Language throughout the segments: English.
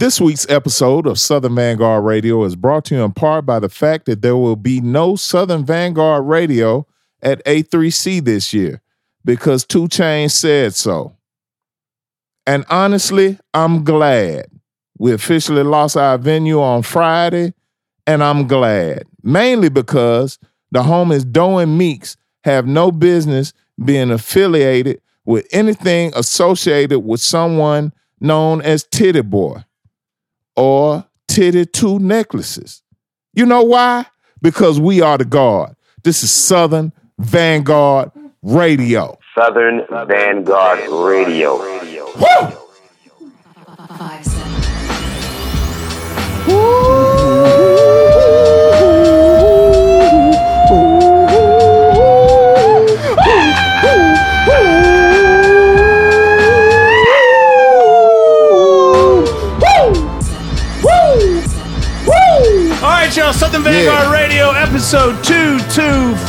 This week's episode of Southern Vanguard Radio is brought to you in part by the fact that there will be no Southern Vanguard Radio at A3C this year because 2 Chainz said so. And honestly, I'm glad. We officially lost our venue on Friday, and I'm glad. Mainly because the homies Doe and Meeks have no business being affiliated with anything associated with someone known as Titty Boy or Titty Two Necklaces. You know why? Because we are the guard. This is Southern Vanguard Radio. Southern Vanguard Radio. Woo! Five, Vanguard Radio, episode 225.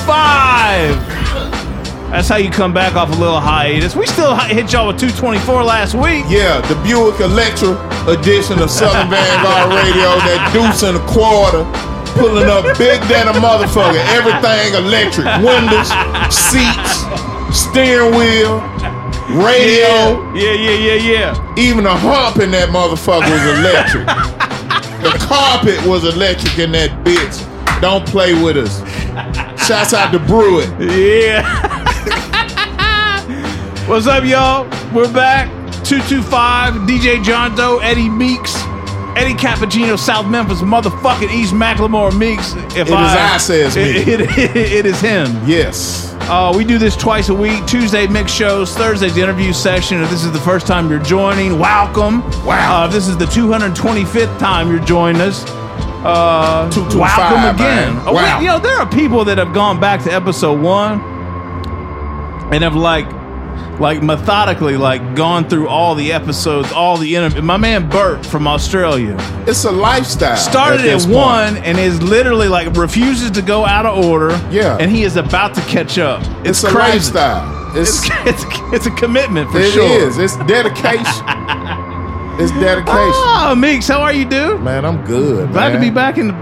That's how you come back off a little hiatus. We still hit y'all with 224 last week. Yeah, the Buick Electra edition of Southern Vanguard Radio, that deuce and a quarter, pulling up big than a motherfucker. Everything electric. Windows, seats, steering wheel, radio. Yeah, yeah, yeah, yeah. Even the hump in that motherfucker was electric. the carpet was electric in that bitch. Don't play with us. Shouts out to Brewitt. Yeah. What's up, y'all? We're back. 225, DJ John Doe, Eddie Meeks, Eddie Cappuccino, South Memphis, motherfucking East Macklemore Meeks. If It is I says me. It, it- it is him. Yes. Uh, we do this twice a week. Tuesday mix shows, Thursday's the interview session. If this is the first time you're joining, welcome. Wow. Uh, if this is the 225th time you're joining us, uh, 225, welcome again. man. Oh, Wow. wait, you know, there are people that have gone back to episode one and have like, like methodically, like gone through all the episodes, all the interviews. My man Bert from Australia It's a lifestyle. started this at point. one and is literally like refuses to go out of order. Yeah. and he is about to catch up. It's, It's, a crazy. lifestyle. It's It's, it's it's a commitment for It sure. is. It's dedication. it's dedication. Oh, Meeks, how are you, dude? Man, I'm good. Glad to man. be back in. The,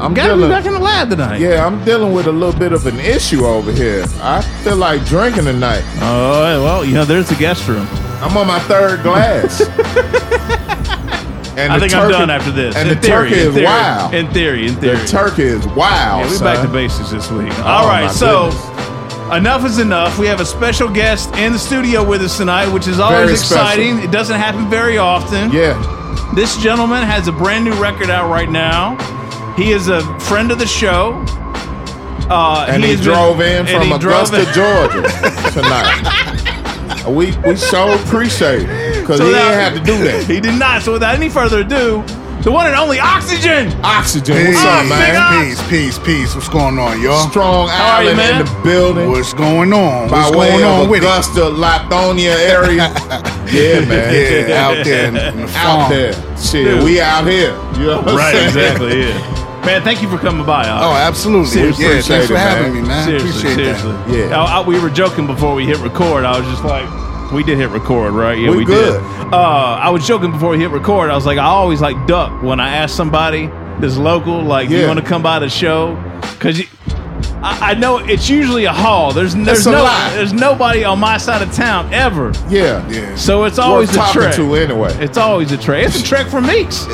I'm glad to be back in the lab tonight. yeah, I'm dealing with a little bit of an issue over here. I feel like drinking tonight. Oh well, you know, there's the guest room. I'm on my third glass. and I think I'm done after this. And in the theory, turkey is theory, wild. In theory, in theory. the turkey is wild. yeah, we son. back to basics this week. Oh, All right, so goodness. enough is enough. We have a special guest in the studio with us tonight, which is always Very special. exciting. It doesn't happen very often. yeah, This gentleman has a brand new record out right now. He is a friend of the show. Uh, and he, has been- drove in from he drove Augusta, in- Georgia tonight. we we so appreciate it because So he didn't have to do that. He did not. So without any further ado, the one and only Oxygen. Oxygen, Peace, what's up, man? up. peace, peace, peace. What's going on, y'all? Strong How are you, Island man? in the building. What's going on? by What's way going on of with it? Augusta, Lithonia area. yeah, man. Yeah, out there in, in the. Out there. Shit, Dude. we out here. You know what I'm saying? Yeah. Man, thank you for coming by. Oh, absolutely. Seriously, yeah, thanks for having man. me, man. seriously, appreciate seriously. that. Yeah. I- I- we were joking before we hit record. I was just like, we did hit record, right? Yeah, We we, good. did. Uh, I was joking before we hit record. I was like, I always like duck when I ask somebody that's local, like, Yeah. you want to come by the show? Because I, I know it's usually a haul. There's there's no there's nobody on my side of town ever. Yeah. Yeah. So it's always Worth a trek. to anyway. It's always a trek. It's a trek for Meeks.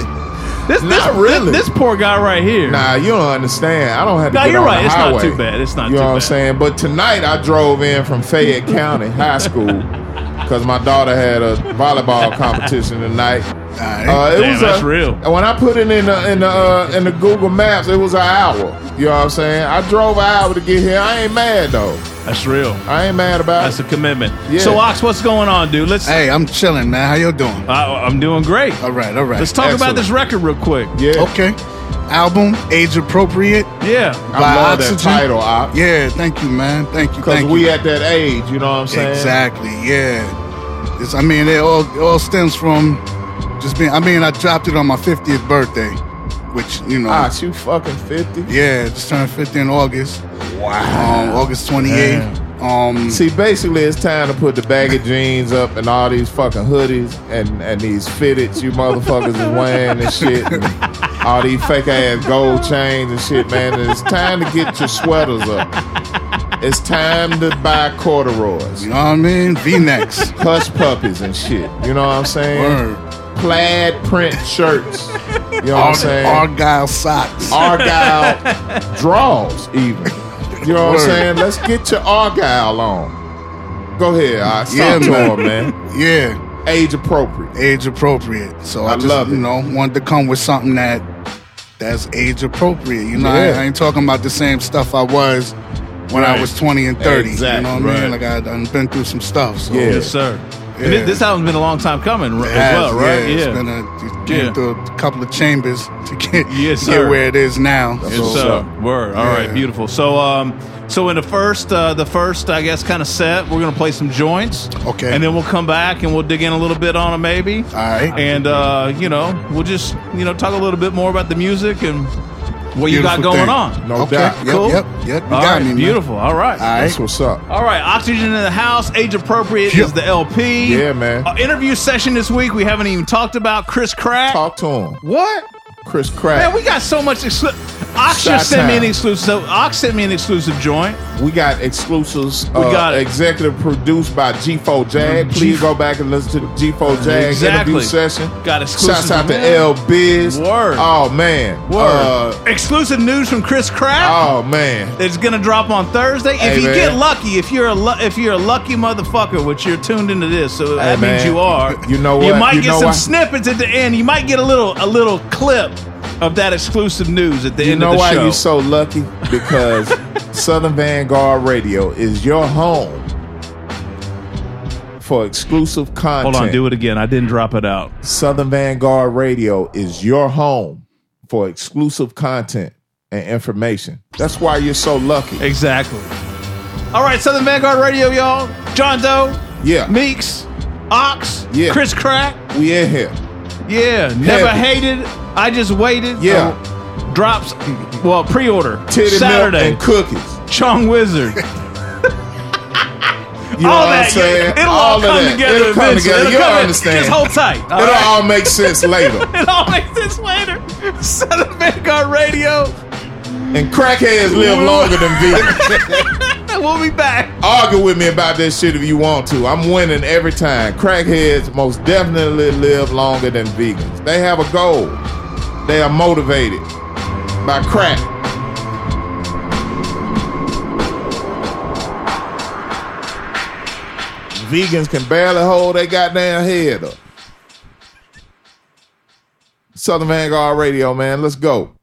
This, this, Not really. This, this poor guy right here. Nah, you don't understand. I don't have to get you're right. It's not too bad. It's not You too know what I'm bad. saying? But tonight I drove in from Fayette County High School because my daughter had a volleyball competition tonight. Alright. Uh, it Damn, was that's a, real. And when I put it in the in the uh, in the Google Maps, it was an hour. You know what I'm saying? I drove an hour to get here. I ain't mad though. That's real. I ain't mad about That's it. a commitment. Yeah. So, Ox, what's going on, dude? Let's. Hey, I'm chilling, man. How y'all doing? I, I'm doing great. All right, all right. Let's talk about Excellent. this record real quick. Yeah, Okay. Album, age appropriate. Yeah. I by love Oxygen. that title, Op. Yeah, thank you, man. Thank you. Because Thank we you. at that age, you know what I'm saying? Exactly. Yeah. It's, I mean, it all it all stems from just being. I mean, I dropped it on my 50th birthday, which you know. Ah, you fucking 50? Yeah, just turned 50 in August. Wow. Um, August 28th. Um, See, basically, it's time to put the baggy jeans up and all these fucking hoodies and, and these fitteds you motherfuckers is wearing and shit. And all these fake ass gold chains and shit, man. And it's time to get your sweaters up. It's time to buy corduroys, you know what I mean? V-necks. hush puppies and shit. You know what I'm saying? Word. Plaid print shirts. You know what I'm saying? Argyle socks. Argyle draws, even. You know what I'm saying? Let's get your Argyle on. Go ahead, I stop Yeah, to man. him, man. yeah, Age appropriate. age appropriate. So I, I just, love it. you know, wanted to come with something that that's age appropriate. You know, I, Yeah. I ain't talking about the same stuff I was when Right. I was 20 and 30. Exactly, you know what I right. mean? Like I've been through some stuff. So Yeah. Yes, sir. Yeah. thi- this album's been a long time coming as has, well, right? Yeah, Yeah. it's been a Yeah. through a couple of chambers to get, Yes, get where it is now. Yes, what's sir. Word. All right, beautiful. So, um, so in the first, uh, the first, I guess, kind of set, we're gonna play some joints. Okay. And then we'll come back and we'll dig in a little bit on them, maybe. All right. And uh, you know, we'll just you know talk a little bit more about the music and what you got going thing. on. No okay. doubt. Yep, Cool. yep, yep. You All got right, me, man. beautiful. All right. All right. That's what's up. All right, Oxygen in the House, age appropriate Yeah. is the LP. Yeah, man. Uh, interview session this week. We haven't even talked about Chris Crack. Talk to him. What? Chris Crack. Man, we got so much exclusive. Ox just sent me an exclusive. So Ox sent me an exclusive joint. We got exclusives. We uh, got it. executive produced by G4 Jag. Please go back and listen to the G4 Jag Exactly. interview session. Got exclusives Shouts out to L Biz. Word. Oh man. Word. Uh, exclusive news from Chris Crack. oh man. It's gonna drop on Thursday. Hey, if you man. get lucky, if you're a lu- if you're a lucky motherfucker, which you're tuned into this, so that Hey, means man. you are. You know You what? might You might get know some what? snippets at the end. You might get a little a little clip of that exclusive news at the You end of the show. You know why you're so lucky? Because Southern Vanguard Radio is your home for exclusive content. Hold on, do it again. I didn't drop it out. Southern Vanguard Radio is your home for exclusive content and information. That's why you're so lucky. Exactly. All right, Southern Vanguard Radio, y'all. John Doe, Yeah, Meeks, Ox, Yeah. Chris Crack. we in here. Yeah, never Heavy. hated. I just waited. Yeah. Uh, drops. Well, pre-order Titty Saturday. milk and cookies. Chong Wizard. You know all what that. Saying? It'll all, come together. It'll come eventually. together. It'll You'll understand. Just hold tight. all It'll right? all make sense later. it'll all make sense later. Southern Vanguard Radio. And crackheads live longer than vegans. we'll be back. Argue with me about this shit if you want to. I'm winning every time. Crackheads most definitely live longer than vegans. They have a goal. They are motivated by crack. Vegans can barely hold their goddamn head up. Southern Vanguard Radio, man. Let's go.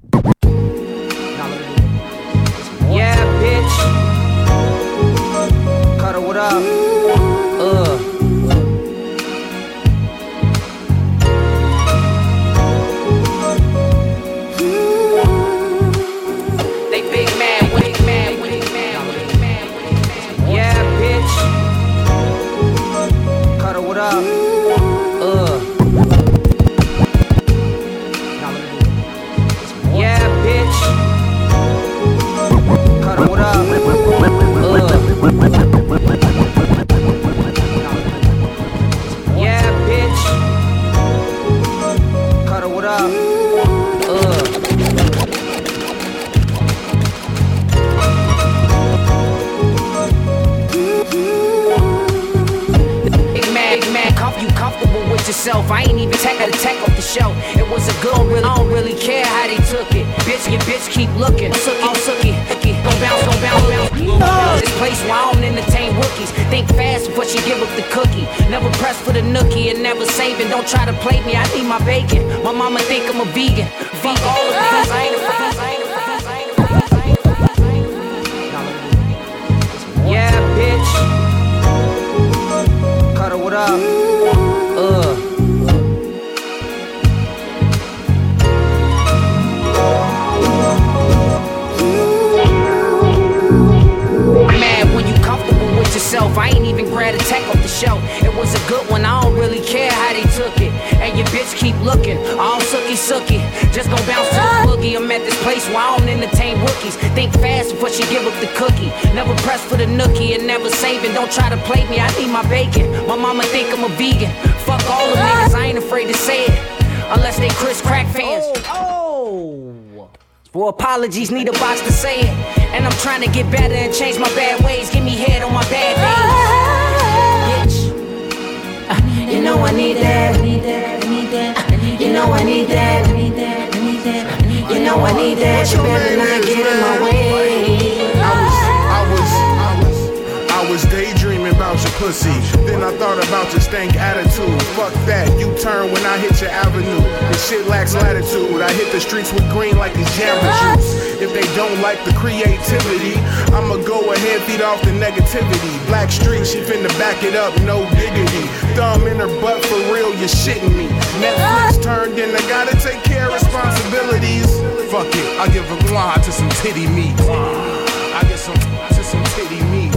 shit lacks latitude. I hit the streets with green like it's Jamba juice. If they don't like the creativity, I'ma go ahead feed off the negativity. Black street, she finna back it up, no diggity. Thumb in her butt for real, you shitting me. Netflix turned in, I gotta take care of responsibilities. Fuck it, I give a glide to some titty meat. I get some to some titty meat.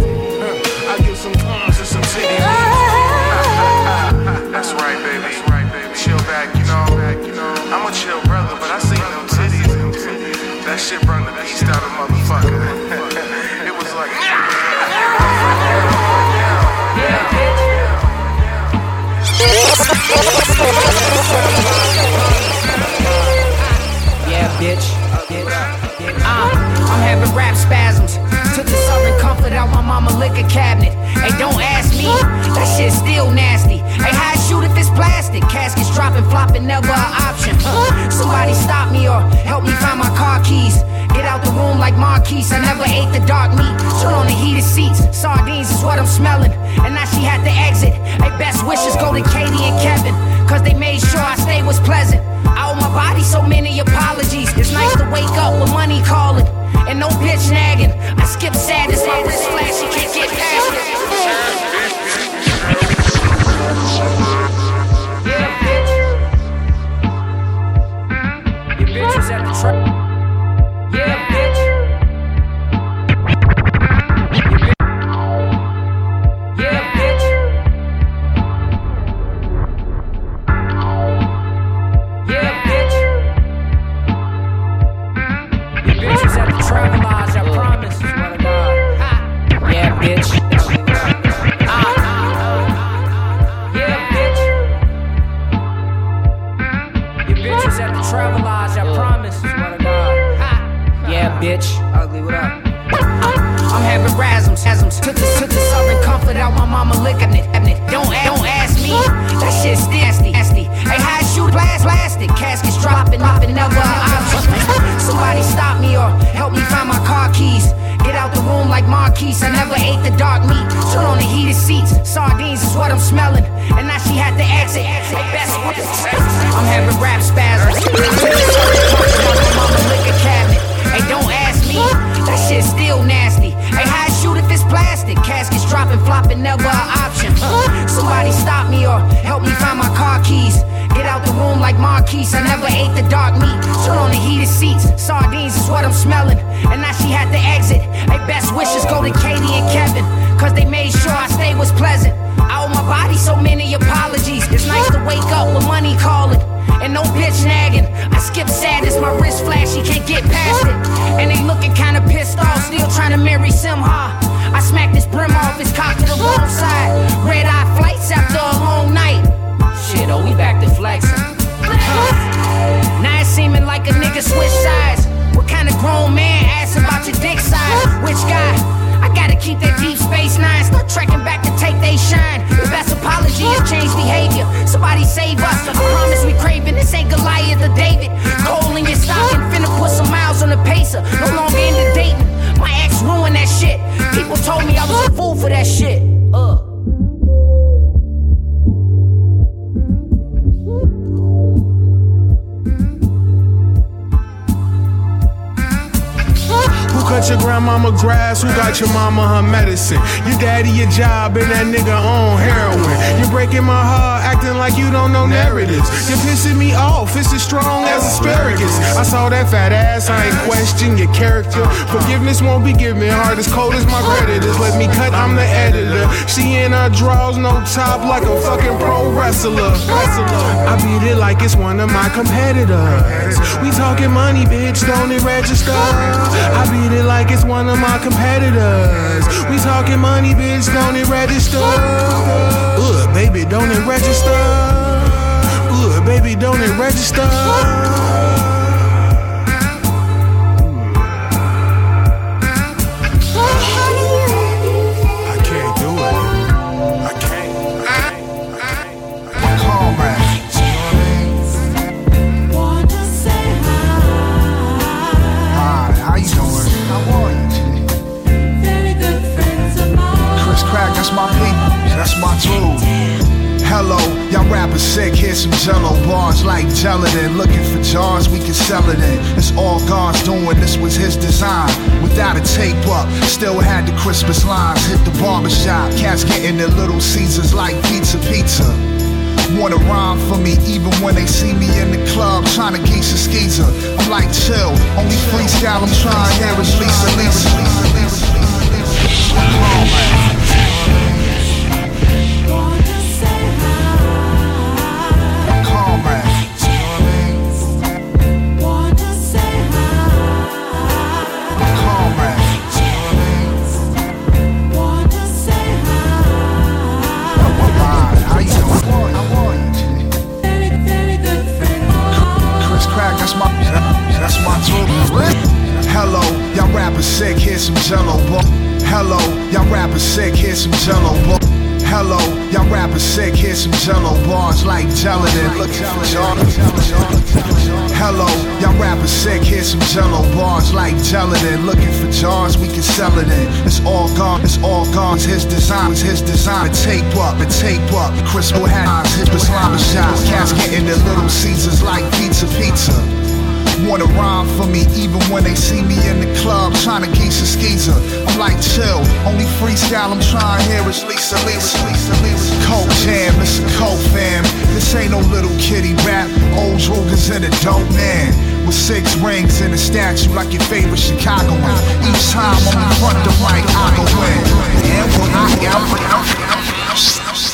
I give some to some titty meat. That's right, baby. That's right. I'm a chill brother, but I seen them titties. That shit brought the beast out of motherfucker. it was like. Yeah, bitch. bitch. Uh, I'm having rap spasms. Took the southern comfort out my mama liquor cabinet. Hey, don't ask me. That shit's still nasty plastic. Caskets dropping, flopping, never an option. Uh, somebody stop me or help me find my car keys. Get out the room like Marquise. I never ate the dark meat. Turn on the heated seats. Sardines is what I'm smelling. And now she had to exit. Hey, best wishes go to Katie and Kevin. Cause they made sure I stay was pleasant. I owe my body so many apologies. It's nice to wake up with money calling. And no bitch nagging. I skip sadness. My wrist flashy. Can't get past it. Always at the track. Talking money, bitch, don't it register? I beat it like it's one of my competitors. We talking money, bitch, don't it register? Ugh, baby, don't it register? Ugh, baby, don't it register? Y'all rappers sick, here's some jello bars like gelatin. Looking for jars we can sell it in. It's all God's doing, this was his design. Without a tape up, still had the Christmas lines. Hit the barbershop, cats getting their little Caesars like pizza pizza. Wanna rhyme for me even when they see me in the club trying to geese a skeezer. I'm like chill, only freestyle I'm trying here is Lisa Lisa. Comrade. Some jello ball. Hello, y'all rappers sick, here's some jello ball. Hello, y'all rappers sick, here's some jello bars like gelatin. Jordan. Hello, y'all rappers sick, here's some jello bars like gelatin. Looking for jars we can sell it in. It's all gone, it's all gone. His design, it's his design. The tape up, the tape up. The crystal hat, his slime shot. Cats getting their little Caesars like pizza pizza. Wanna rhyme for me even when they see me in the club trying to geese a skeezer. I'm like chill, only freestyle I'm trying here is Lisa Lisa Lisa Lisa. Coke jam, it's a coke fam. This ain't no little kitty rap. Old Ruger's in a dope man. With six rings and a statue like your favorite Chicagoan. Each time I'm in front the mic, I go win. And when I am,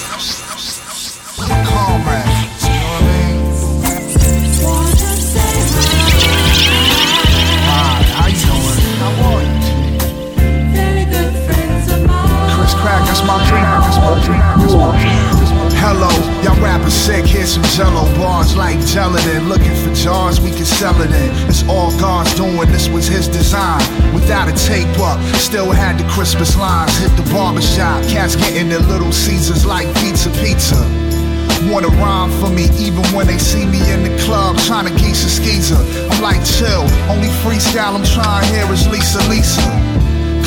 My dream. Hello, y'all rappers sick, here's some jello bars like gelatin. Looking for jars we can sell it in. It's all God's doing, this was his design. Without a tape up, still had the Christmas lines. Hit the barbershop, cats getting their little Caesars like pizza pizza. Wanna rhyme for me even when they see me in the club trying to geese a skeezer. I'm like chill, only freestyle I'm trying here is Lisa Lisa.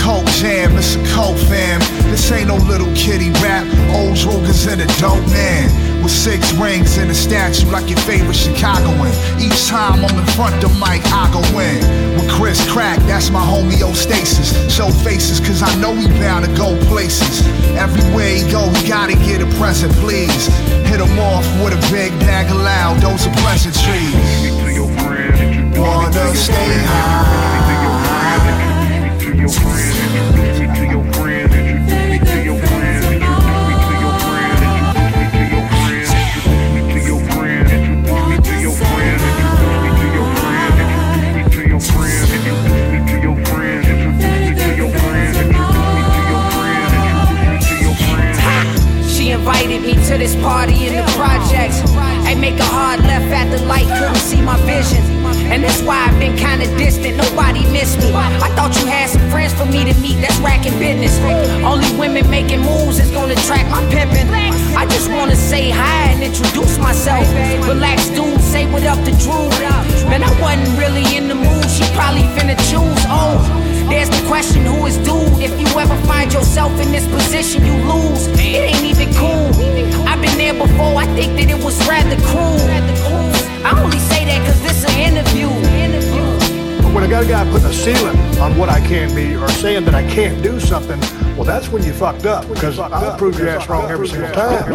Coke jam, it's a coke fam. This ain't no little kitty rap. Old Ruger's in a dope man. With six rings and a statue like your favorite Chicagoan. Each time I'm in front the mic, I go in. With Chris Crack, that's my homeostasis. Show faces, cause I know we bound to go places. Everywhere he go, he gotta get a present, please. Hit him off with a big bag of loud, those are pleasantries. Wanna stay high. She invited me to this party in the projects. I make a hard left at the light, couldn't see my vision. And that's why I've been kinda distant, nobody missed me. I thought you had some friends for me to meet, that's racking business. Only women making moves is gonna track my pimpin'. I just wanna say hi and introduce myself. Relax, dude, say what up to Drew. Man, I wasn't really in the mood, she probably finna choose. Oh, there's the question, who is dude? If you ever find yourself in this position, you lose. It ain't even cool. I've been there before, I think that it was rather cruel. I only say that cause this an interview. What I gotta a guy putting a ceiling on what I can be or saying that I can't do something, well, that's when you fucked up because I'll prove your ass wrong every single time.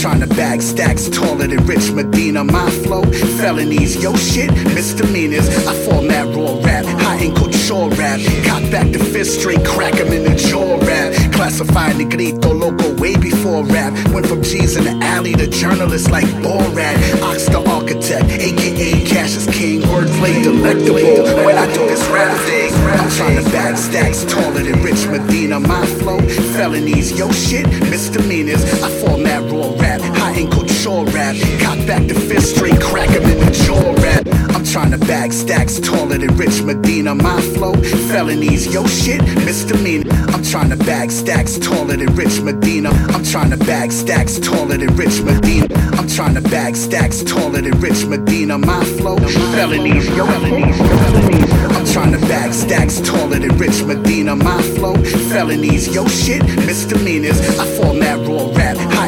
Trying to bag stacks taller than Rich Medina. My flow, felonies, yo shit, misdemeanors. I format raw rap, high end couture rap. Cock back the fist straight, crack 'em in the jaw rap. Classified negrito loco way before rap. Went from G's in the alley to journalists like Borat. Ox the architect, aka Cassius King. Wordplay delectable when I do this rap thing. I'm trying to bag stacks taller than Rich Medina. My flow, felonies, yo shit, misdemeanors. I format raw rap, high end couture rap. Cock back the fist straight, crack 'em in the jaw rap. I'm trying to bag stacks taller than Rich Medina. My flow, felonies, yo shit, misdemeanor. I'm trying to bag stacks taller than Rich Medina. I'm trying to bag stacks taller than Rich Medina. I'm trying to bag stacks taller than Rich Medina. My flow, felonies, yo felonies, felonies. I'm trying to bag stacks taller than Rich Medina. My flow, felonies, yo shit, misdemeanors. I format raw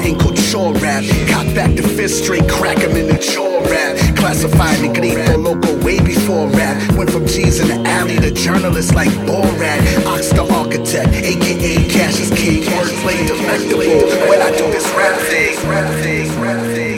high end rap. Cock back the fist straight, crack 'em in the jaw rap. Classified negrito local way before rap. Went from G's in the alley to journalists like Borat. Ox the architect, aka Cassius King. Wordplay delectable when I do this. Rap thing, rap thing, rap thing.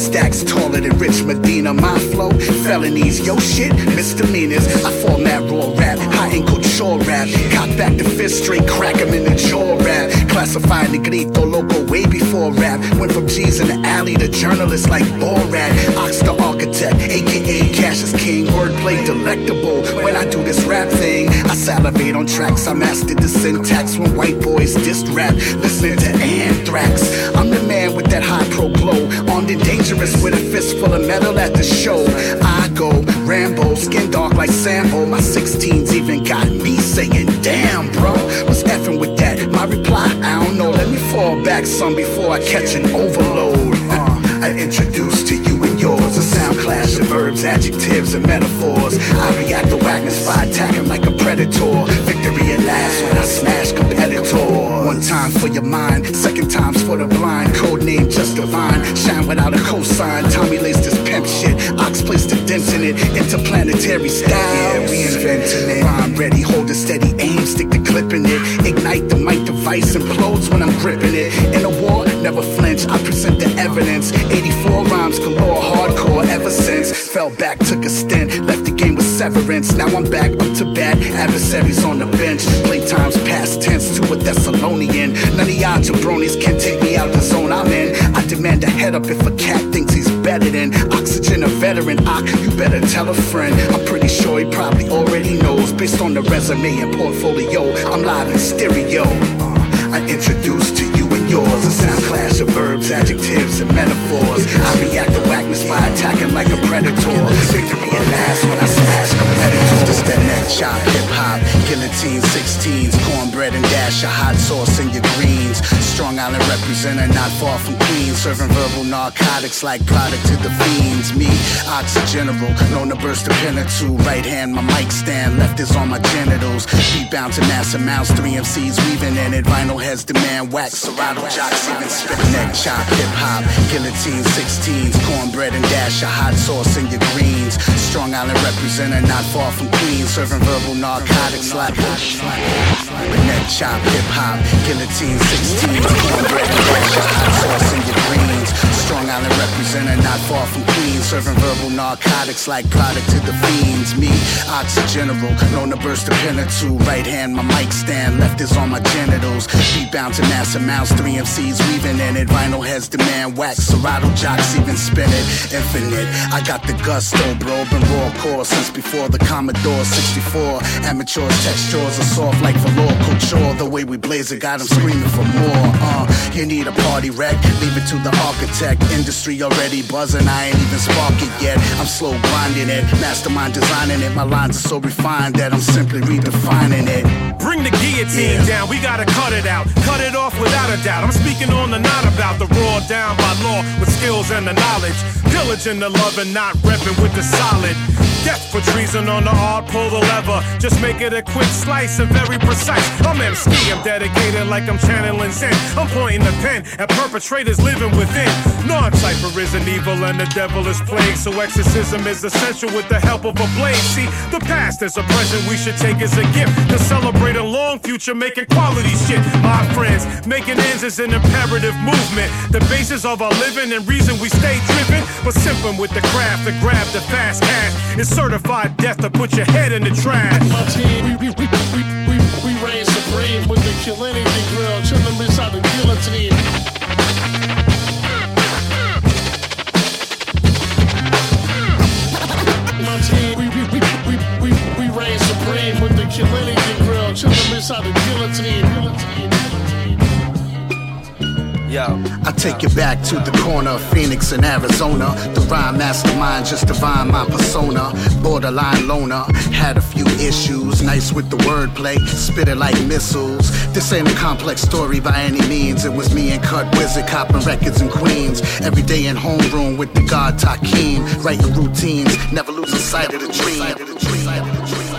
Stacks taller than Rich Medina. My flow, felonies, yo shit, misdemeanors. I format raw rap, high end couture rap. Cock back the fist straight, crack 'em in the jaw rap. Classified negrito loco way before rap. Went from G's in the alley to journalists like Borat. Ox the architect, aka Cassius King. Wordplay delectable when I do this rap thing. I salivate on tracks, I mastered the syntax when white boys dissed rap. Listen to Anthrax. I'm the man with that high pro glow. Armed and dangerous with a fist full of metal at the show. I go Rambo, skin dark like Sambo. My 16s even got me saying, damn, bro. Was effing with that? My reply, I don't know. Let me fall back some before I catch an overload. I introduce to you and yours a sound clash of verbs, adjectives, and metaphors. I react to whackness by attacking like a predator. Victory at last when I smash competitor. One time for your mind, second time's for the blind. Code name just divine. Shine without a cosign. Tommy laced this pimp shit. Ox placed the dents in it. Interplanetary style. Yeah, reinventing it. Rhyme ready, hold a steady aim, stick the clip in it. Ignite the mic device, implodes when I'm gripping it. In a war, never flinch. I present the evidence. 84 rhymes galore, hardcore ever since. Fell back, took a stint, left the game with severance. Now I'm back up to bat. Adversaries on the bench. Playtime's past tense to a Thessalonian. None of y'all jabronis can take me out the zone I'm in. I demand a head up if a cat thinks he's better than oxygen, a veteran. Ock, you better tell a friend. I'm pretty sure he probably already knows. Based on the resume and portfolio, I'm live in stereo. Uh, I introduce to you yours a sound clash of verbs, adjectives, and metaphors. I react to whackness by attacking like a predator. Victory at last when I smash competitors. Just that neck chop, hip hop, guillotine 16s, cornbread and dash, a hot sauce in your greens. Strong Island representative, not far from Queens, serving verbal narcotics like product to the fiends. Me, Oxy General, known to burst a pin or two. Right hand, my mic stand, left is on my genitals. Beat bound to mass amounts, three MCs weaving in it. Vinyl heads demand wax, Serato jocks even spit. Neck chop, hip hop, guillotine 16s, cornbread and dash, a hot sauce in your greens. Strong Island representative, not far from Queens, serving verbal narcotics like neck chop, hip hop, guillotine 16s, cornbread and dash, a hot sauce in your greens. Not far from Queens, serving verbal narcotics like product to the fiends. Me, Oxy General, known to burst a pen or two. Right hand, my mic stand, left is on my genitals. Beat bound to mass amounts, three MCs weaving in it. Vinyl heads demand wax. Serato jocks even spin it. Infinite. I got the gusto, bro. Been raw core since before the Commodore 64. Amateurs, textures are soft like velour couture. The way we blaze it got them screaming for more. Uh, you need a party wreck. Leave it to the architect. Industry already buzzing. I ain't even spark it yet. I'm slow grinding it. Mastermind designing it. My lines are so refined that I'm simply redefining it. Bring the guillotine down, we gotta cut it out. Cut it off without a doubt. I'm speaking on the not about the raw down by law with skills and the knowledge. Diligent the love and not repping with the solid. Death for treason on the art, pull the lever. Just make it a quick slice and very precise. I'm MC, I'm dedicated like I'm channeling Zen. I'm pointing the pen at perpetrators living within. Non cipher is an evil and the devil is plague. So exorcism is essential with the help of a blade. See, the past is a present we should take as a gift to celebrate a long future making quality shit. My friends, making ends is an imperative movement. The basis of our living and reason we stay driven. But simping with the craft to grab the fast cash. It's certified death to put your head in the trash. My team, we, we, we, we, we, we reign supreme with the kill anything grill. Chill them inside the guillotine. My team, we, we, we, we, we, we reign supreme with the kill anything grill. Chill them inside the guillotine. guillotine. Yo. I take you back to the corner of Phoenix in Arizona. The rhyme mastermind, just divine my persona. Borderline loner, had a few issues. Nice with the wordplay, spit it like missiles. This ain't a complex story by any means. It was me and Cut Wizard copping records in Queens. Every day in homeroom with the god Takeem. Writing routines, never losing sight of the dream.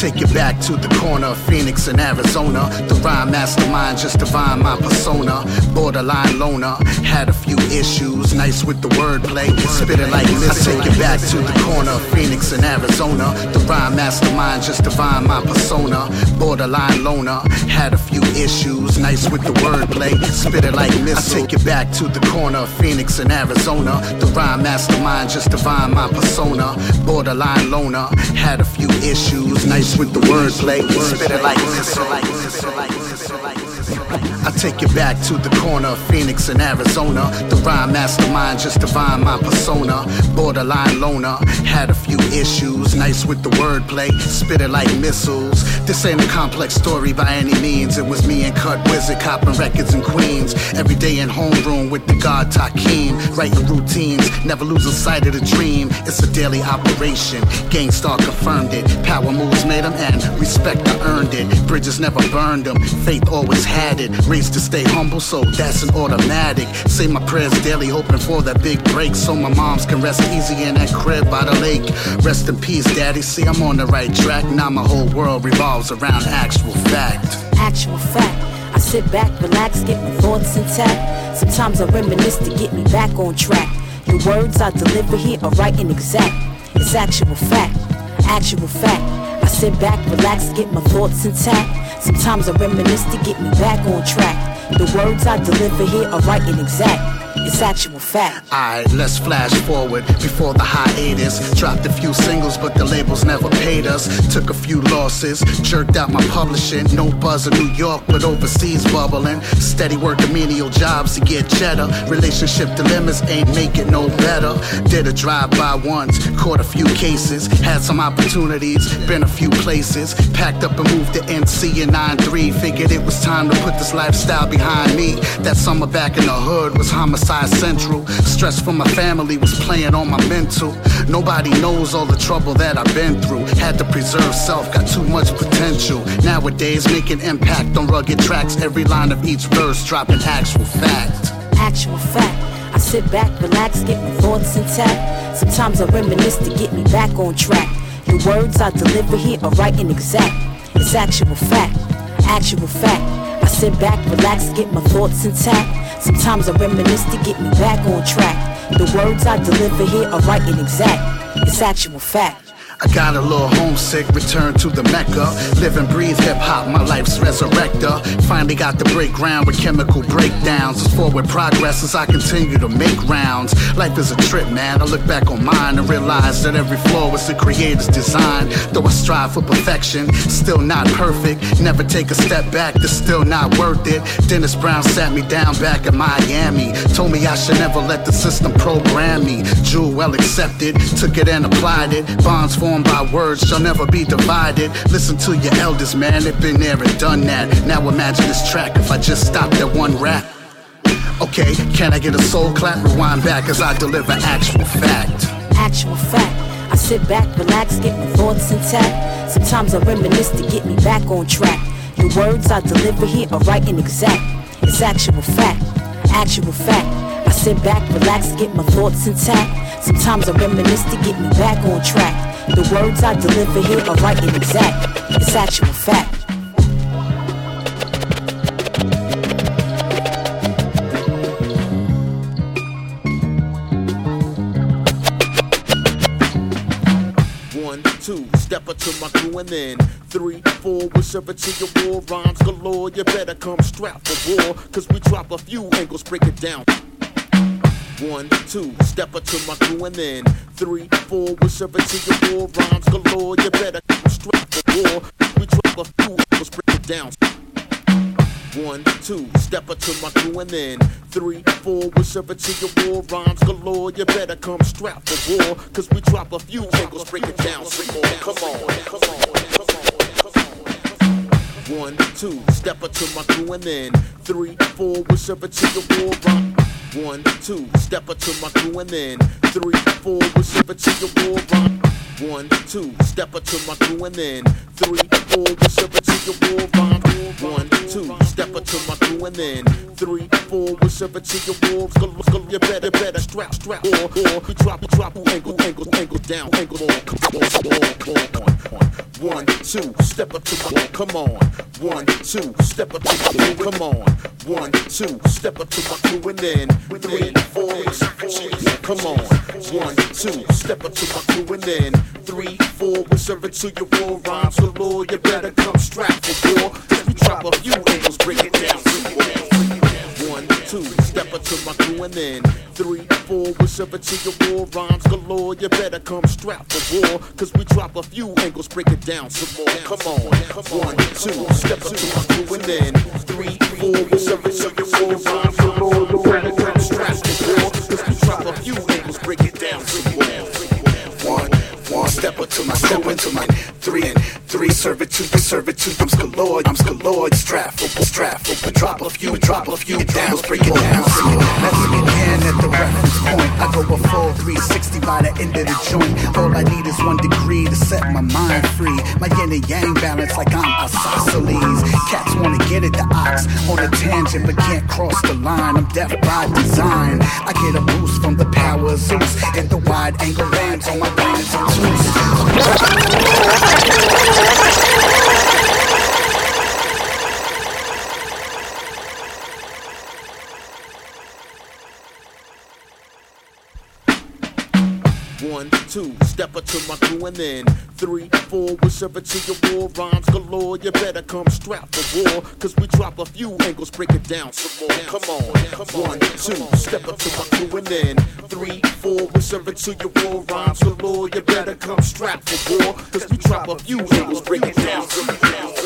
Take you back to the corner of Phoenix in Arizona. The rhyme mastermind, just divine my persona. Borderline loner, had a few issues. Nice with the wordplay, spitting like this. Take you back to the corner of Phoenix in Arizona. The rhyme mastermind, just divine my persona. Borderline loner, had a few issues. Nice with the wordplay, spit it like this. Take you back to the corner of Phoenix in Arizona. The rhyme mastermind, just divine my persona. Borderline loner, had a few issues. Nice with the wordplay, spit it like. I take you back to the corner of Phoenix in Arizona. The rhyme mastermind, just divine my persona. Borderline loner, had a few issues. Nice with the wordplay, spit it like missiles. This ain't a complex story by any means. It was me and Cut Wizard copping records in Queens. Every day in homeroom with the god Takeem. Writing routines, never losing sight of the dream. It's a daily operation. Gang Starr confirmed it. Power moves made them and respect I earned it. Bridges never burned them. Faith always had it. Raised to stay humble, so that's an automatic. Say my prayers daily, hoping for that big break. So my moms can rest easy in that crib by the lake. Rest in peace, daddy. See, I'm on the right track. Now my whole world revolves around actual fact. Actual fact. I sit back, relax, get my thoughts intact. Sometimes I reminisce to get me back on track. The words I deliver here are right and exact. It's actual fact, actual fact. Sit back, relax, get my thoughts intact. Sometimes I reminisce to get me back on track. The words I deliver here are right and exact. It's actual fact. Alright, let's flash forward before the hiatus. Dropped a few singles, but the labels never paid us. Took a few losses, jerked out my publishing. No buzz in New York, but overseas bubbling. Steady working menial jobs to get cheddar. Relationship dilemmas ain't make it no better. Did a drive by once, caught a few cases. Had some opportunities, been a few places. Packed up and moved to NC in 9-3. Figured it was time to put this lifestyle behind me. That summer back in the hood was homicide central. Stress from my family was playing on my mental. Nobody knows all the trouble that I've been through. Had to preserve self, got too much potential. Nowadays, making impact on rugged tracks. Every line of each verse dropping actual fact. Actual fact. I sit back, relax, get my thoughts intact. Sometimes I reminisce to get me back on track. The words I deliver here are right and exact. It's actual fact, actual fact. Sit back, relax, get my thoughts intact. Sometimes I reminisce to get me back on track. The words I deliver here are right and exact. It's actual fact. I got a little homesick, return to the Mecca. Live and breathe hip hop, my life's resurrector. Finally got to break ground with chemical breakdowns. As forward progress as I continue to make rounds. Life is a trip, man. I look back on mine and realize that every flaw was the creator's design. Though I strive for perfection, still not perfect. Never take a step back, that's still not worth it. Dennis Brown sat me down back in Miami. Told me I should never let the system program me. Jewel well accepted, took it and applied it. Bonds formed by words shall never be divided. Listen to your elders, man, they've been there and done that. Now imagine this track if I just stopped at one rap. Okay, can I get a soul clap? Rewind back as I deliver actual fact. Actual fact. I sit back, relax, get my thoughts intact. Sometimes I reminisce to get me back on track. The words I deliver here are right and exact. It's actual fact. Actual fact. I sit back, relax, get my thoughts intact. Sometimes I reminisce to get me back on track. The words I deliver here are right and exact. It's actual fact. One, two, step up to my crew and then three, four, we'll serve it to your war rhymes galore. You better come strapped for war, cause we drop a few angles, break it down. One, two, step up to my crew and then three, four, we'll serve it to your war rhymes galore. You better come strapped for war, we drop a few angles, break it down. One, two, step up to my crew and then three, four, we'll serve it to your war rhymes galore. You better come strapped for war, cause we drop a few angles, break it down. Come on, come on, come on, come on. One, two, step up to my crew and then three, four, we'll serve it to your war rhymes. One, two, step up to my crew and then three, four, we'll serve it to your war rhymes. One, two, step up to my crew and then three, four, we'll serve it to your war rhymes. One, two, step up to my crew and then three, four, we'll serve it to your wolves. Go, go, you better, better strap, strap, or, or we drop, we drop, we angle, angle, angle down, angle on, come on, on, on, on. One, two, step up to my, come on. One, two, step up to my crew, come on. One, two, step up to my crew and then three, four, come on. One, two, step up to my crew and then three, four, we'll serve it to your war rhymes galore. You better come strapped for war. Cause we drop a few angles, break it down. One, two, step up to my crew and then three, four, it to your war rhymes galore. You better come strapped for war. Cause we drop a few angles, break it down some more. Come on, come one, two, step up to my crew and then three, four, it to your war rhymes galore. You better come strapped for war. Cause we drop a few angles, break it down some more. Step up to my step into my three and three serve it to the serve it to I'm galore, I'm galore, strap for strap for drop a few, drop a few down, break it down. Let's begin at the reference point. I go a full 360 by the end of the joint. All I need is one degree to set my mind free. My yin and yang balance like I'm isosceles. Cats wanna get at the ox on a tangent but can't cross the line. I'm deaf by design. I get a boost from the power of Zeus and the wide angle lens on my brain 何だ? One, two, step up to my crew and then three, four, we'll serve it to your war rhymes galore. You better come strapped for war, cause we drop a few angles, break it down some more. Come on, come on, two, step up to my crew and then three, four, we'll serve it to your war rhymes galore. You better come strapped for war, cause we drop a few angles, break it down some more.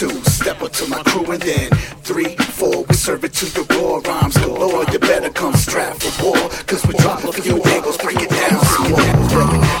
Two, step up to my crew and then three, four, we serve it to the raw rhymes galore. You better come strapped for war, cause we drop a few angles, break it down.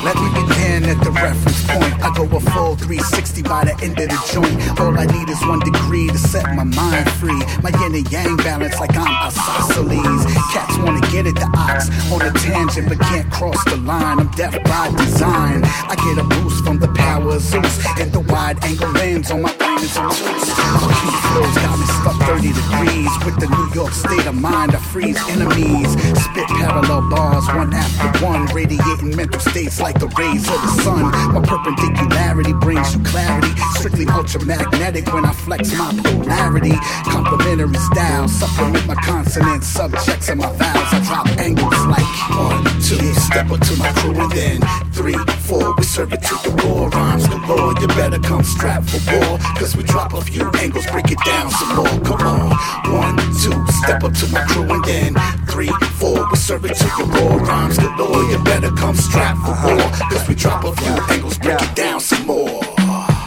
Let me begin at the reference point. I go a full 360 by the end of the joint. All I need is one degree to set my mind free. My yin and yang balance like I'm isosceles. Cats wanna get at the ox on a tangent but can't cross the line. I'm deaf by design. I get a boost from the power of Zeus and the wide angle lens on my brain is obtuse. Key flows got me stuck 30 degrees with the New York state of mind. I freeze enemies, spit parallel bars one after one, radiating mental states like the rays of the sun. My perpendicularity brings you clarity, strictly ultramagnetic when I flex my polarity. Complementary style, supplement my consonants, subjects and my vowels. I drop angles like one, two, step up to my crew and then three, four. We serve it to you raw. Rhymes galore, you better come strapped for war. Cause we drop a few angles, break it down some more. Come on. One, two, step up to my crew, and then three, four, we serve it to you raw. Rhymes galore, you better come strapped for war. Cause we drop a few angles, break it down some more.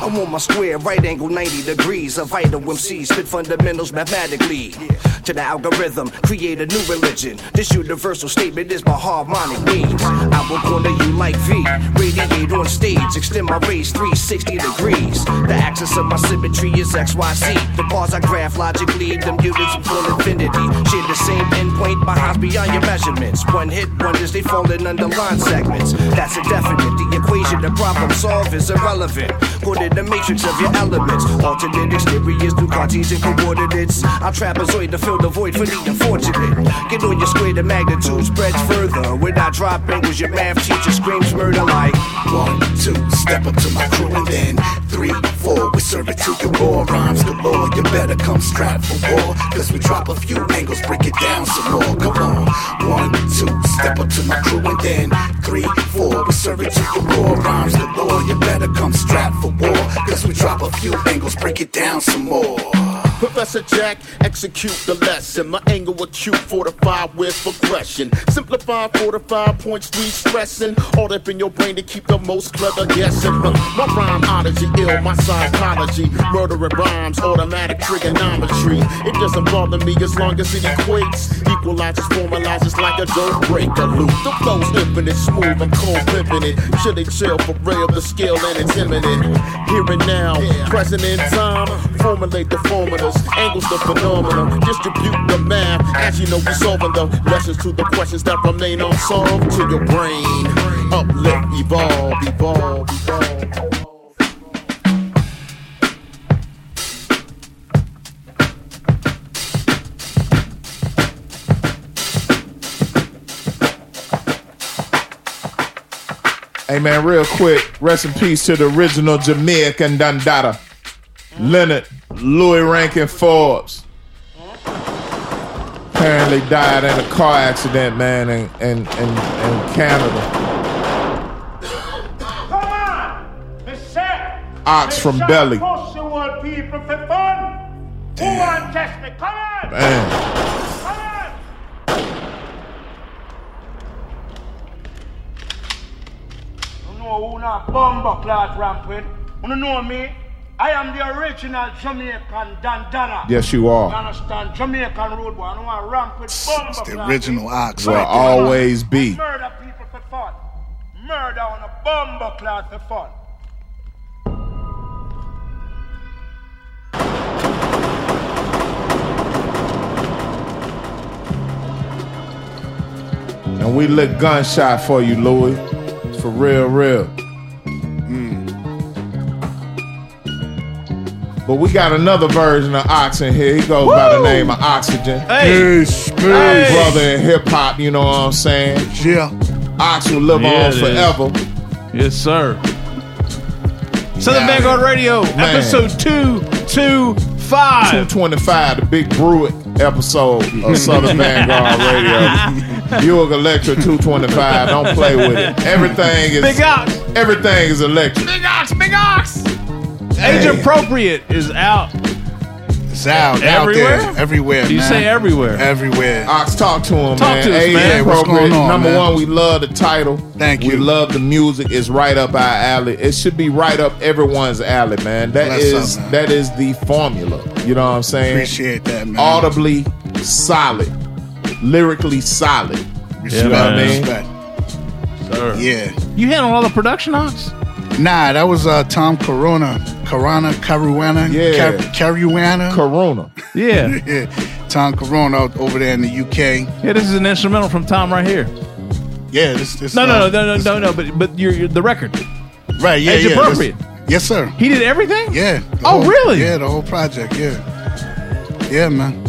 I want my square right angle 90 degrees. A vital MC spit fundamentals mathematically. To the algorithm, create a new religion. This universal statement is my harmonic means. I will corner you like V. Radiate on stage, extend my rays 360 degrees. The axis of my symmetry is XYZ. The bars I graph logically, them units full infinity. Share the same endpoint, highs beyond your measurements. One hit wonders, they falling under line segments. That's a definite. The equation to problem solve is irrelevant. Go to the matrix of your elements. Alternate exteriors through Cartesian coordinates. I trapezoid to fill the void for the unfortunate. Get on your square, the magnitude spreads further. When I drop angles, your math teacher screams murder like. One, two, step up to my crew, and then three, four, we serve it to you raw. Rhymes galore, you better come strapped for war. Cause we drop a few angles, break it down some more. Come on. One, two, step up to my crew, and then three, four, we serve it to you raw. Rhymes galore, you better come strapped for war. Cause we drop a few angles, break it down some more. Professor Jack, execute the lesson. My angle acute, fortified with progression. Simplify, fortify, points, stressing. All up in your brain to keep the most clever guessing. My rhyme odyssey, ill, my psychology. Murdering rhymes, automatic trigonometry. It doesn't bother me as long as it equates. Equalizes, formalizes like a dope breaker loop. The flow's infinite, smooth, I'm cold pimping it. They chill for real? The skill and it's imminent. Here and now, present in time. Formulate the formulas, angles the phenomena. Distribute the math. As you know, we're solving the lessons to the questions that remain unsolved to your brain. Uplift, evolve, evolve, evolve. Hey man, real quick, rest in peace to the original Jamaican Don Dada, Leonard Louis Rankin Forbes. Apparently died in a car accident, man, in in, in, in Canada. Ox from Belly. Push the world people for fun. Who want to test me? Come on. Man. You know who not bomber clot rampant? You know me? I am the original Jamaican Dandana. Yes, you are. You understand? Jamaican road boy. I know I ramp with bomber It's the original ox. Will right always be. Murder people for fun. Murder on a bomber clot for fun. And we lit gunshot for you, Louis. For real, real. Mm. But we got another version of Ox in here. He goes by the name of Oxygen. Hey. Peace, peace. Hey. Brother in hip hop, you know what I'm saying? Yeah. Ox will live Yeah, on it is. forever. Yes, sir. Southern Yeah. Vanguard Radio, Man. episode 225. 225, the Big Brewitt episode of Southern Vanguard Radio. Buick Electra 225. Don't play with it. Everything is Big Ox. everything is electric. Big Ox, Big Ox. Hey. Age Appropriate is out. It's out, Everywhere? out there, everywhere. Man. You man. say everywhere. Everywhere. Ox, talk to him, Talk man. to us, Age man. What's appropriate. going on, Number man? one, we love the title. Thank you. We love the music. It's right up our alley. It should be right up everyone's alley, man. That Bless is up, man. that is the formula. You know what I'm saying? Appreciate that, man. Audibly solid, lyrically solid. Yeah, you know what I mean? Respect. Yeah. You handle all the production ops? Nah, that was uh, Tom Corona. Corona, Caruana. Yeah. Car- Caruana. Corona. Yeah. yeah. Tom Corona over there in the UK. Yeah, this is an instrumental from Tom right here. Yeah, this this No, uh, no, no, no, no, this- no, no. But but you're, you're the record. Right, yeah, Age yeah. appropriate. this- yes, sir. He did everything. Yeah. Oh, whole- really? Yeah, the whole project, yeah. Yeah, man.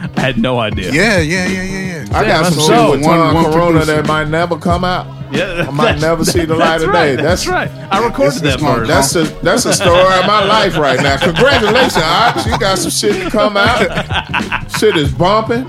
I had no idea. Yeah, yeah, yeah, yeah, yeah. I got some So, shit with one- one Corona producer. that might never come out. Yeah, I might that's- never see the light that's of right, day. That's, right. I recorded it's that gonna- verse. That's a that's a story of my life right now. Congratulations, Ox. You got some shit to come out. shit is bumping.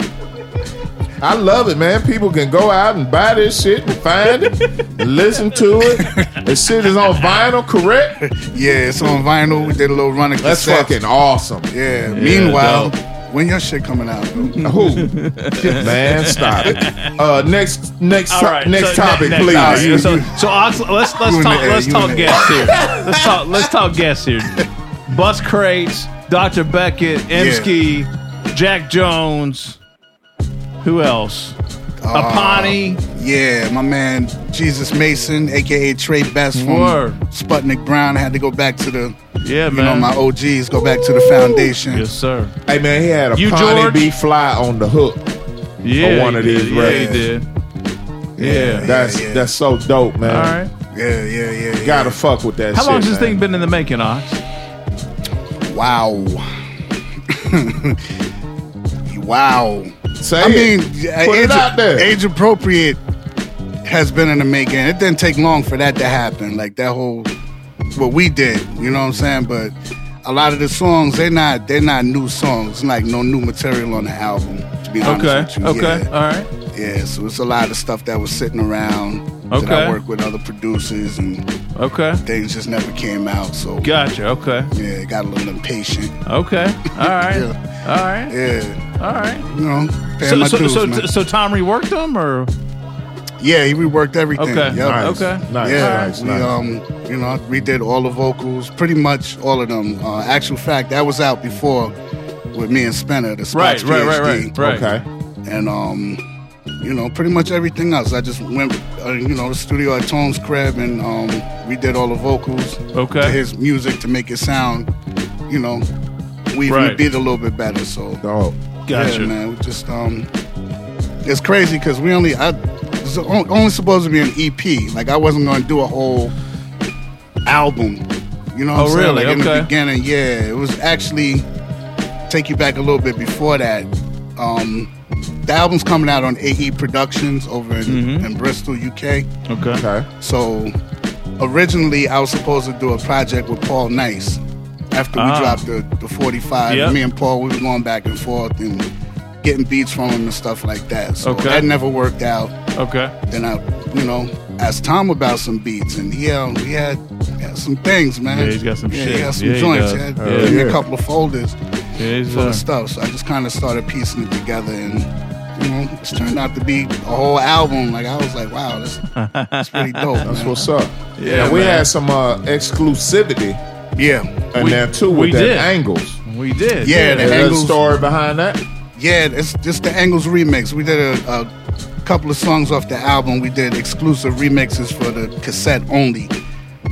I love it, man. People can go out and buy this shit and find it, and listen to it. The shit is on vinyl, correct? Yeah, it's on vinyl. We did a little running That's cassettes. fucking awesome. Yeah. Meanwhile, when your shit coming out? Though? Who? Man, stop it. Uh, next, next, All to- right, next so topic, next- please. all right, so, so Ox, let's let's You in talk the air, let's you talk in the guests here. Let's talk let's talk guests here. Buscrates, Dr. Beckett, Emskee, Jack Jones. Who else? Uh, Apani. Yeah, my man Jesus Mason, aka Trey Best from Word. Sputnik Brown. I had to go back to the Yeah, you know man. my OGs. Go back to the foundation. Yes, sir. Hey man, he had a You, Pawnee George? B fly on the hook. Yeah, for one of these did. Yeah, he did. Yeah. that's that's so dope, man. All right. Yeah, yeah, yeah. You gotta fuck with that. How shit, long has this man. thing been in the making, Ox? Wow. wow. Say I mean, age, out there. age appropriate has been in the making. It didn't take long for that to happen. Like that whole what we did, you know what I'm saying? But a lot of the songs, they're not they're not new songs. Like no new material on the album, to be honest Okay. with you. Okay. Yeah. All right. Yeah, so it's a lot of stuff that was sitting around. That I work with other producers and Okay. things just never came out. So Gotcha. Okay. yeah, got a little impatient. Okay. All right. Yeah. All right. Yeah. All right. You know, paying So, my so, dues, so, man. so Tom reworked them, or Yeah, he reworked everything. Okay. Yep. Nice. Okay. Nice, Yeah, nice, we nice. um, you know, redid all the vocals, pretty much all of them. Uh, actual fact, that was out before with me and Spencer, the Spots Right, right, right, PhD. right, right. Okay. And um, you know, pretty much everything else. I just went, uh, you know, the studio at Tone's crib and um, we did all the vocals Okay. to his music to make it sound, you know, we Right. even beat a little bit better. So, oh, Gotcha. yeah, man, we just um, it's crazy because we only I it's o- only supposed to be an EP. Like I wasn't going to do a whole album. You know what Oh, I'm saying? really? Like in the Okay. beginning, yeah, it was actually take you back a little bit before that. Um, the album's coming out on AE Productions over in, Mm-hmm. in Bristol, UK. Okay. Okay. So originally, I was supposed to do a project with Paul Nice. After we Ah. dropped the, the 45, Yep. me and Paul, we were going back and forth and getting beats from him and stuff like that. So Okay. that never worked out. Okay. Then I, you know, asked Tom about some beats, and he, uh, he, had, he had some things, man. Yeah, he's got some yeah, shit. He had some Yeah, joints. does. He had gave me yeah. a couple of folders Yeah, he's, full uh, of stuff. So I just kind of started piecing it together, and you know, it's turned out to be a whole album. Like I was like, wow, that's, that's pretty dope. That's man. what's up. Yeah, Yeah, we man. had some uh, exclusivity Yeah, in We- there too we with that did. angles. we did. Yeah, the Is angles. story behind that? Yeah, it's just the Angles remix. We did a, a couple of songs off the album. We did exclusive remixes for the cassette only.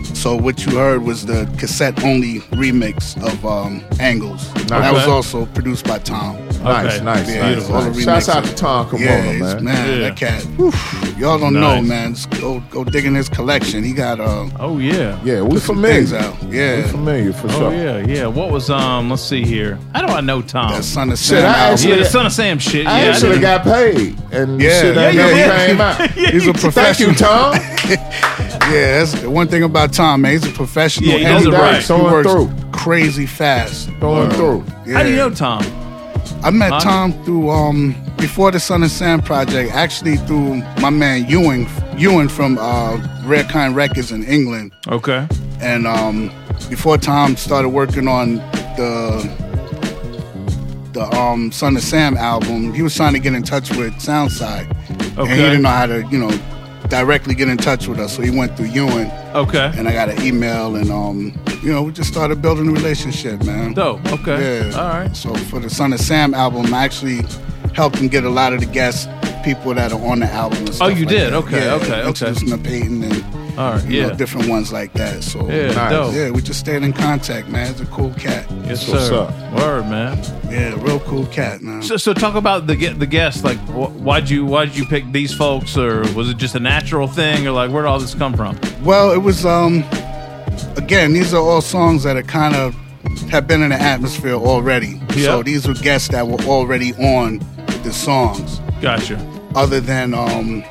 So what you heard was the cassette only remix of um, Angles. That was also produced by Tom. Nice, Okay. nice, Yeah, nice. all the nice. Shouts out to Tom Kimona, yeah, man. man, Yeah. that cat. whew, y'all don't know, man. Just go go dig in his collection. He got uh, Oh yeah. Yeah, we some familiar. things out. We Yeah, familiar for sure. Oh sure. yeah, yeah. What was um? Let's see here. How do I know Tom? that Son of Shit, Sam. I actually- yeah, the son of Sam shit. I yeah, actually didn't- got paid, and Yeah. shit Yeah, that you never came out. He's a professional. Thank professional. you, Tom. Yeah, that's the one thing about Tom, man. He's a professional. Yeah, he and does it right. He Throwing works through. crazy fast. Going Uh, through. How do you know Tom? I met Huh? Tom through um before the Son of Sam project. Actually, through my man Ewing Ewing from uh, Rare Kind Records in England. Okay. And um, before Tom started working on the the um, Son of Sam album, he was trying to get in touch with Sound Science, and he didn't know how to, you know, directly get in touch with us. So he went through Ewan, Okay. and I got an email, and um, you know, we just started building a relationship, man. Dope. Okay. Yeah. All right. So for the Son of Sam album, I actually helped him get a lot of the guest people that are on the album. Oh, you like did? that. Okay, Yeah, okay, okay. introducing Peyton and All right. you Yeah. know, different ones like that. So Yeah, Nice. yeah, we just stayed in contact, man. It's a cool cat. Yes, what's sir. up. Word, man. Yeah, real cool cat, man. So, so talk about the get the guests. Like, wh- why'd you why'd you pick these folks, or was it just a natural thing, or like where'd all this come from? Well, it was um again, these are all songs that are kind of have been in the atmosphere already. So these were guests that were already on the songs. Gotcha. Other than um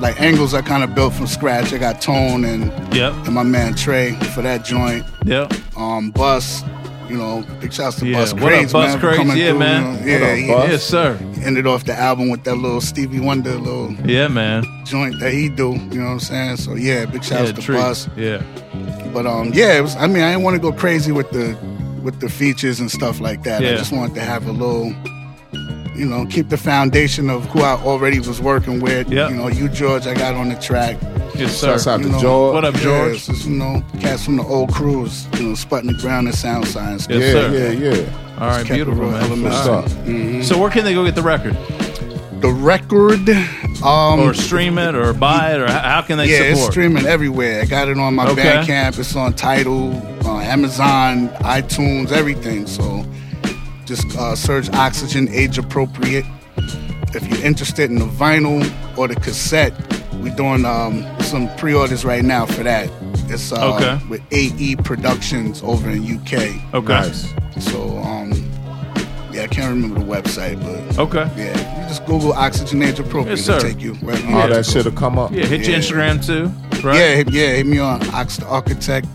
like angles I kind of built from scratch. I got Tone and Yep. and my man Trey for that joint. Yep. Um Bus, You know, big shouts to Yeah, Bus what up, Bus Craze? Yeah, through. man. You know, yeah, he- Yes, sir. he Ended off the album with that little Stevie Wonder little Yeah, man. joint that he do. You know what I'm saying? So yeah, big shouts Yeah, to treat. Bus. Yeah. But um, yeah, it was. I mean, I didn't want to go crazy with the with the features and stuff like that. I just wanted to have a little, you know, keep the foundation of who I already was working with. Yeah. You know, you George, I got on the track. Yes, sir. Shouts out You to know, George. What up, yeah, George? it's just, you know, cats from the old crews. You know, Sputnik Brown and Sound Science. Yes, sir. yeah, yeah. All right, Just kept it beautiful, real man. elemental. All right. Mhm. So where can they go get the record? The record, um, or stream it, or buy it, or how how can they yeah, it's streaming everywhere. I got it on my Okay. Bandcamp. It's on Tidal, uh, Amazon, iTunes, everything. So just uh, search Oxygen Age Appropriate. If you're interested in the vinyl or the cassette, we're doing um, some pre-orders right now for that. It's uh, Okay. with AE Productions over in UK. Okay. Nice. So um, yeah, I can't remember the website, but Okay. yeah, you just Google Oxygen Age Appropriate. Yes, It'll take you wherever you All need that to go. shit'll come up. Yeah, hit your Instagram too, right? Yeah, hit, yeah, hit me on Ox the Architect.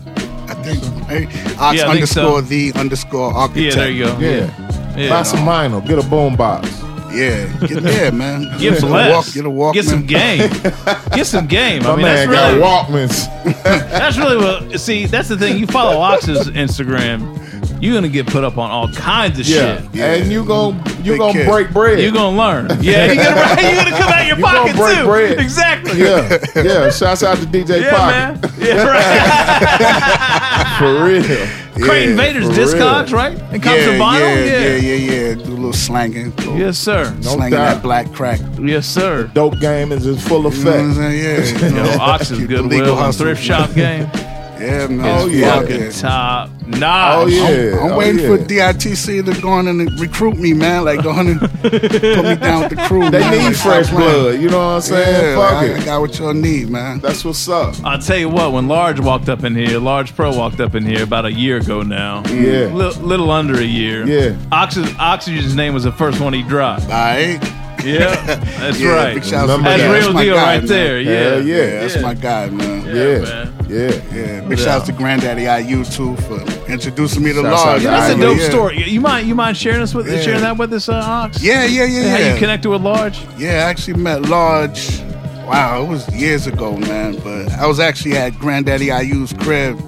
I think right? Ox Yeah, I think so. underscore the underscore architect. Yeah, there you go. Yeah. Yeah. Buy some vinyl. Get a boom box. Yeah, get there, man. Give some Get a walk- get a Walkman. Get some game. Get some game. I My mean, man that's got really Walkmans. that's really what. See, that's the thing. You follow Ox's Instagram, you're gonna get put up on all kinds of Yeah. shit. And you gon' you Big gonna kid. break bread. You're gonna learn. Yeah, you're gonna, you're gonna come out your You gonna pocket break too. bread. Exactly. Yeah, yeah. Shouts out to DJ Yeah, Pocket. man. Yeah, right. For real. Creighton Yeah, Vader's for Discogs, real. right? And comes yeah, in vinyl. yeah, Yeah. yeah, yeah, yeah. Do a little slanging. little Yes, sir. Slanging doubt. that black crack. Yes, sir. Dope game is in full You know what I'm Yeah. you Yo, know, Ox is good. legal Will hustle. thrift shop game. Yeah, man. Oh, It's yeah. fucking yeah. top notch. Oh, yeah. I'm, I'm Oh, waiting yeah. for DITC to go on and recruit me, man. Like, go on and put me down with the crew. They man. need Like, fresh blood. You know what I'm saying? Yeah, Fuck I, it. I got what y'all need, man. That's what's up. I'll tell you what, when Large walked up in here, Large Pro walked up in here about a year ago now. Yeah. Li- little under a year. Yeah. Oxygen, Oxygen's name was the first one he dropped. All right. Yeah, that's Yeah, right. big shout out Remember to That's that. real my deal guy, right man. there. Yeah. Hell yeah. Yeah, that's my guy, man. Yeah, Yeah. man. Yeah. Yeah, big Yeah. shout out to Granddaddy IU too for introducing me to Shouts out Large. to Yeah, that's a Yeah, dope yeah. story. You mind you mind sharing us with Yeah. sharing that with us, uh, Ox? Yeah, yeah, yeah, How yeah. you connected with Large? Yeah, I actually met Large. Wow, it was years ago, man. But I was actually at Granddaddy IU's crib.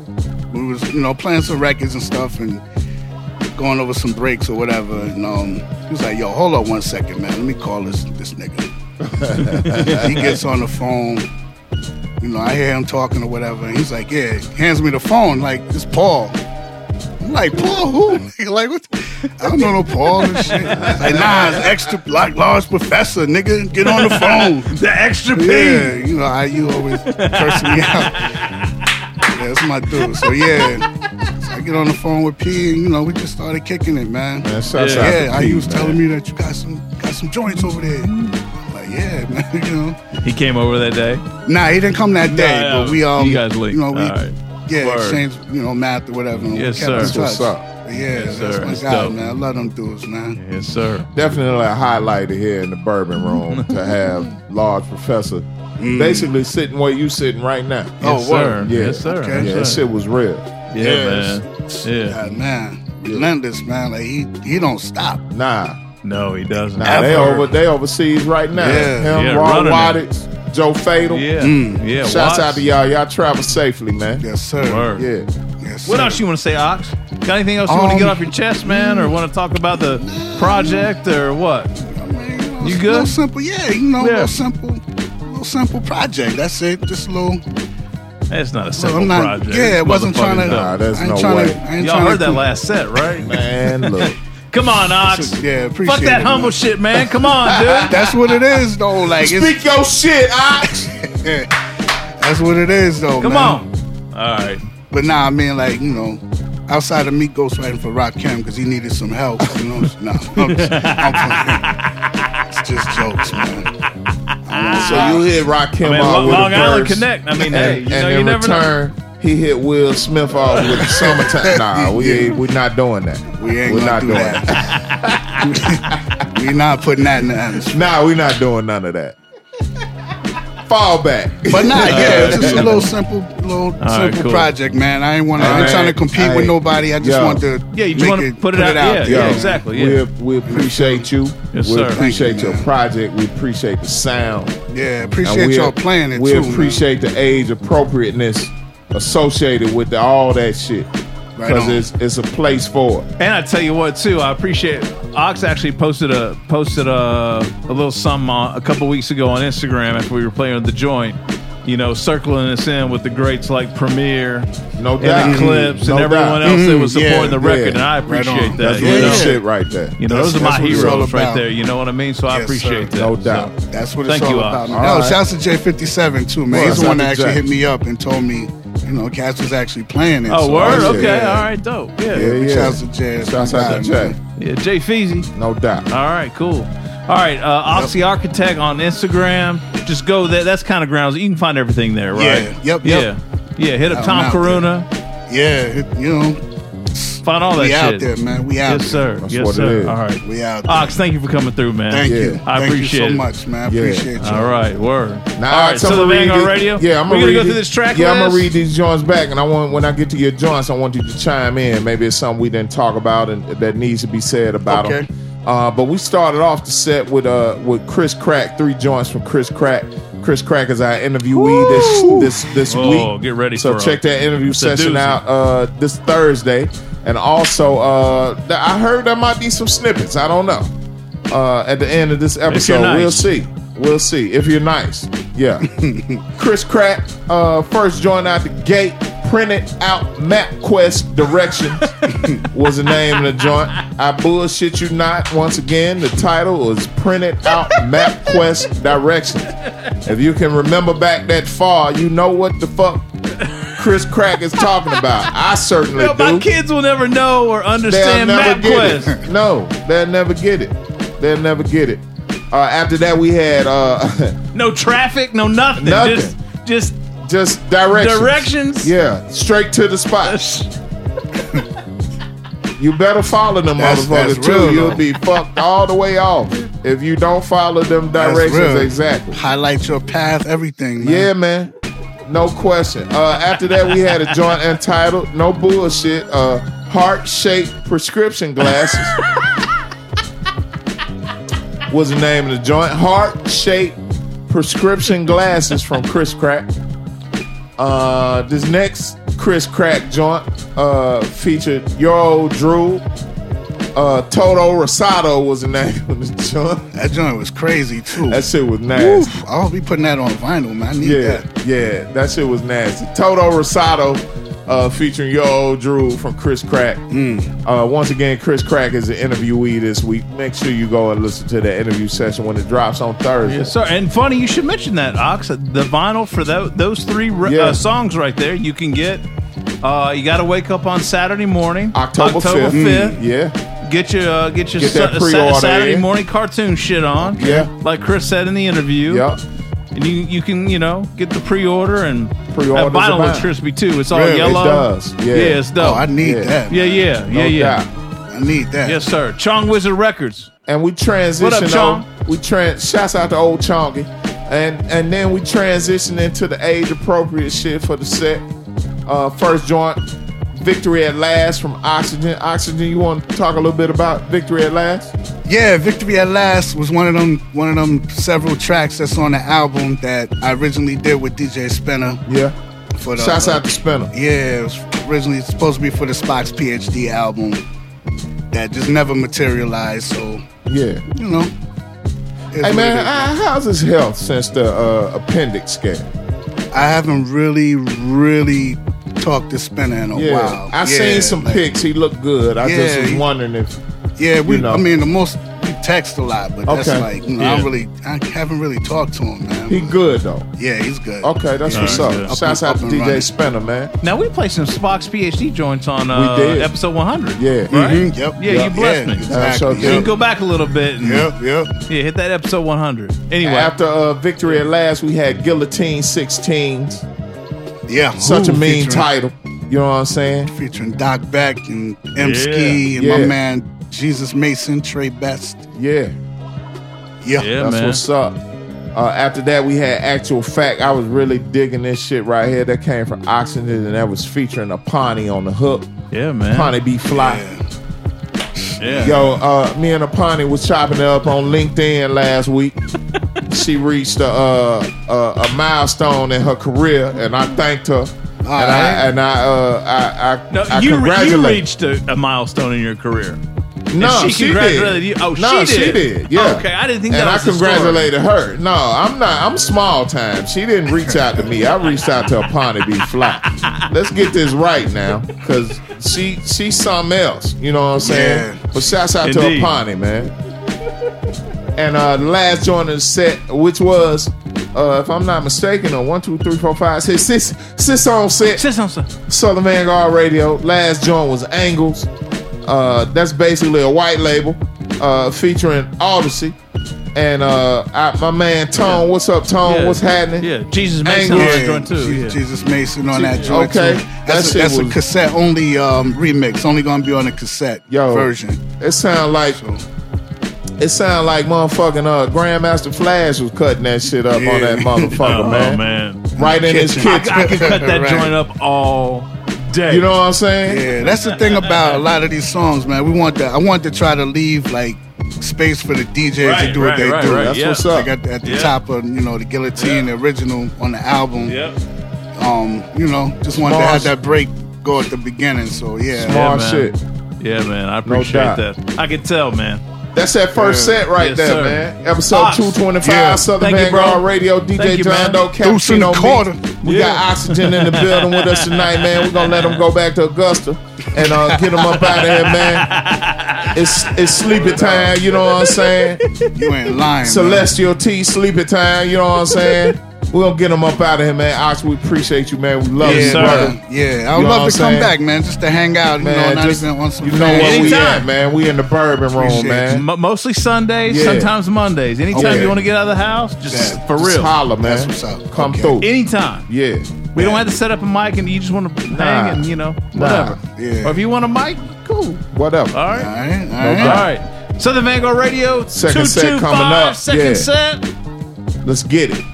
We was, you know, playing some records and stuff and going over some breaks or whatever. And um, he was like, "Yo, hold up one second, man. Let me call this this nigga." he gets on the phone. You know, I hear him talking or whatever. And he's like, "Yeah." He hands me the phone. Like, it's Paul. I'm like, Paul, who? like, what? I don't know no Paul and shit. Like, nah, it's extra like large professor, nigga. Get on the phone. The extra P. Yeah, you know, IU always cursing me out. Yeah, that's my dude. So yeah. So I get on the phone with P and you know, we just started kicking it, man. Man, shouts Yeah. out yeah, to P, IU was man. telling me that you got some got some joints over there. I'm like, yeah, man, you know. He came over that day. Nah, he didn't come that day, Nah, but we um you guys linked. you know, we All right. yeah, Word. exchanged, you know, math or whatever. and we Yes, kept sir. in That's touch. what's up. But yeah, Yes, that's sir. my It's guy, dope. man. I love them dudes, man. Yes, sir. Definitely a highlight here in the bourbon room to have large professor basically sitting where you sitting right now. Oh, yes, word. sir. Yeah. Yes, sir. Okay. Yeah, Yes, that sir. shit was real. Yeah, Yes. man. Yeah. God, man, relentless, man. Like he he don't stop. Nah, No, he doesn't. nah, they over they overseas right now. Yeah. Him, Yeah, Ron running Waddix, Joe Fatal. Yeah. Mm. Yeah. Shouts Watts. out to y'all. Y'all travel safely, man. Yes, sir. Word. Yeah. Yes, What sir. else you want to say, Ox? Got anything else you want to Um, get off your chest, man, or want to talk about the project or what? I mean, you, know, You a good? little simple, yeah. You know, a Yeah. little simple, little simple project. That's it. Just a little. It's not a simple I'm not. project. Yeah, it wasn't trying to. motherfucker's dope. Nah, there's no trying way. To, Y'all heard to, that last set, right? Man, look. Come on, Ox. Yeah, appreciate Fuck that it, humble man. shit, man. Come on, dude. That's what it is, though. Like, it's, Speak your shit, Ox. that's what it is, though. Come man. on. All right. But nah, I mean, like you know, outside of me ghostwriting for Rakim because he needed some help. You know, nah, I'm, just, I'm. It's just jokes, man. So you hit Rakim I mean, off Lo- with Long a Island verse, Connect. I mean, and, hey, you and know, in you never know. Return, he hit Will Smith off with the summertime. Nah, we ain't, we not doing that. We ain't We're gonna not do doing that. we're not putting that in the atmosphere. Nah, we're not doing none of that. Fall back, But nah, yeah, it's just a little simple, little right, simple cool. project, man. I ain't want to. I ain't trying to compete hey, with nobody. I just yo. want to. Yeah, you just make wanna put it out- yeah, there. yeah, exactly. We, we appreciate you. Yes, we sir. appreciate you, your man. project. We appreciate the sound. Yeah, appreciate we- y'all playing it We too. man. appreciate the age appropriateness associated with the, all that shit. Because on. it's it's a place for it. And I tell you what, too, I appreciate. Ox actually posted a posted a, a little something on, a couple weeks ago on Instagram after we were playing with the joint. You know, circling us in with the greats like Premier, No and doubt. the clips, No and everyone doubt. else that Mhm, was supporting yeah, the record, yeah. and I appreciate on. that. That's you real know? shit right there. You know, That's- those are my that's what it's all heroes right there. You know what I mean? So I appreciate sir. that. No So, doubt. That's what Thank it's all you, about. Ox. No, All right. shouts to J57 too, man. Well, He's the one that actually hit me up and told me, you know, Cass was actually playing it. Oh, so word? Okay, yeah. all right, dope. Yeah, Yeah, yeah. Shouts to Jay. That's Shouts out to Jay. yeah. Jay Feezy. No doubt. All right, cool. All right, uh, Oxy Architect on Instagram. Just go there. That's kind of grounds. You can find everything there, right? Yeah, yep, Yeah, yep. yeah. Hit up I'm Tom out Caruana. Yeah, it, you know, Find all that we shit. out there, man. We out Yes, there. sir. That's yes, what it sir. is. All right. We out there. Ox, thank you for coming through, man. Thank Yeah. you. I Thank appreciate you so it. much, man. I Yeah. appreciate you. All right, word. Now, all right, so so I'm the gonna read Vanguard it- Radio. Yeah, I'm gonna gonna go through this track Yeah, I'm gonna read these joints back, and I want when I get to your joints, I want you to chime in. Maybe it's something we didn't talk about and that needs to be said about Okay. them. Uh, but we started off the set with uh with Chris Crack, three joints from Chris Crack. Chris Crack is our interviewee this this this Oh, week. get ready So for a- check that interview session doozy. out uh, this Thursday, and also uh, th- I heard there might be some snippets. I don't know. Uh, at the end of this episode, nice. we'll see. We'll see if you're nice. Yeah. Chris Crack uh, first joined out the gate. Printed out MapQuest directions was the name of the joint. I bullshit you not. Once again, the title was Printed Out MapQuest Directions. If you can remember back that far, you know what the fuck Chris Crack is talking about. I certainly Well, do. my kids will never know or They'll understand never get MapQuest. it. No, they'll never get it. They'll never get it. Uh, after that, we had uh, No traffic, no nothing. Nothing. Just, just just directions. Directions? Yeah, straight to the spot. you better follow them That's- motherfuckers that's too. real, You'll though. be fucked all the way off if you don't follow them directions real. exactly. Highlight your path, everything, man. Yeah, man. No question. Uh, after that, we had a joint entitled "No Bullshit." Uh, Heart-shaped prescription glasses was the name of the joint. Heart-shaped prescription glasses from Chris Crack. Uh, this next Chris Crack joint uh, featured Your Old Drew. Uh, Toto Rosado was the name of the joint. That joint was crazy too. That shit was nasty. Oof, I'll be putting that on vinyl, man. I need Yeah, that. yeah, that shit was nasty. Toto Rosado uh, featuring Yo Old Drew from Chris Crack. Mm. Uh, once again, Chris Crack is the interviewee this week. Make sure you go and listen to the interview session when it drops on Thursday. Yes, sir. And funny, you should mention that, Ox. The vinyl for tho- those three re- Yeah. uh, songs right there, you can get. Uh, you got to wake up on Saturday morning, October 5th. 5th. Mm, yeah. Get your uh, get your Get sa- Saturday morning cartoon shit on. Yeah. like Chris said in the interview. Yep. And you you can you know get the pre-order and Pre-orders that vinyl crispy too. It's all Really? It yellow. does. Yeah. it's dope. Oh, I need Yeah. that. yeah, yeah, No yeah, yeah. doubt. I need that. Yes, sir. Chong Wizard Records. And we transition What up, Chong? on- We trans shouts out to old Chongy. And and then we transition into the age appropriate shit for the set. Uh, first joint, Victory at Last from Oxygen. Oxygen, you want to talk a little bit about Victory at Last? Yeah, Victory at Last was one of them one of them several tracks that's on the album that I originally did with DJ Spinna. Yeah. For the, Shouts out to Spinna. Yeah, it was originally supposed to be for the Spock's PhD album that just never materialized. So Yeah. you know. Hey man, how's his health since the uh, appendix scare? I haven't really, really talked to Spinna in a yeah, while. I Yeah, seen some like- pics. He looked good. I just was wondering if Yeah, we. you know. I mean, the most we text a lot, but that's like you know, I really, I haven't really talked to him, man. he good though. yeah, he's good. Okay, that's Yeah, what's he's up. good. Shouts and- out to DJ running. Spinner, man. Now we play some Spock's PhD joints on uh, We did. episode 100. Yeah. right. Mhm, yep, Yeah, yep, you blessed yeah, me. exactly, So So you can go back a little bit and Yep, yep. yeah, hit that episode 100. Anyway, After uh, Victory at Last, we had Guillotine 16s. Yeah, Such a Who mean title. You know what I'm saying? Featuring Doc Beck and M. Yeah. Ski and Yeah. my man Jesus Mason, Trey Best. Yeah, Yeah, Yeah, that's man. what's up. Uh, after that, we had Actual Fact. I was really digging this shit right here. That came from Oxygen, and that was featuring Apani on the hook. Yeah, man. Pawnee be fly. Yeah. Yo, uh, me and Apani was chopping it up on LinkedIn last week. she reached a, uh, a, a milestone in her career, and I thanked her. and I right. and I uh, I, I, No, I you, you reached a, a milestone in your career. No, And she, congratulated did. you. Oh, no, she did. Yeah. Okay, I didn't think that. and I was the story. congratulated her. No, I'm not. I'm small time. She didn't reach out to me. I reached out to Apani be fly. Let's get this right now, because she she's something else. You know what I'm saying? But shouts out Indeed. to Apani, man. And uh, the last joint of the set, which was, uh, if I'm not mistaken, on one, two, three, four, five, six, six, six on set. Six on set. Southern Vanguard Radio. Last joint was Angles. Uh, that's basically a white label uh, featuring Odyssey. And uh, I, my man Tone, what's up, Tone? Yeah. What's happening? Yeah, Jesus Mason on that joint too. Je- Yeah. Jesus Mason on that joint okay. too. That That's, shit a, that's was- a cassette only um, remix. Only gonna be on the cassette Yo, version. It sound like it sound like motherfucking uh, Grandmaster Flash was cutting that shit up on that motherfucker, Oh, man. man. Right in his Kitchen. kitchen. I, I could cut that Right. joint up all day. You know what I'm saying? Yeah, that's the thing about a lot of these songs, man. We want to. I want to try to leave like space for the DJs Right, to do what they right, do. right, That's yeah. what's up. Like at, at the Yeah. top of you know the guillotine, the original on the album. Yep. Um, you know, just wanted to have that break go at the beginning. So yeah, Smart man. shit. Yeah, man. I appreciate doubt. that. I can tell, man. That's that first Yeah. set right Yes, there, sir. man. Episode Ox. 225, Yeah. Southern Thank you, Radio, DJ Thank you, John. Doe, Deuce in the Cappuccino quarter. We Yeah. got Oxygen in the building with us tonight, man. We're gonna let them go back to Augusta and uh, get them up out of here, man. It's it's sleepy time, you know what I'm saying? you ain't lying. man. Celestial T, sleepy time, you know what I'm saying? We're gonna get them up out of here, man. Ox, we appreciate you, man. We love Yeah, you, sir. brother. Yeah, I You would know love I'm to come back, man, just to hang out. You know, Man, not just- even on some. You know where we Anytime. at, man. We in the bourbon room, man. M- mostly Sundays, Yeah. sometimes Mondays. Anytime Okay. you want to get out of the house, just Yeah. for Just real. holler, man. That's what's up. Come Okay. through. Anytime. Yeah. We don't have to set up a mic and you just want to hang Nah. and, you know, Nah. whatever. Yeah. Or if you want a mic, cool. Whatever. All right. All right, all No right. doubt. All right. Southern Vanguard Radio, Second set 225, coming up. Second Yeah. set. Let's get it.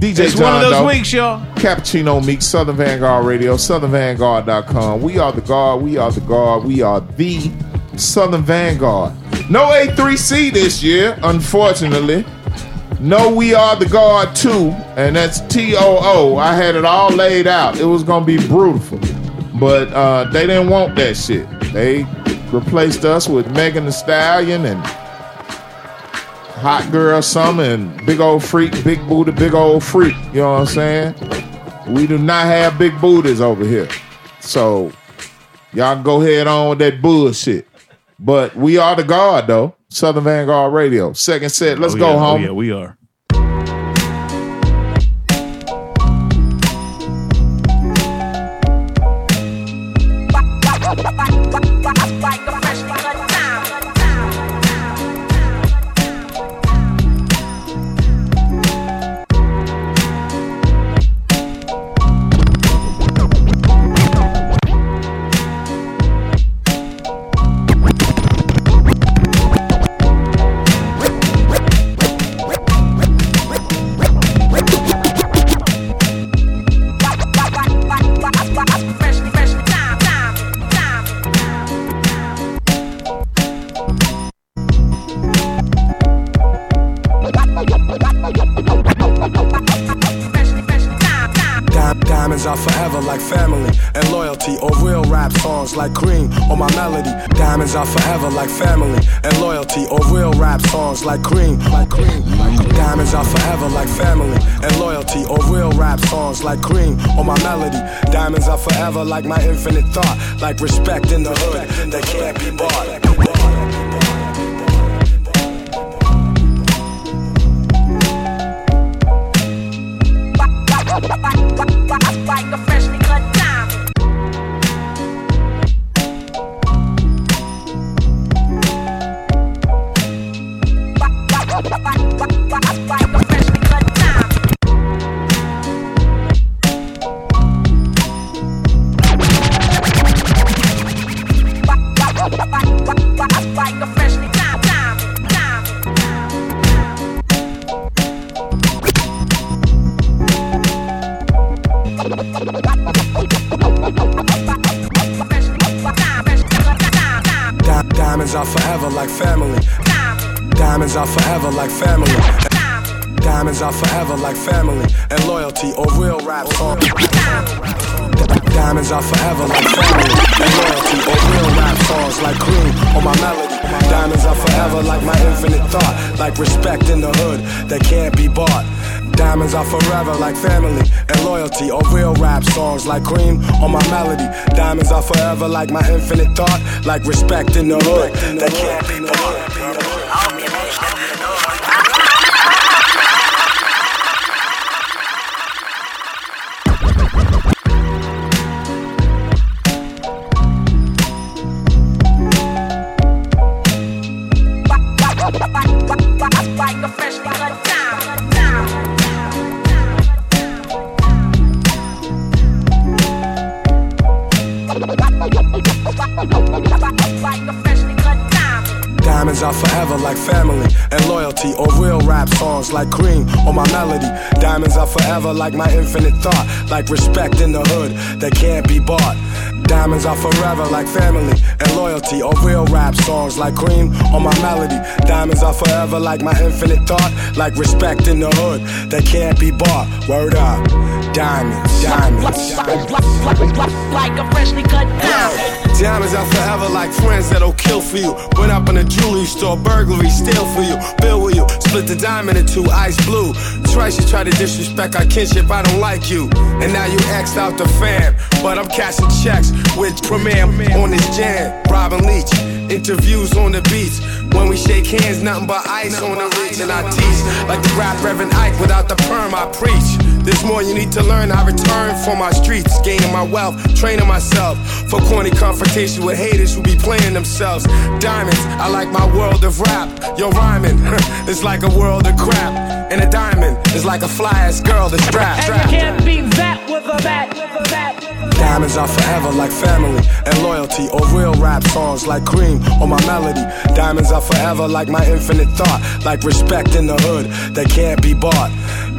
DJ It's John one of those Doe, weeks, y'all. Cappuccino Meek, Southern Vanguard Radio, SouthernVanguard.com. We are the guard. We are the guard. We are the Southern Vanguard. No A3C this year, unfortunately. No, we are the guard too, and that's T O O. I had it all laid out. It was gonna be brutal, but uh, they didn't want that shit. They replaced us with Megan Thee Stallion and Hot Girl Summer and Big Old Freak, Big Booty, Big Old Freak. You know what I'm saying? We do not have big booties over here. So y'all can go ahead on with that bullshit. But we are the guard though. Southern Vanguard Radio. Second set. Let's Oh, go yeah. home. Oh, yeah, we are. Songs like cream, like cream. Like cream. Diamonds are forever like family and loyalty, or real rap songs like cream on my melody. Diamonds are forever like my infinite thought, like respect in the hood that can't be bought. Melody. Diamonds are forever like my infinite thought, like respect in the hood that can't be bought. Forever like family and loyalty or real rap songs like cream or my melody. Diamonds are forever like my infinite thought, like respect in the hood that can't be bought. Diamonds are forever like family and loyalty or real rap songs like cream or my melody. Diamonds are forever like my infinite thought, like respect in the hood that can't be bought. Word up. Diamonds, diamonds. Like a freshly cut diamond. Diamonds are forever like friends that'll kill for you. Went up in a jewelry store, burglary, steal for you, bill with you. Split the diamond in two, ice blue. Twice you try to disrespect our kinship, I don't like you. And now you X'd out the fam. But I'm cashing checks with Premier on this jam. Robin Leach, interviews on the beats. When we shake hands, nothing but ice on the reach. And I teach like the rap Reverend Ike without the perm, I preach. There's more you need to learn. I return for my streets, gaining my wealth, training myself for corny confrontation with haters who be playing themselves. Diamonds, I like my world of rap. Yo, rhyming, it's like a world of crap. And a diamond is like a fly ass girl that's strapped. And you can't be that with a bat, with a bat. Diamonds are forever like family and loyalty or real rap songs like cream on my melody. Diamonds are forever like my infinite thought, like respect in the hood that can't be bought.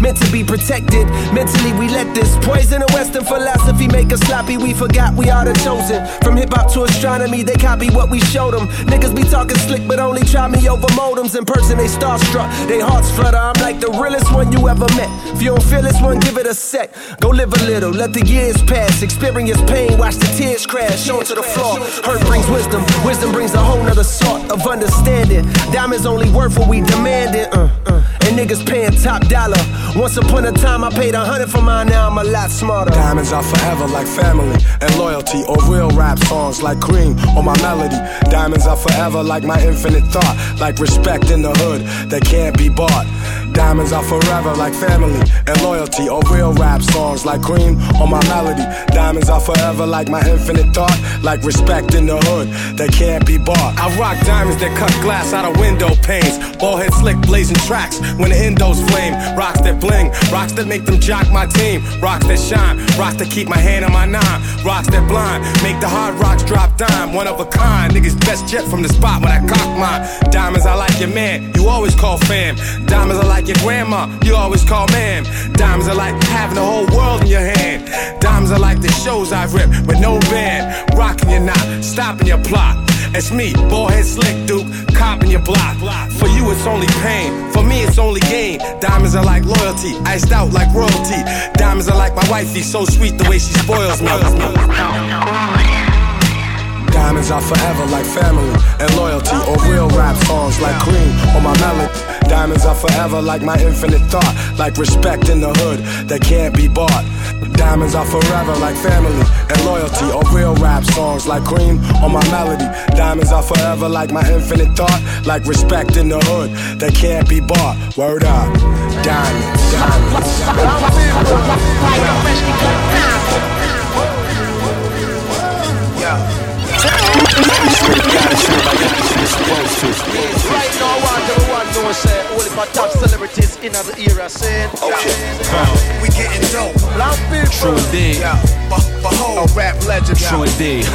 meant to be protected. Mentally, we let this poison of Western philosophy make us sloppy. We forgot we are the chosen. From hip hop to astronomy, they copy what we showed them. Niggas be talking slick, but only try me over modems. In person, they starstruck, they hearts flutter. I'm like the realest one you ever met. If you don't feel this one, give it a sec. Go live a little, let the years pass. Experience pain, watch the tears crash onto the floor. Hurt brings wisdom, wisdom brings a whole nother sort of understanding. Diamonds only worth what we demanding. Uh, uh. And niggas paying top dollar. Once upon a time, I paid a hundred for mine, now I'm a lot smarter. Diamonds are forever like family and loyalty or real rap songs like cream or my melody. Diamonds are forever like my infinite thought, like respect in the hood that can't be bought. Diamonds are forever like family and loyalty or real rap songs like cream on my melody. Diamonds are forever like my infinite thought, like respect in the hood that can't be bought. I rock diamonds that cut glass out of window panes. Ball head slick blazing tracks when the endos flame. Rocks that bling, rocks that make them jock my team. Rocks that shine, rocks that keep my hand on my nine. Rocks that blind, make the hard rocks drop dime. One of a kind, niggas best jet from the spot when I cock mine. Diamonds, I like your man, you always call fam. Diamonds, I like your grandma, you always call ma'am. Diamonds are like having the whole world in your hand. Diamonds are like the shows I rip with no band. Rocking your knot, stopping your plot. It's me, ballhead slick Duke, copping your block. For you, it's only pain. For me, it's only gain. Diamonds are like loyalty, iced out like royalty. Diamonds are like my wifey, so sweet the way she spoils me. Diamonds are forever like family and loyalty or real rap songs like cream on my melody. Diamonds are forever like my infinite thought. Like respect in the hood that can't be bought. Diamonds are forever like family and loyalty. Or real rap songs like cream on my melody. Diamonds are forever like my infinite thought. Like respect in the hood that can't be bought. Word up. Diamonds. Right now, I want everyone know, say, all of my top celebrities in the era, saying, We getting dope. Black people. True indeed. Yeah. Be- behold, rap legend. True indeed.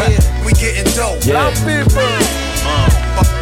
We getting dope. Black people.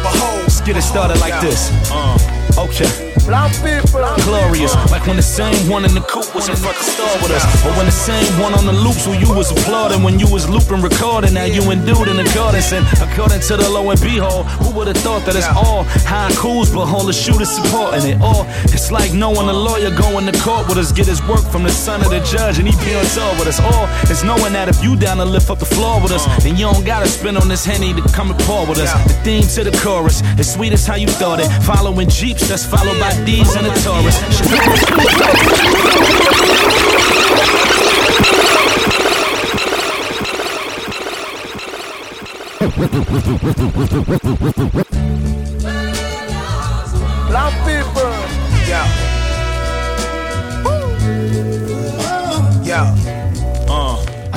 Behold. Let's get it started like this. Uh, okay. Glorious, like when the same one in the coupe was in front of star with us, or when the same one on the loops where you was applauding when you was looping recording. Now you and dude in the garden, and according to the low and behold, who would have thought that it's all high cools, but all the shooters supporting it all. It's like knowing a lawyer going to court with us, get his work from the son of the judge, and he be on tour with us. All it's knowing that if you down to lift up the floor with us, then you don't gotta spin on this henny to come and pour with us. The theme to the chorus, as sweet as how you thought it. Following Jeeps, that's followed by D's and a Taurus. Black people. Yeah. Yeah.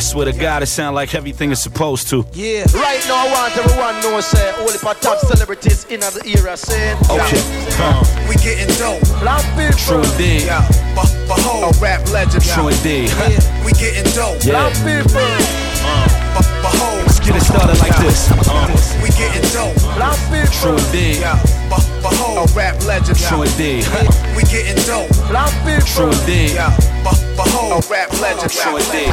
I swear to God, it sound like everything is supposed to. Yeah. Right now, I want everyone to know, say, all of my top celebrities in the era, saying, Okay. Uh, We getting dope. Black people. true indeed. Yeah. Be- behold, rap legend. True indeed. We getting dope. Yeah. Black people. Be- behold. Let's get it started like this. Uh, We getting dope. Black people. true indeed. Yeah. Be- behold, rap legend. True indeed. We getting dope. Black people. True indeed. Yeah. Be- behold, rap legend. True indeed.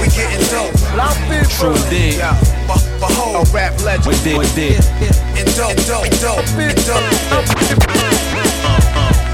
We getting dope. Black people. True indeed. Yeah. Be- behold, rap legend. We did, we did. And dope, dope, dope, and dope.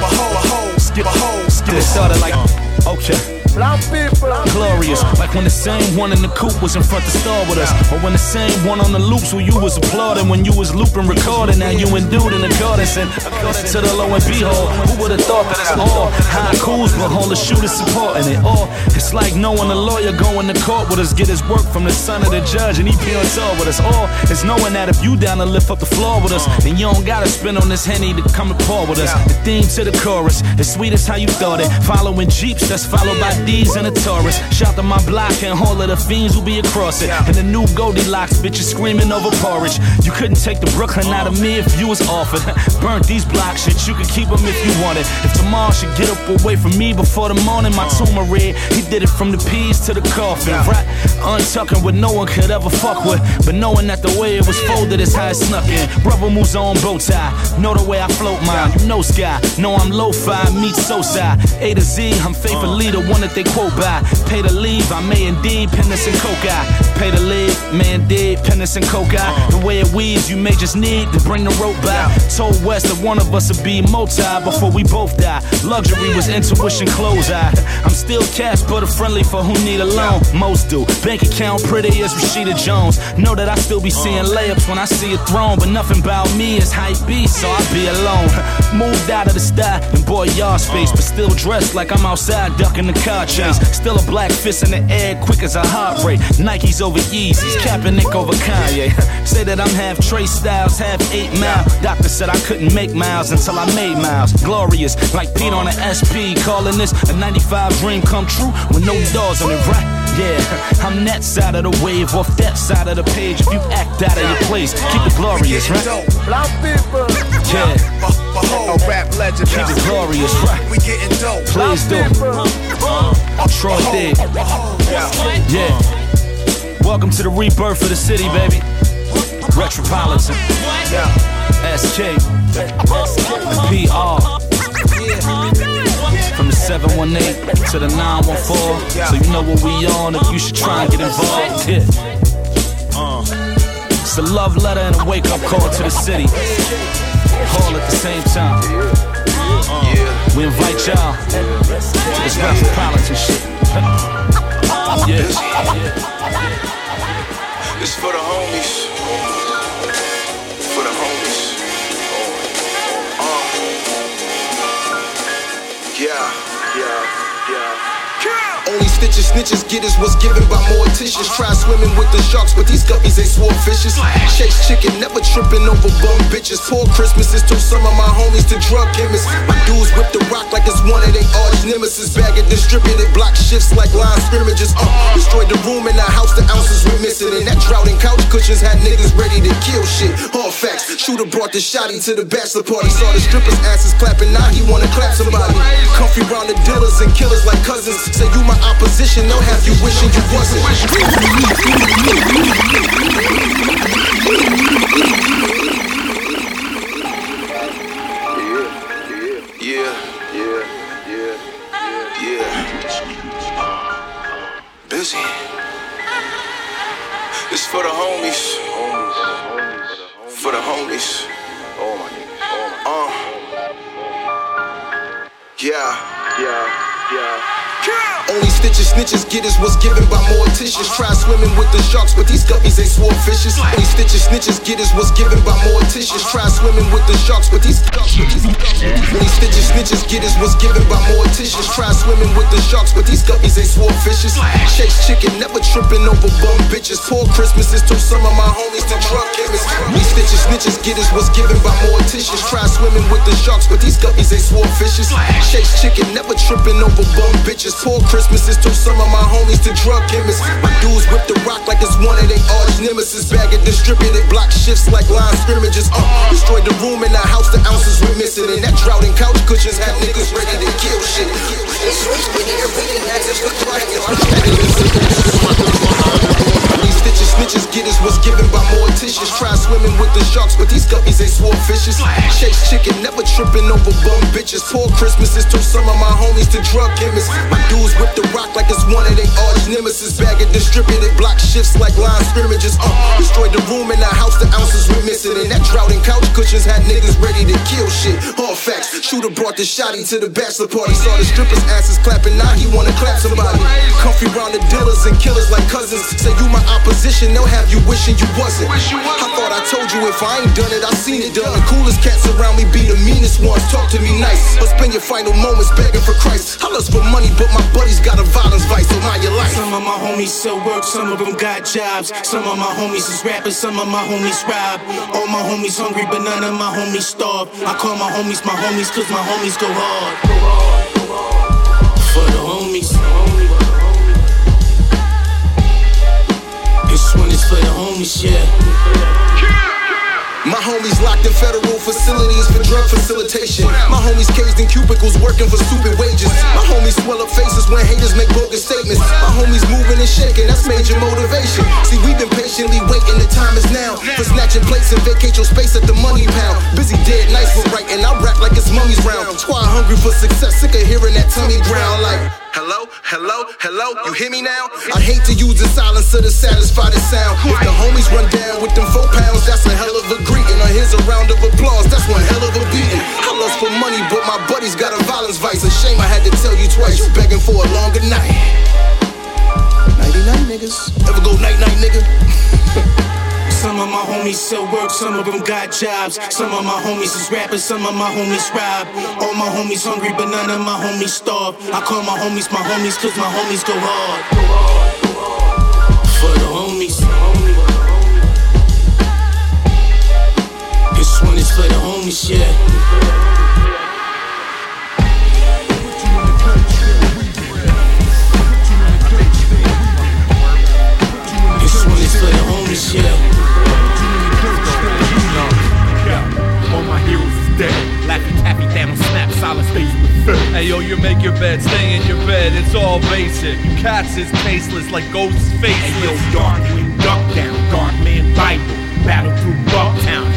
Behold, behold, behold. Let's get it started like. Okay. Black people. Glorious, like when the same one in the coupe was in front the star with us, or when the same one on the loops where you was applauding when you was looping recording. Now you and dude in the garden, and according to the low and behold, who would have thought that it's all high cools, but all the shooters supporting it. All it's like knowing a lawyer going to court with us, get his work from the son of the judge, and he be on tour with us. All it's knowing that if you down to lift up the floor with us, then you don't gotta spin on this henny to come and pour with us. The theme to the chorus, as sweet as how you thought it. Following Jeeps, that's followed by D's and a Taurus. Shout to my block and all of the fiends will be across it. And the new Goldilocks bitches screaming over porridge. You couldn't take the Brooklyn out of me if you was offered. Burnt these blocks, shit, you could keep them if you wanted. If tomorrow should get up away from me before the morning, my are red. He did it from the peas to the coffin. Right? Untucking what no one could ever fuck with. But knowing that the way it was folded is how it snuck in. Brother moves on bow tie. Know the way I float mine. You know sky. Know I'm lo-fi, meet so side. A to Z, I'm faithfully the one that they quote by. Pay to leave, I may indeed pen this in coke eye. Pay to leave, man did pen this in coke eye. The way it weaves, you may just need to bring the rope by. Told West that one of us would be multi before we both die. Luxury was intuition close eye. I'm still cash, but a friendly for who need a loan. Most do. Bank account pretty as Rashida Jones. Know that I still be seeing uh. layups when I see a throne, but nothing about me is hype beast, so I be alone. Moved out of the sty and boy yard space, uh. but still dressed like I'm outside ducking the car Still a black fist in the air, quick as a heart rate. Nikes over Yeezys, Kaepernick over Kanye. Say that I'm half Trace Styles, half 8 Mile. Doctor said I couldn't make miles until I made miles. Glorious, like Pete on an SP, calling this a 95 dream come true with no doors on it, right? Yeah, I'm that side of the wave, off that side of the page. If you act out of your place, keep it glorious, right? Black people. Yeah, Behold, rap legend. keep it glorious, right? We getting dope. Please do. Troy did. Yeah. Welcome to the rebirth of the city, baby. Retropolitan. SK. PR. From the 718 to the 914. So you know what we on if you should try and get involved. Yeah. Uh. It's a love letter and a wake up call to the city. All at the same time. Uh. We invite y'all to this Retropolitan shit. yeah. It's for the homies. Snitches get is what's given by morticians. Try swimming with the sharks, but these guppies ain't swore fishes. Chase chicken, never tripping over bum bitches. Poor Christmases told some of my homies to drug chemists. My dudes whip the rock like it's one of they arch nemesis. Bag it, distributed, block shifts like line scrimmages. Uh, destroyed the room in the house, the ounces were missing. And that drought and couch cushions had niggas ready to kill shit. All facts. Shooter brought the shotty to the bachelor party. Saw the strippers' asses clapping, now he wanna clap somebody. Comfy round the dealers and killers like cousins. Say you my opposition, they'll have you wishing you wasn't. Yeah, yeah, yeah, yeah. Busy. It's for the homies. For the homies. Uh. Yeah, yeah, yeah. Only stitches snitches get is what's given by morticians. Uh-huh. Try swimming with the sharks, but these guppies ain't swore fishes. Only stitches snitches get is what's given by morticians. Try swimming with the sharks, but these Only stitches snitches uh-huh. get is what's given by morticians. Try swimming with the sharks, but these guppies ain't swore fishes. Chase uh-huh. chicken, never tripping over bum bitches. Poor Christmases told some of my homies to drug chemists. Only stitches snitches get is what's given by morticians. Try swimming with the sharks, but these guppies ain't swore fishes. Chase chicken, never tripping over bum bitches. Poor Christmases told some of my homies to drug chemists. My dudes whip the rock like it's one of they arch nemesis. Bag it, distributed, block shifts like line scrimmages. Uh, destroyed the room in the house, the ounces were missing. And that drought and couch cushions had niggas ready to kill shit. These stitches, snitches get is what's given by morticians. Try swimming with the sharks, but these guppies ain't swore fishes. Chase chicken, never tripping over bum bitches. Poor Christmases told some of my homies to drug chemists. My dudes whip the rock like it's one of they arch nemesis. Bag it, distributed, block shifts like line scrimmages. Uh, destroyed the room in the house, the ounces were missing. And that drought and couch cushions had niggas ready to kill shit. All facts. Shooter brought the shotty to the bachelor party. Saw the strippers' asses clapping, now he wanna clap somebody. Comfy round the dealers and killers like cousins. Say you my opposition, they'll have you wishing you wasn't. I thought I told you if I ain't done it, I seen it done. The coolest cats around me be the meanest ones. Talk to me nice, but spend your final moments begging for Christ. I lust for money, but my buddies got a violence vice. So mind your life. Some of my homies sell work, some of them got jobs. Some of my homies is rappers, some of my homies rob. All my homies hungry, but none of my homies starve. I call my homies my homies, cause my homies go hard. For the homies. For the homies, yeah. My homies locked in federal facilities for drug facilitation. My homies caged in cubicles working for stupid wages. My homies swell up faces when haters make bogus statements. My homies moving and shaking, that's major motivation. See, we've been patiently waiting, the time is now. For snatching plates and vacate your space at the money pound. Busy dead nights for writing, I rap like it's mummy's round. Squad hungry for success, sick of hearing that tummy ground like. Hello, hello, hello, you hear me now? I hate to use the silencer to satisfy the sound. If the homies run down with them four pounds, that's a hell of a greeting. Or here's a round of applause, that's one hell of a beating. I lust for money, but my buddies got a violence vice. A shame I had to tell you twice, you begging for a longer night. 99 niggas, ever go night night nigga? Some of my homies sell work, some of them got jobs. Some of my homies is rappers, some of my homies rob. All my homies hungry, but none of my homies starve. I call my homies my homies, cause my homies go hard. For the homies. This one is for the homies, yeah. This one is for the homies, yeah. Solid space with fit. Hey yo, you make your bed, stay in your bed, it's all basic. Cats is tasteless like ghosts faceless. Hey yo, Darkwing Duck Down, Darkman Bible. Battle through Bucktown.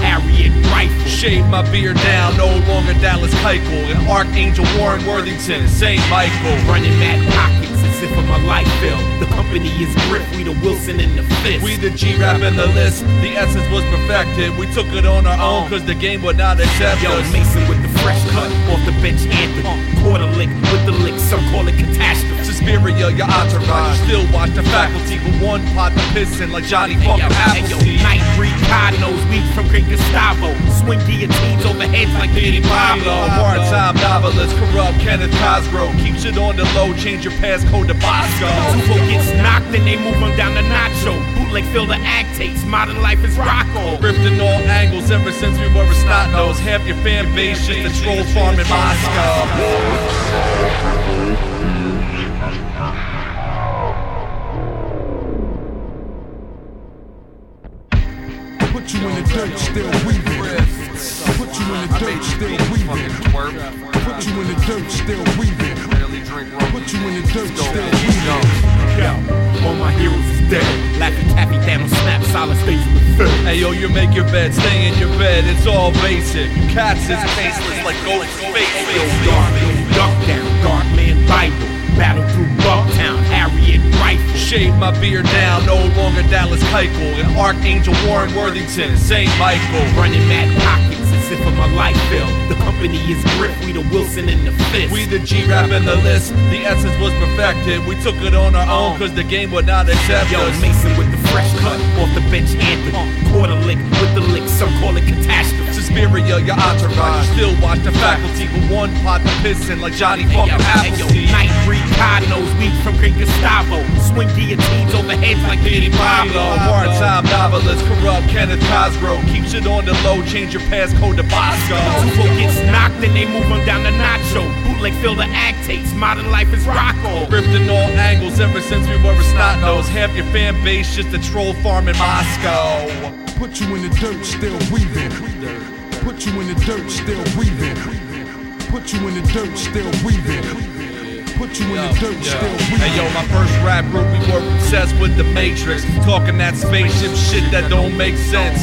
Shave my beard down, no longer Dallas Keuchel. And Archangel Warren Worthington, St. Michael. Running mad pockets as if my life fell. The company is grip, we the Wilson and the fist. We the G-Rap in the list, the essence was perfected. We took it on our own, cause the game would not accept Yo, us. Mason with the fresh cut, off the bench anthem. Quarter lick with the lick, some call it catastrophe. Suspiria, your entourage. Still watch the faculty, With one pot the pissin' like Johnny Hey, Funk yo, and hey, yo, Appleseed. Night Ricardo's, we from Great Gustavo. Swing guillotines over heads like Petey Pablo, part-time novelist, corrupt Kenneth Cosgrove. Keep shit on the low, change your passcode to Bosco. Tuvo gets knocked and they move him down the nacho. Bootleg fill the actates, modern life is Rocco. Ripped in all angles ever since we were a snot nose. Half your fan base just a troll farm in Moscow. Put you in the dirt, still weaving. Put you in the dirt, still weaving. Put you in the dirt, still weaving. Put you in the dirt, still weaving. Yo, all my heroes is dead. Laffy Taffy, Thanos snap, solid stays in the. Hey yo, you make your bed, stay in your bed, it's all basic. You cats is faceless like ghost face. Dark man, duck down, dark man Bible. Battle through Bucktown, Rifle. Shave my beard down, no longer Dallas Keuchel. And Archangel Warren Worthington, St. Michael. Running mad pockets if a light bill. The company is grip, we the Wilson in the fist. We the G-Rap in the list, the essence was perfected. We took it on our own, cause the game would not accept Yo, us. Mason with the fresh cut, off the bench anthem. Quarter lick with the lick, some call it catastrophe. Suspiria, your entourage. Still watch the faculty, but one pot to piss in like Johnny fucking Appleseed. night Ricardo's, weed from Great Gustavo. Swing guillotines over heads like Diddy Pablo, Pablo. part-time novelist, corrupt Kenneth Cosgrove. Keeps it on the low, change your passcode to Bosco. Tuvo gets knocked and they move him down the nacho. Bootleg fill the actates, modern life is Rocco. Ripped in all angles ever since we were a snot nose. Half your fan base just a troll farm in Moscow. Put you in the dirt, still weaving. Put you in the dirt, still weaving. Put you in the dirt, still weaving. Put you in the dirt, still weaving. Hey yo, my first rap group, we were obsessed with the Matrix. Talking that spaceship shit that don't make sense.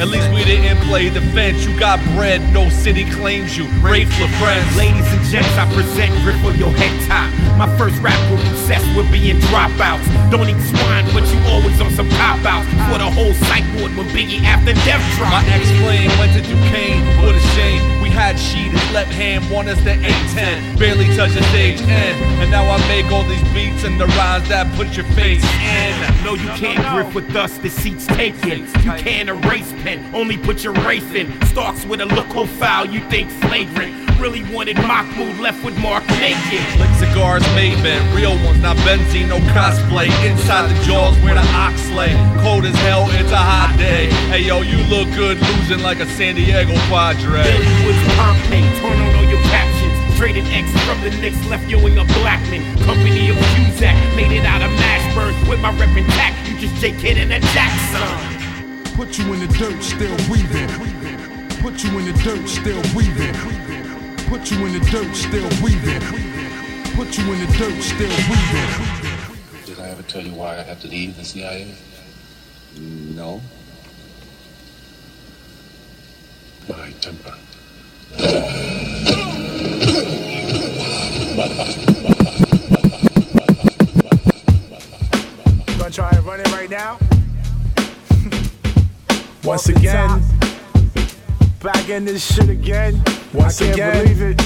At least we didn't play the fence. You got bread, no city claims you. Rafe for friends. Ladies and gents, I present grip for your head top. My first rap group obsessed with being dropouts. Don't eat swine, but you always on some cop outs. For the whole psych ward when Biggie after death dropped. My ex-flame went to Duquesne, what a shame. Had sheet, his left hand won us the A10. Barely touched the stage end. And now I make all these beats and the rhymes that put your face in. No, you can't grip with us, the seat's taken. You can't erase pen, only put your race in. Starts with a look foul, you think flagrant. Really wanted Mahmoud left with Mark naked. Like cigars made man, real ones, not benzene, no cosplay. Inside the jaws where the ox lay. Cold as hell, it's a hot day. Hey yo, you look good losing like a San Diego Padre. Billy was Pompey, turn on all your captions. Traded X from the Knicks, left Ewing a Blackman. Company of Cusack, made it out of Mashburn. With my rep intact, you just J Kidd and a Jackson. Put you in the dirt, still weaving. Put you in the dirt, still weaving. Put you in the dirt, still weaving. Put you in the dirt, still weaving. Did I ever tell you why I had to leave the CIA? No. My temper. Gonna try and run it right now. Once again, back in this shit again. Once I can't again. believe it.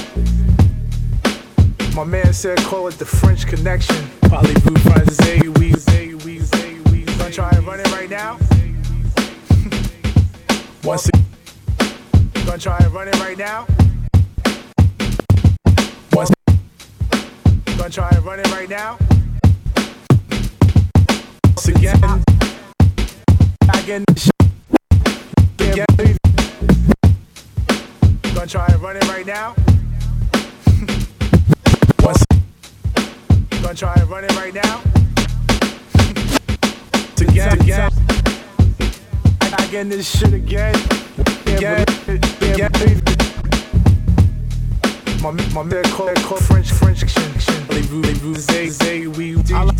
My man said call it the French Connection. Parlez-vous français, oui, oui, oui, oui, oui. Gonna try and run it right now. Once again, gonna try and run it right now. Once gonna try and run it right now. Once again, back in this shit. Gonna try and run it right now. Once gonna try and run it right now. Again, again. Back in this shit again. Again, again. My my man called called French French connection. Voulez-vous, voulez-vous, zay, zay, we, I like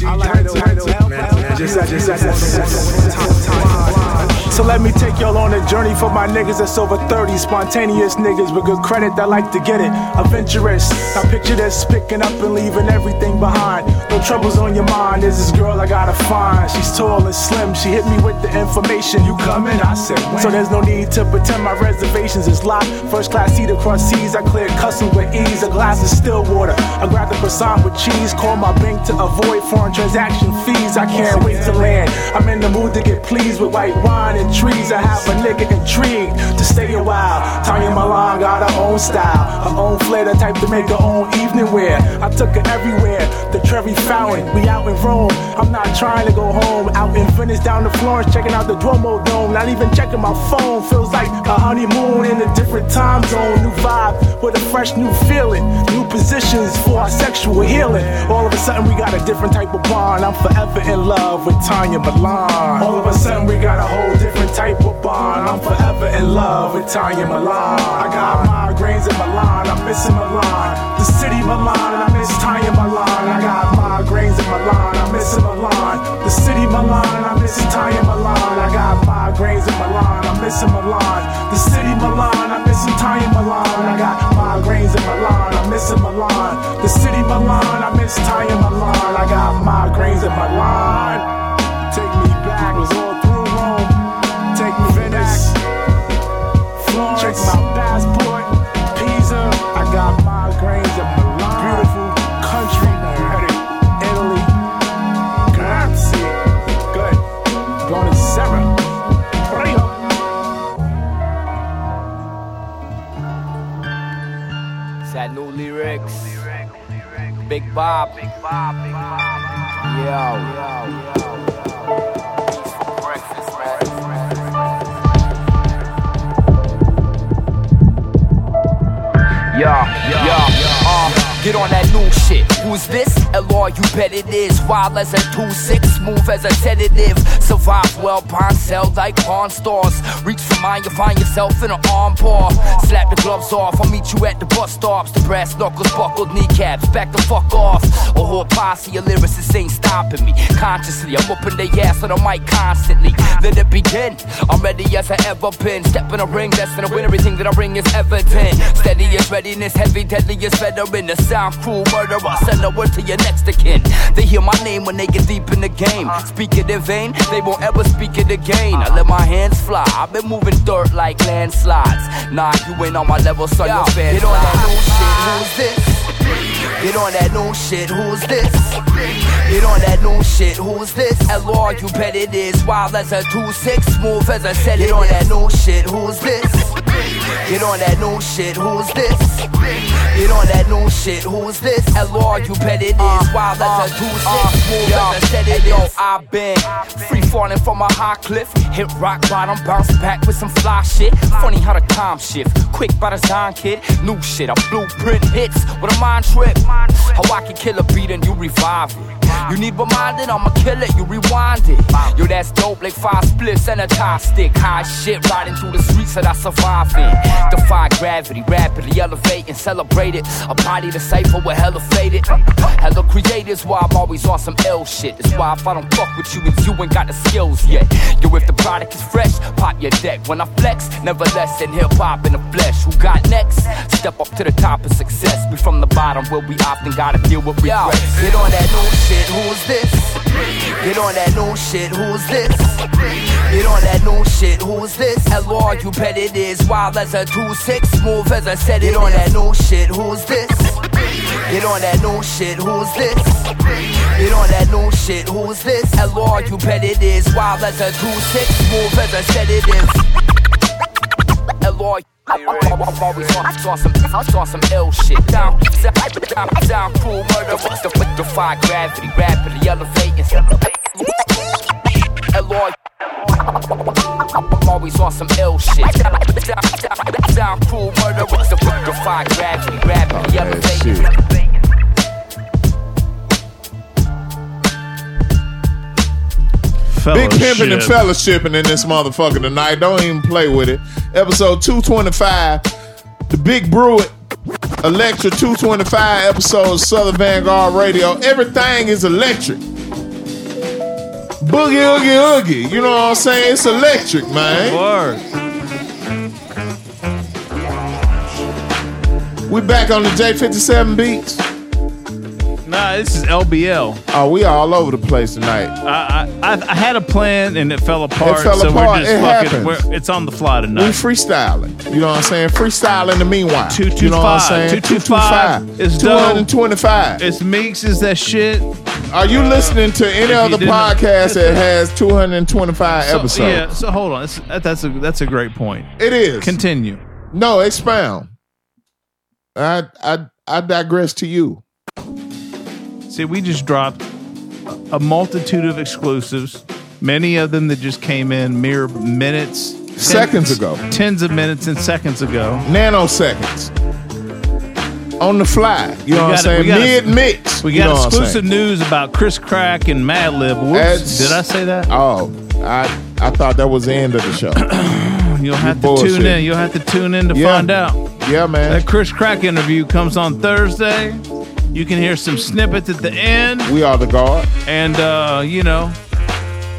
So let me take y'all on a journey for my niggas that's over 30. Spontaneous niggas with good credit that like to get it. Adventurous. Now picture this, picking up and leaving everything behind. No troubles on your mind. There's this girl I gotta find. She's tall and slim. She hit me with the information. You coming? I said when. So there's no need to pretend my reservations is locked. First class seat across seas. I clear customs with ease. A glass of still water. I grabbed the croissant with cheese. Call my bank to avoid foreign transaction fees. I can't wait to land. I'm in the mood to get pleased with white wine and trees. I have a nigga intrigued to stay a while. Tanya Milan got her own style, her own flair, the type to make her own evening wear. I took her everywhere, the Trevi Fountain. We out in Rome. I'm not trying to go home. Out in Venice, down to Florence, checking out the Duomo Dome. Not even checking my phone. Feels like a honeymoon in a different time zone. New vibe with a fresh new feeling. New for our sexual healing. All of a sudden, we got a different type of bond. I'm forever in love with Tanya Milan. All of a sudden, we got a whole different type of bond. I'm forever in love with Tanya Milan. I got migraines in Milan. I'm missing Milan. The city Milan, and I miss Tanya Milan. In Milan. I'm missing Milan. The city Milan, I miss Tanya Milan. I got migraines in Milan. I'm missing Milan. The city Milan, I'm missing Tanya Milan. I got migraines in Milan. I'm missing Milan. The city Milan, I miss Tanya Milan. I got migraines in Milan. Take me back, was all Big Bob. Big Bob. Big Bob. Yo. Breakfast, Yeah, yeah, uh, get on that new shit. Who's this? LR, you bet it is. Wild as a 2-6, move as a sedative. Survive well, pawn sell like pawn stores. Reach mine, you find yourself in an arm paw. Slap the gloves off, I'll meet you at the bus stops. The brass knuckles, buckled kneecaps, back the fuck off. A whole posse of lyricists ain't stopping me. Consciously, I'm whooping their ass on the mic constantly. Let it begin. I'm ready as I ever been. Step in a ring, that's destined to win. Everything that I bring is evident. Steady as readiness, heavy, deadly as veteran. The sound crew murderer. Send a word to your next of kin. They hear my name when they get deep in the game. Speak it in vain, they won't ever speak it again. I let my hands fly. I've been moving dirt like landslides. Nah, you ain't on my level, so your fans get on that new shit. Who's this? Get on that new shit, who's this? Get on that new shit, who's this? LR, you bet it is. Wild as a 2-6, smooth as I said Get on that new shit, who's this? Get on that new shit, who's this? Get on that new shit, who's this? LR, you bet it is. Uh, wild as a 2-6, smooth as I said it is. I've been free falling from a high cliff. Hit rock bottom, bounce back with some fly shit. Funny how the time shift. Quick by design, kid. New shit, I blueprint hits with a mind trip. How I can kill a beat and you revive it. You need reminding, I'ma kill it, you rewind it. Yo, that's dope, like five splits and a tie stick. High shit, riding through the streets that I survive in. Defy gravity, rapidly elevate and celebrate it. A body to cipher with hella faded. Hella creators, why I'm always on some L shit. That's why if I don't fuck with you, it's you ain't got the skills yet. Yo, if the product is fresh, pop your deck. When I flex, never less than hip hop in the flesh. Who got next? Step up to the top of success. We from the bottom where we often gotta deal with regrets. Get on that new shit, who's this? Get on that new shit, who's this? Get on that new shit, who's this? LR, you bet it is. Wild as a 2-6, smooth as I said it. Get on that new shit, who's this? Get on that new shit, who's this? Get on that new shit, who's this? LR, you bet it is. Wild as a 2-6, smooth as I said it is. LR, I'm always on, on some, ill shit. Down, down, down, cool murder, the defy gravity, rapidly elevating. Eloy, I'm always on some ill shit. Down, cool murder, the defy gravity, rapidly elevating. Big pimping and Fellowship. fellowshipping in this motherfucker tonight. Don't even play with it. Episode 225, the Big Brew It, Electra 225 episode of Southern Vanguard Radio. Everything is electric. Boogie, oogie, oogie. You know what I'm saying? It's electric, man. We back on the J57 beats. Nah, this is LBL. Oh, we all over the place tonight. I, I I had a plan and it fell apart. It fell so apart. we're just It fucking. happens. We're, it's on the fly tonight. We freestyling. You know what I'm saying? Freestyle in the meanwhile. Two two you know what I'm five. saying? Two two five. It's dope. 225. It's Meeks. Is that shit? Are you listening to any other podcast that has 225 So, episodes? Yeah. So hold on. That's, that's a that's a great point. It is. Continue. No, expound. I I I digress to you. See, we just dropped a multitude of exclusives. Many of them that just came in mere minutes, tens- Seconds ago. tens of minutes and seconds ago. Nanoseconds. On the fly. You know what I'm saying? we got- Mid mix. We got know what I'm exclusive news about Chris Crack and Madlib. Whoops, did I say that? Oh, I I thought that was the end of the show. You'll have to bullshit. tune in. You'll have to tune in to Yeah. find out. Yeah, man. That Chris Crack interview comes on Thursday. You can hear some snippets at the end. We are the guard. And uh, you know,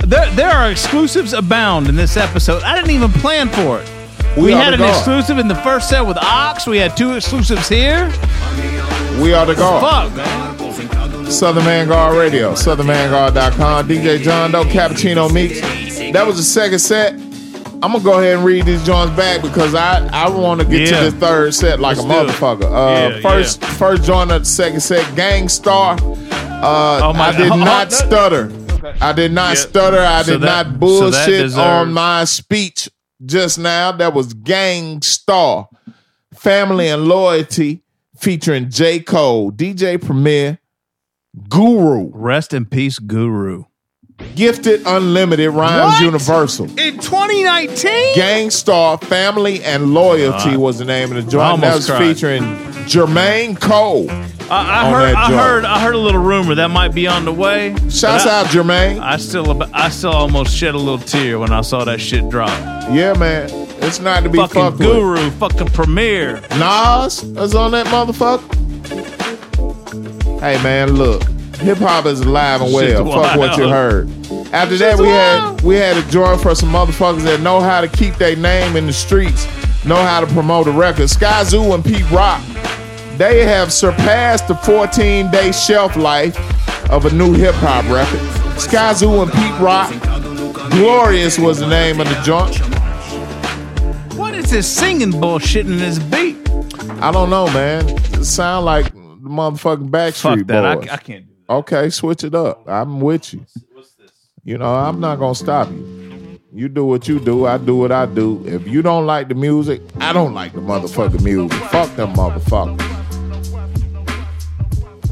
there there are exclusives abound in this episode. I didn't even plan for it. We We, had an guard. exclusive in the first set with Ox. We had two exclusives here. We are the guard. Fuck, man. Southern Vanguard Radio, southernvanguard.com, DJ John Doe, Cappuccino Meeks. That was the second set. I'm gonna go ahead and read these joints back because I, I want to get Yeah. to the third set like Let's a motherfucker. Uh, Yeah, first first joint of the second set, Gang Starr. Uh, Oh, I did not stutter. I did not Yeah. stutter. I So did that- not so bullshit deserves- on my speech just now. That was Gang Starr. Family and Loyalty featuring J. Cole, DJ Premier, Guru. Rest in peace, Guru. Gifted Unlimited Rhymes What? Universal. In 2019? Gang Starr Family and Loyalty Uh, was the name of the I joint. That was cried. featuring Jermaine Cole. I, I heard. I heard. I heard a little rumor that might be on the way. Shouts But I- out Jermaine. I still, I still almost shed a little tear when I saw that shit drop. Yeah, man. It's not to be fucking fucked with. Guru, fucking Premier. Nas is on that motherfucker. Hey man, look, hip hop is alive and well. Shit's Fuck what you heard. After that, we had we had a joint for some motherfuckers that know how to keep their name in the streets, know how to promote a record. Skyzoo and Pete Rock, they have surpassed the 14 day shelf life of a new hip hop record. Skyzoo and Pete Rock, Glorious was the name of the joint. What is this singing bullshit in this beat? I don't know, man. It sound like the motherfucking Backstreet Fuck that. I, Boys. I can't do Okay, switch it up. I'm with you. You know, I'm not gonna stop you. You do what you do, I do what I do. If you don't like the music, I don't like the motherfucking music. Fuck them motherfuckers.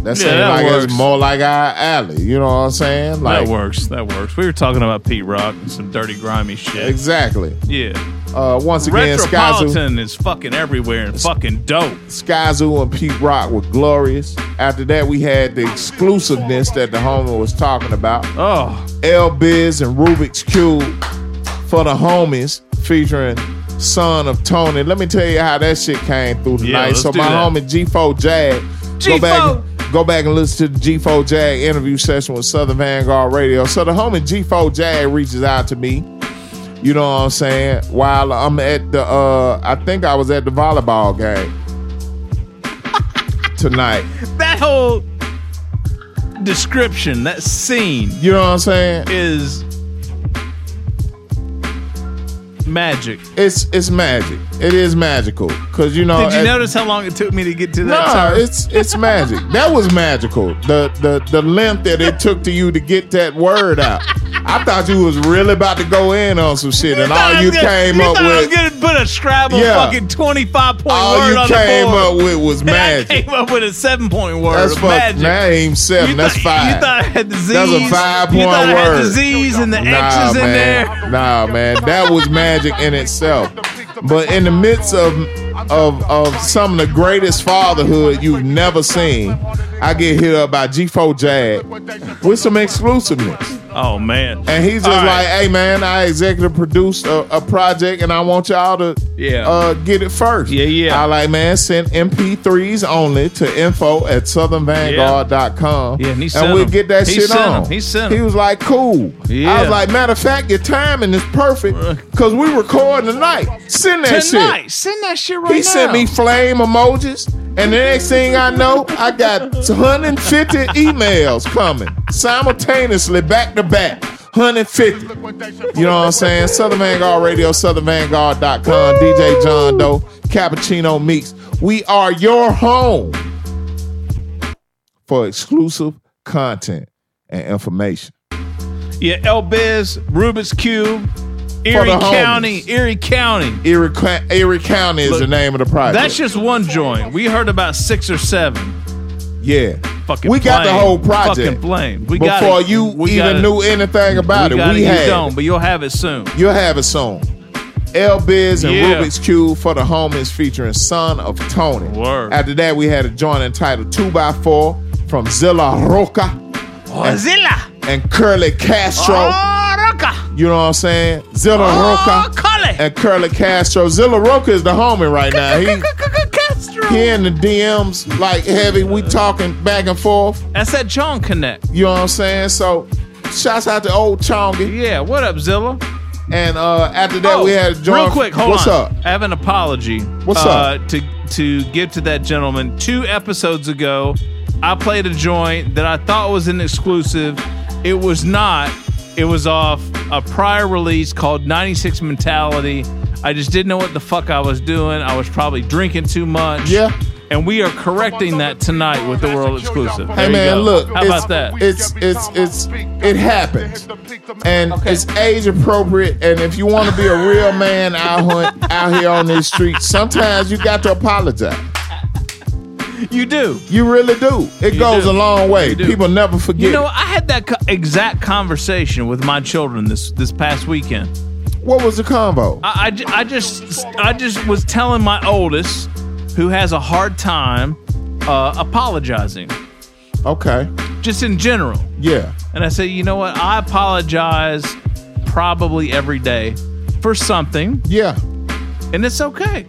That Yeah, seems that like works. it's more like our alley. You know what I'm saying? Like that works. That works. We were talking about Pete Rock and some dirty, grimy shit. exactly. Yeah. Uh, once again, Skyzoo, is fucking everywhere and fucking dope. Skyzoo and Pete Rock were glorious. After that, we had the exclusiveness that the homie was talking about. Oh, L Biz and Rubik's Cube for the homies featuring Son of Tony. Let me tell you how that shit came through tonight. let's so my that. homie G4 Jag, go G4. back go back and listen to the G4 Jag interview session with Southern Vanguard Radio. So the homie G4 Jag reaches out to me. You know what I'm saying? While I'm at the uh I think I was at the volleyball game tonight. that whole description, that scene You know what I'm saying? is magic. It's it's magic. It is magical. Cause you know Did you at- notice how long it took me to get to that? No, term? it's it's magic. That was magical. The the the length that it took to you to get that word out. I thought you was really about to go in on some shit, and all you gonna- came you up thought I was with, gonna put a Scrabble Yeah. fucking twenty five point all word you on came the board. up with was And I magic. came up with a seven point word. That's fuck. magic. Ain't seven. You that's thought- five. You thought I had the Z's. That's a five point You thought I had the Z's and the nah, X's in man. there. Nah, man, that was magic in itself. But in the midst of of of some of the greatest fatherhood you've never seen, I get hit up by G4 Jag with some exclusiveness. Oh man. And he's just All right. like, "Hey man, I executive produced a, a project, and I want y'all to Yeah. uh, get it first. Yeah, yeah. I like, man, send MP3s only to info at southernvanguard.com. Yeah, and he and we'll 'em. get that He shit on. 'em. He sent He 'em. was like, cool. Yeah. I was like, matter of fact, your timing is perfect because we recording tonight. Send that Tonight, shit. send that shit right He now. He sent me flame emojis. And the next thing I know, I got 150 emails coming simultaneously, back to back. 150. You know what I'm saying? Southern Vanguard Radio, southernvanguard.com, DJ John Doe, Cappuccino Meeks. We are your home for exclusive content and information. Yeah, El Biz, Rubik's Cube, Erie the homies. County, Erie County. Erie, Erie County is Look, the name of the project. That's just one joint. We heard about six or seven. yeah. Fucking we got the whole project. Fucking flame. We got Before it. you We even got knew anything about we it, we it. had You don't, but you'll have it soon. You'll have it soon. L Biz and Yeah. Rubik's Cube for the homies featuring Son of Tony. Word. After that, we had a joint entitled 2x4 from Zilla Roca. Oh, and, Zilla. and Curly Castro. Oh. You know what I'm saying? Zilla Oh, Roca Curly. and Curly Castro. Zilla Roca is the homie right now. He, he in the DMs like heavy. We talking back and forth. That's that John Connect. You know what I'm saying? So, shouts out to old Chongy. Yeah, what up, Zilla? And uh, after that, Oh, we had a joint. Real quick, hold What's on. up? I have an apology. What's uh, up? To to give to that gentleman. Two episodes ago, I played a joint that I thought was an exclusive. It was not. It was off a prior release called 96 Mentality. I just didn't know what the fuck I was doing. I was probably drinking too much. Yeah. And we are correcting that tonight with the world exclusive. There Hey you man, go. look, How it's, about that? It's it's it's it happens, and it's age appropriate. And if you want to be a real man out hunt, out here on this street, sometimes you got to apologize. You do. You really do. It You goes do. a long way. People never forget. You know, I had that co- exact conversation with my children this this past weekend. what was the convo? I, I, I just I just was telling my oldest, who has a hard time uh, apologizing, Okay. just in general. Yeah. And I say, you know what? I apologize probably every day for something, Yeah. and it's okay.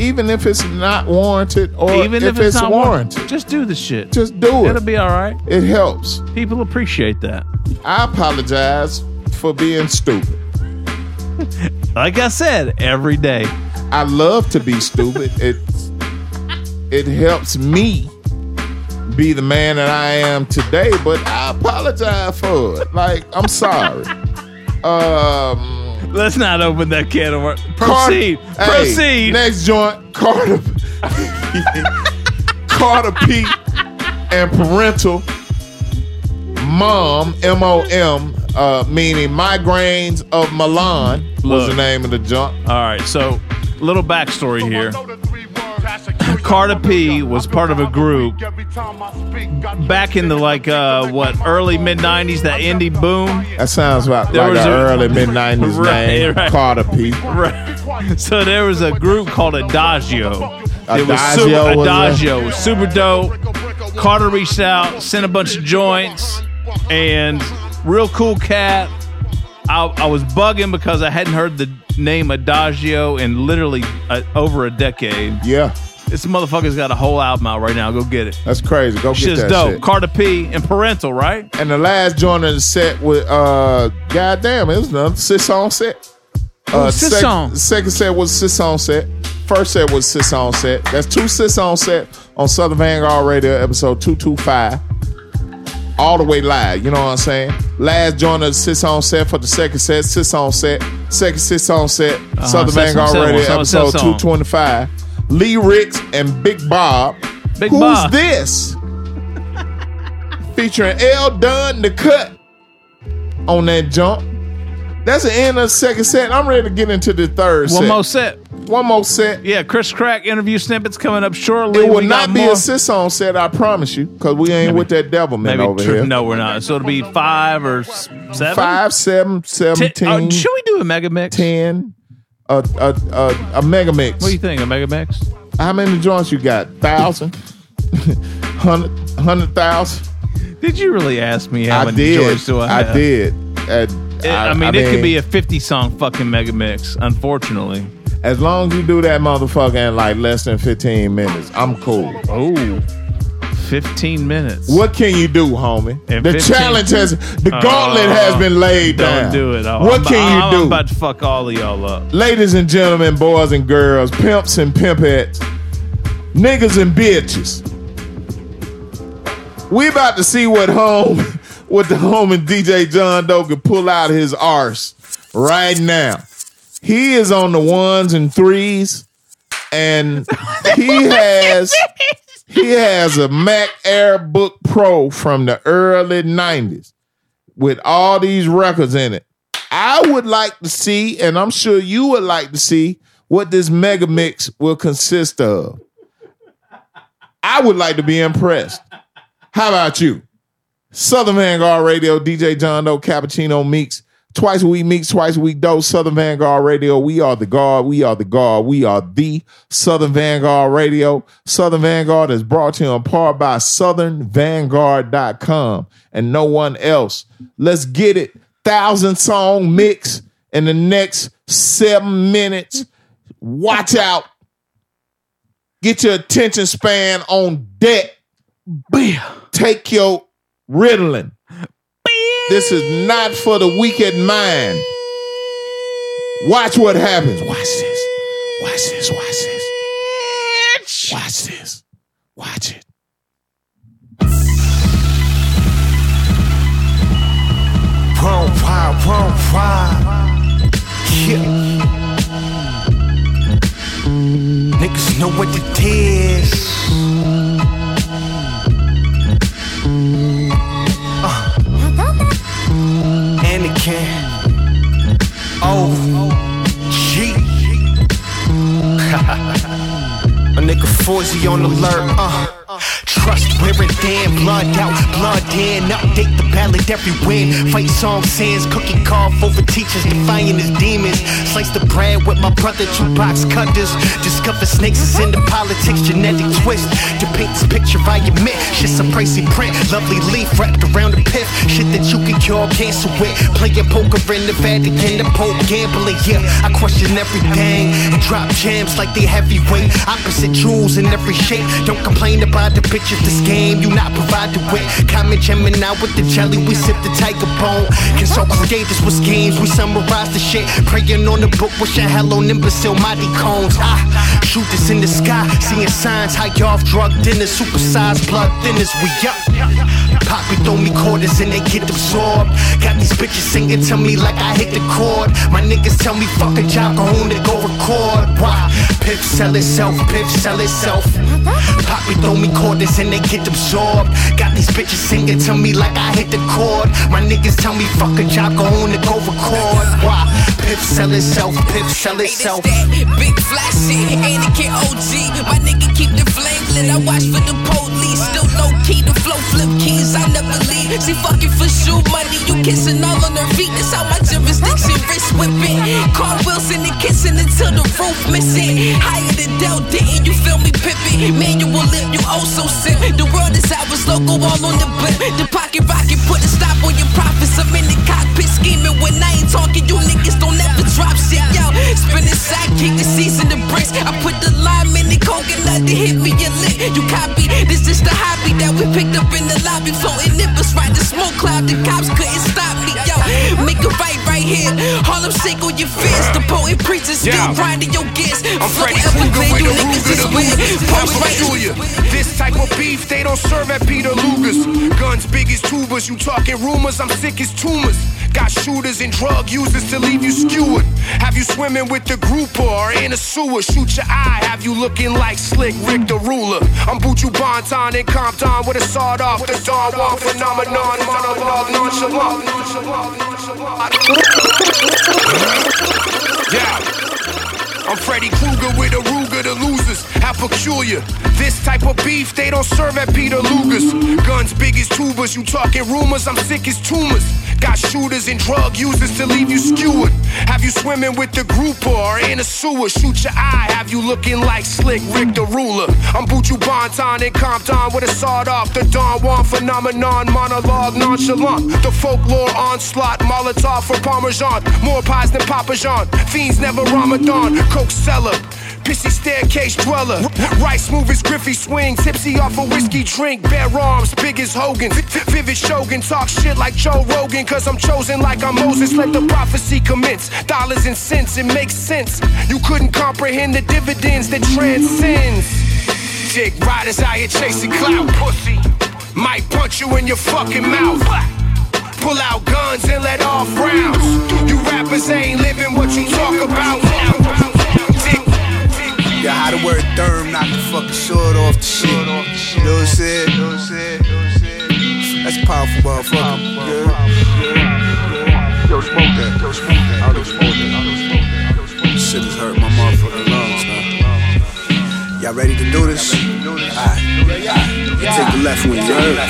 Even if it's not warranted, or Even if, if, it's, not warranted, warranted, just do the shit. just do it. It'll be all right. it helps. People appreciate that. I apologize for being stupid. Like I said, every day. I love to be stupid. It it helps me be the man that I am today, but I apologize for it. Like I'm sorry. Um Let's not open that can of worms. Carter- Proceed. Hey, Proceed. next joint, Carter Carter P and parental mom M O M uh, meaning migraines of Milan was Look. the name of the joint. All right, so little backstory here. Carter P was part of a group back in the like uh what early mid '90s, that indie boom. That sounds like, There like was an a- early mid nineties Right, name, right. Carter P. Right. So there was a group called Adagio. It was Adagio super, was? Adagio super dope. Carter reached out, sent a bunch of joints, and real cool cat. I, I was bugging because I hadn't heard the name Adagio in literally uh, over a decade. Yeah, This motherfucker's got a whole album out right now. Go get it. that's crazy. Go get Shit's that dope. shit. Carter P and Parental, right? And the last joint of the set with uh, goddamn, it was another six on set. Uh, Six sec- on. Second set was six on set. First set was six on set. That's two six on set on Southern Vanguard Radio, episode two two five. All the way live, you know what I'm saying? Last joint of the six on set for the second set, six on set, second six on set, Uh-huh, Southern Vanguard Radio, episode two twenty five. Lee Ricks and Big Bob. Big Who's Bob. this? Featuring L Dunn the cut on that jump. That's the end of the second set. I'm ready to get into the third One set. more set. One more set. Yeah, Chris Crack interview snippets coming up shortly. It will We got not be more. a six on set, I promise you, because we ain't with that devil man Maybe over tr- here. No, we're not. So it'll be five or s- seven. Five, seven, Ten- seventeen, uh, should we do a mega mix? ten, a, a, a, a mega mix. What do you think? A mega mix? How many joints you got? Thousand? Hundred? Hundred thousand? Did you really ask me how I many did. joints do I have? I did. And It- I, mean, it could be a 50 song fucking mega mix, unfortunately. As long as you do that motherfucker in like less than 15 minutes, I'm cool. Oh, 15 minutes. What can you do, homie? In the 15 challenge has, the Oh, gauntlet has been laid Don't down. do it. Oh, what I'm, can you do? I'm do? about to fuck all of y'all up. Ladies and gentlemen, boys and girls, pimps and pimpettes, niggas and bitches. We about to see what home, what the home and DJ John Doe can pull out his arse right now. He is on the ones and threes, and he has he has a Mac Airbook Pro from the early '90s with all these records in it. I would like to see, and I'm sure you would like to see, what this mega mix will consist of. I would like to be impressed. How about you? Southern Vanguard Radio, DJ John Doe, Cappuccino Meeks. Twice a week Meeks, twice a week Doe, Southern Vanguard Radio. We are the guard. We are the guard. We are the Southern Vanguard Radio. Southern Vanguard is brought to you in part by SouthernVanguard.com and no one else. Let's get it. Thousand song mix in the next seven minutes. Watch out. Get your attention span on deck. Take your Ritalin. This is not for the at mind. Watch what happens. Watch this. Watch this. Watch this. Watch this. Watch it. Why, wrong, why? Yeah. Niggas know what it is. A Forzy on alert. Uh. Trust wearing damn blood out, blood in. Update the ballad every win. Fight song sins, cookie carve over teachers defying his demons. Slice the bread with my brother, two box cutters. Discover snakes is in the politics, genetic twist. To paint this picture, I admit, shit's a pricey print. Lovely leaf wrapped around a pith. Shit that you can cure cancer with. Playing poker in the Vatican, the Pope gambling. Yeah, I question everything and drop gems like they heavyweight. Opposite jewels in every shape. Don't complain about the bitches this game you not provided with. Common Gemini with the jelly, we sip the tiger bone. Consult creators with schemes, we summarize the shit. Praying on the book, wishing hell on imbecile mighty cones. Ah, shoot this in the sky, seeing signs high off drug dinners, supersized blood thinners. We up. Poppy throw me quarters and they get absorbed. Got these bitches singing to me like I hit the chord. My niggas tell me fuck a job, go home to go record. Why? Pip sell itself, Pip sell itself. Poppy throw me quarters and they get absorbed. Got these bitches singing to me like I hit the chord. My niggas tell me fuck a job, go home to go record. Why? Pip sell itself, Pip sell itself. Big flashy, Anakin OG. My nigga keep the flame lit. I watch for the police. Still low key, the flow flip keys. I never leave. See, fucking for shoe money. You kissing all on her feet. That's how my jurisdiction wrist whipping. Carl Wilson and kissing until the roof missing. Higher than Dell didn't you feel me pippin'? Manual lip, you oh so sick. The world is ours, local all on the blimp. The pocket rocket put a stop on your profits. I'm in the cockpit scheming when I ain't talking. You niggas don't ever drop shit, yo. Spinning sidekick, the season the bricks. I put the lime in the coconut to hit me a lick. You copy, this is the hobby that we picked up in the lobby. Floating nippers, right? The smoke cloud, the cops couldn't stop me, yo. Make a right right here. Harlem shake on your fist. The poet preacher still Yeah. grinding your gears. I'm Freddy Krueger with the Ruger the. Luger. Post right? This type of beef they don't serve at Peter Luger's. Guns big as tubers, you talking rumors, I'm sick as tumors. Got shooters and drug users to leave you skewered. Have you swimming with the group or in a sewer? Shoot your eye, have you looking like Slick Rick the ruler? I'm Buju Banton and Compton with a sawed off. The Don Juan phenomenon, monologue, nonchalant. Yeah. I'm Freddy Krueger with a Ruger to losers. How peculiar. This type of beef they don't serve at Peter Luger's. Guns big as tubers, you talking rumors, I'm sick as tumors. Got shooters and drug users to leave you skewered. Have you swimming with the group or in a sewer? Shoot your eye, have you looking like Slick Rick the ruler? I'm Buju Banton in Compton with a sawed off. The Don Juan phenomenon, monologue nonchalant. The folklore onslaught, Molotov for Parmesan. More pies than Papa John. Fiends never Ramadan. Coke seller. Pissy staircase dweller. Smooth as Griffey swing. Tipsy off a whiskey drink. Bare arms, big as Hogan. Vivid Shogun. Talk shit like Joe Rogan. Cause I'm chosen like I'm Moses. Let the prophecy commence. Dollars and cents, it makes sense. You couldn't comprehend the dividends that transcends. Dick riders out here chasing clout. Pussy. Might punch you in your fucking mouth. Pull out guns and let off rounds. You rappers ain't living what you talk about. Yeah, how the word derm knock the fucking short off the shit. You know what I'm saying? That's powerful, motherfucker. Yeah. Yo, smoke that. Yo, smoke that. I'll smoke that. Shit has hurt my motherfucking lungs, man. Y'all ready to do this? Alright. Take the left one?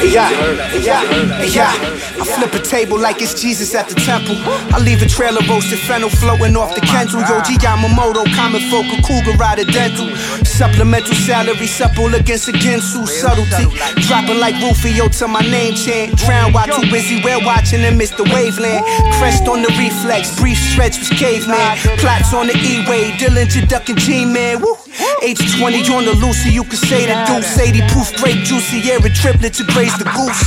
Yeah, yeah, yeah. I flip a table like it's Jesus at the temple. I leave a trail of roasted fennel floating off the Kendall. Yohji Yamamoto, common folk, a cougar rider dental. Supplemental salary, supple against a Ginsu subtlety. Dropping like Rufio to my name chant. Drown while too busy, we're watching and miss the waveland. Crest on the reflex, brief stretch was caveman. Plots on the E-way, Dillinger ducking G-man. Woo. H20 on the Lucy, you can say the deuce. 80 proof grape juicy, air and triplet to graze the goose.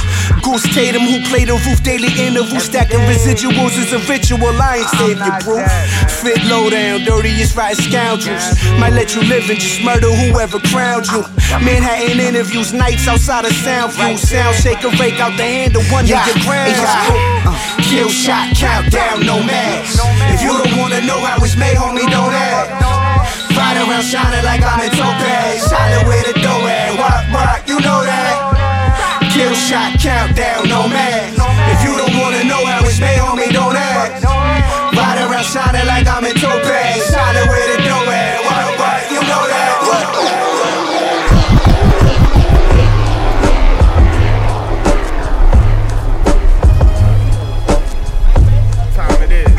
Goose Tatum, who played the roof daily interview, stacking residuals is a ritual. I ain't save your proof. Fit low down, dirtiest right scoundrels. Might let you live and just murder whoever crowned you. Manhattan interviews, nights outside of Soundview. Sound shake shaker, rake out the hand of one of your ground. Kill shot, countdown, no mask. If you don't wanna know how it's made, homie, don't ask. Ride around shining like I'm in Topaz. Solid with a dough at. What, what, you know that? Kill shot, countdown, no mask. If you don't wanna know how it's made, homie, don't ask. Ride around shining like I'm in Topaz. Solid with a dough at. What, what, you know that? Time it is.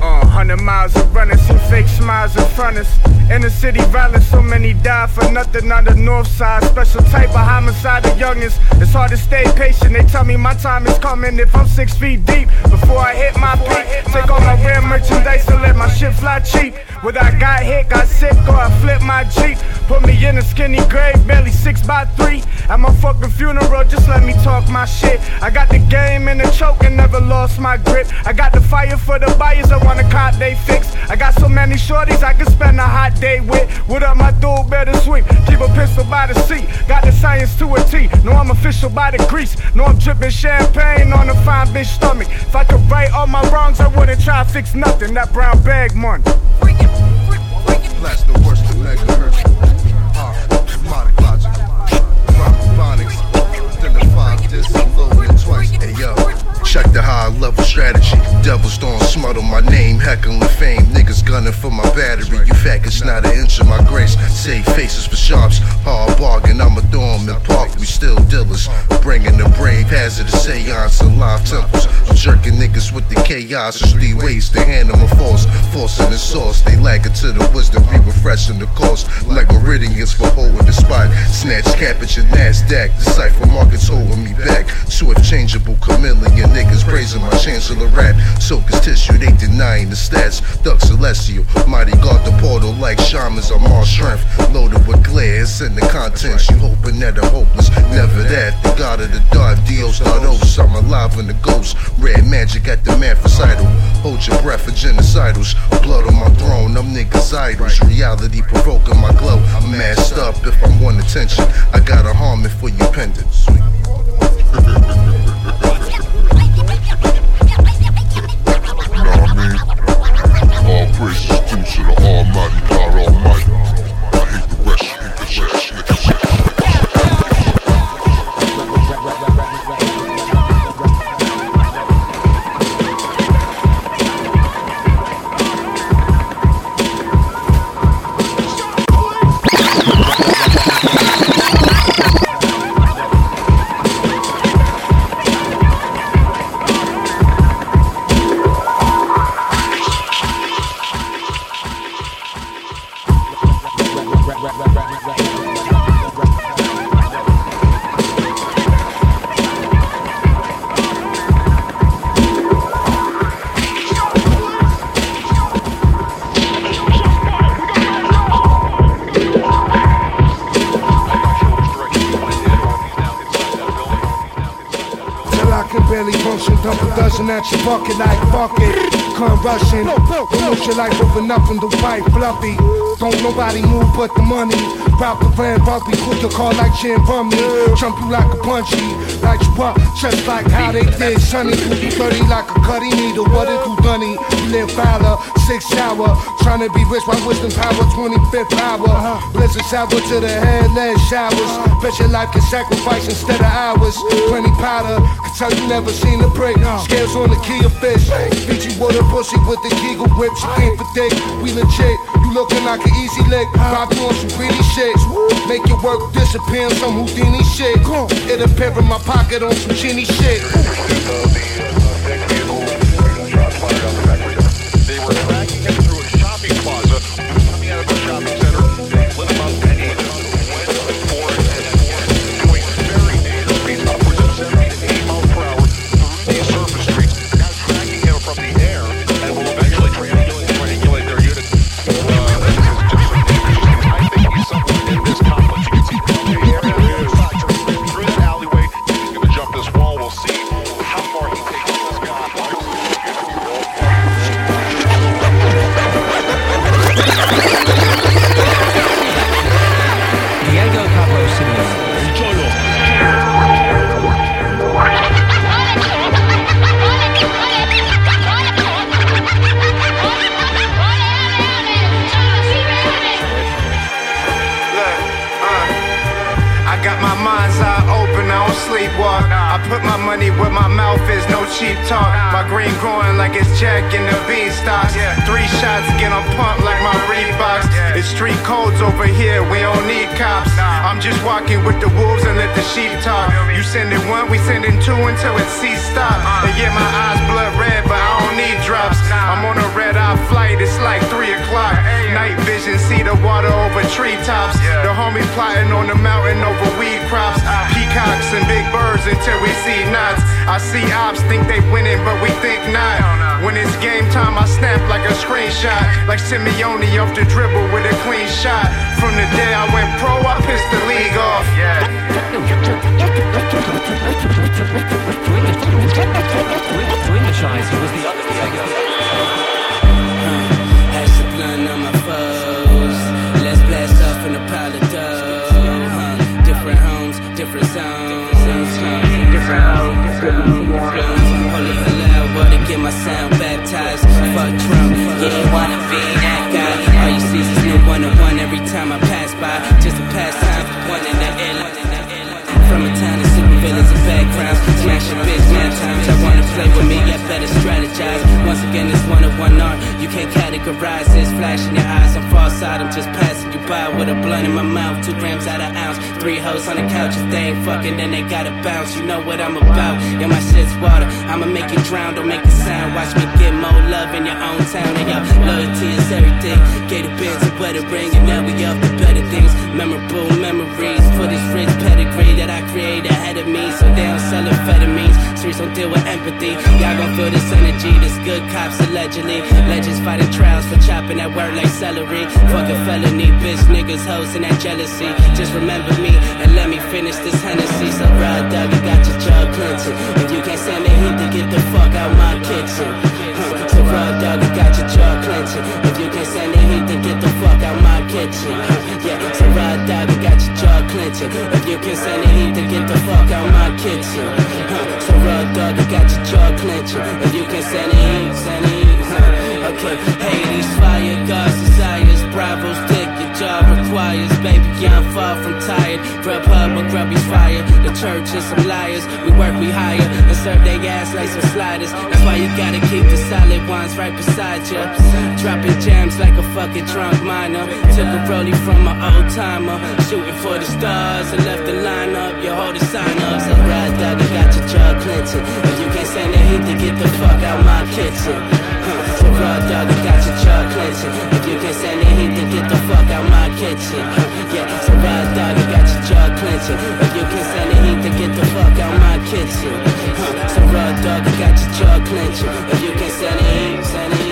Uh, miles some fake smiles in front us. Inner city violence, so many die for nothing on the north side. Special type of homicide, the youngest. It's hard to stay patient. They tell me my time is coming if I'm six feet deep. Before I hit my peak, take all my rare merchandise and let my shit fly cheap. Whether I got hit, got sick, or I flip my Jeep. Put me in a skinny grave, barely six by three. At my fucking funeral, just let me talk my shit. I got the game in the choke and never lost my grip. I got the fire for the buyers that wanna cop they fix. I got so many shorties I can spend a hot day with. What up, my dude? Better sweep. Keep a pistol by the seat. Got the science to a T. Know I'm official by the grease. Know I'm dripping champagne on a fine bitch stomach. If I could right all my wrongs, I wouldn't try to fix nothing. That brown bag money. Blast the worst of ah, demonic logic. Rockabonics. Then the twice. Hey yo. Check the high level strategy. Devils don't smut on my name, heckling fame. Niggas gunning for my battery. You faggots not an inch of my grace. Save faces for sharps. Hard bargain, I'm a dorm in park. We still dealers. Bringing the brave hazardous seance and live temples. I'm jerking niggas with the chaos. There's three ways to handle my force. Forcing the source. They lagging to the wisdom. Be refreshing the course. Like meridians for holding the spot. Snatch cabbage and NASDAQ. The cipher markets holding me back. Swift changeable chameleon niggas praising my chancellor rap. Soak is tissue, they denying the stats. Duck celestial, mighty guard the portal like shamans are more strength. Loaded with glass and the contents. You hoping that I'm hopeless. Never that. The god of the dark, Dios Dardos. Oh, I'm alive in the ghost. Red magic at the manficidal. Hold your breath for genocidals. Blood on my throne, them niggas idols. Reality provoking my glow. I'm masked up if I want attention. I got a harmony for you pendant. Due to the Almighty God Almighty. Dozen at your bucket like fuck it. Come rushing, promote your life over nothing to fight fluffy. Don't nobody move but the money. Route the van, rugby, put your car like Jim Rummy. Jump you like a bungee, light you up, just like how they did. Sunny, do you 30 like a cutty needle. What it do, Dunny? You live fouler, six shower. Trying to be rich by wisdom power, 25th hour. Blizzard shower to the head, lead showers. Bet your life can sacrifice instead of hours. Plenty powder, can tell you never seen a break. Scales on the key of fish. Beat you with pussy with the Kegel whip. She came for dick, we legit. You looking like an easy lick. Pop you on some greedy shit. Make your work disappear on some Houdini shit. It appear in my pocket on some genie shit. Amphetamines. Streets don't deal with empathy. Y'all gon' feel this energy. This good cops allegedly. Legends fighting trials for chopping that word like celery. Fucking felony, bitch niggas hoes that jealousy. Just remember me and let me finish this Hennessy. So ride dog, you got your jaw clenching. If you can't stand the heat, then get the fuck out my kitchen. Huh. So raw dog, you got your jaw clenching. If you can't stand the heat, then get the fuck out my kitchen. Yeah, so raw dog, you got your jaw clenching. If you can't stand the heat, then get the fuck out my kitchen. Huh. So raw dog, you got your jaw clenching. If you can't stand the heat, stand the heat. Huh. Okay, Hades, fire, God's desires, Bravos, dick, your job requires. Baby, yeah, I'm far from tired. Grub hub, but grubby's fire. The church is some liars. We work, we hire, and serve their ass like some sliders. That's why you gotta keep the solid ones right beside you. Dropping jams like a fucking drunk miner. Took a rollie from my old timer. Shooting for the stars and left the line up. You hold the sign up. So ride dog, you got your clenching. If you can't stand the heat, then get the fuck out my kitchen. Raw dog, you got your jaw clenching. If you can't stand the heat, then get the fuck out my kitchen. Yeah, so raw dog, you got your jaw clenching. If you can't stand the heat, then get the fuck out my kitchen. So raw dog, you got your jaw clenching. If you can't stand the heat, stand the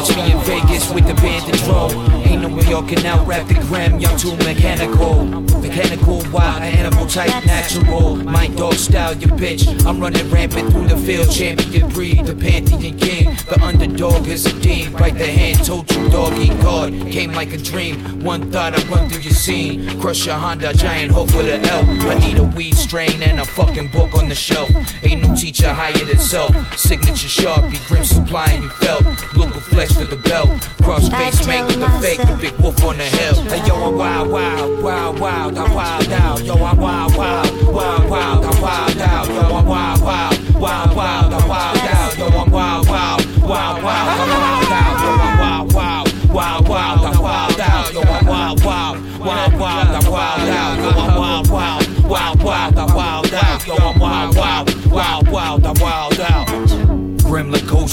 catch me in Vegas with the band and drone y'all can out rap the gram, y'all too mechanical. Mechanical, wild, animal type, natural. My dog style, your bitch. I'm running rampant through the field, champion breed, the Pantheon king. The underdog is a dean. Right the hand, told you, doggy God. Came like a dream. One thought I run through your scene. Crush your Honda, giant hook with an L. I need a weed strain and a fucking book on the shelf. Ain't no teacher higher than self. Signature sharpie, grim supplying you felt. Local flex to the belt. Cross face, make the fake, big wolf on the hill. Hey yo, I'm wild, wild, wild, wild, I'm wild out. Yo, I'm wild, wild, wild, wild, I'm wild out. Yo, I'm wild, wild, wild, wild, I'm wild out. Yo, I'm wild, wild, wild, wild, I'm wild out. Yo, I'm wild, wild, wild, wild, I'm wild out. Yo, I'm wild, wild, wild, wild, I'm wild out. Yo, I'm wild, wild, wild, wild, I'm wild out. Yo, I'm wild, wild, wild, wild, I'm wild out.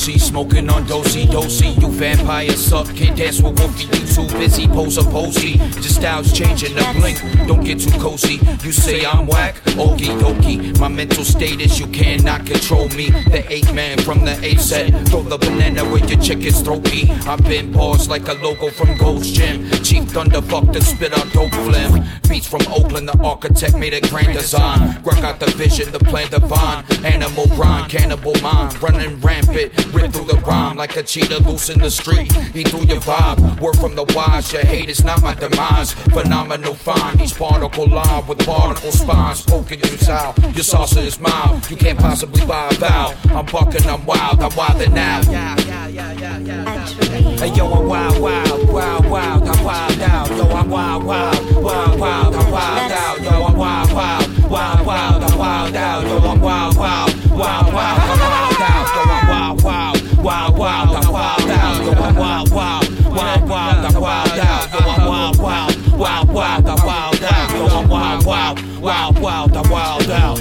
Grim smoking on dosey dosey. You vampires suck, can't dance with Wolfie. You too busy, pose a posy. Just styles changing the blink. Don't get too cozy. You say I'm whack, okie dokie. My mental status, you cannot control me. The eight man from the eight set. Throw the banana with your chicken's throaty. I've been paused like a logo from Gold's Gym. Chief Thunder fucked the spit on dope flim. Beats from Oakland, the architect made a grand design. Work out the vision, the plan divine. Animal grind, cannibal mind. Running rampant, rip through the rhyme like a cheetah loose in the street. He threw your vibe, word from the wise. Your hate is not my demise. Phenomenal find, each particle line with particle spines. Poking you out, your saucer is mild. You can't possibly buy a vowel. I'm bucking, I'm wild, I'm wilder now. Hey yo, I'm wild, wild, wild, wild, I'm wild out. Yo, I'm wild, wild, wild, wild, I'm wild out. Yo, I'm wild, wild, wild, wild, I'm wild out. Yo, I'm wild, wild, wild, wild wild, wild, wild, out. Yo, I'm wild, wild, wild, wild, I'm wild out.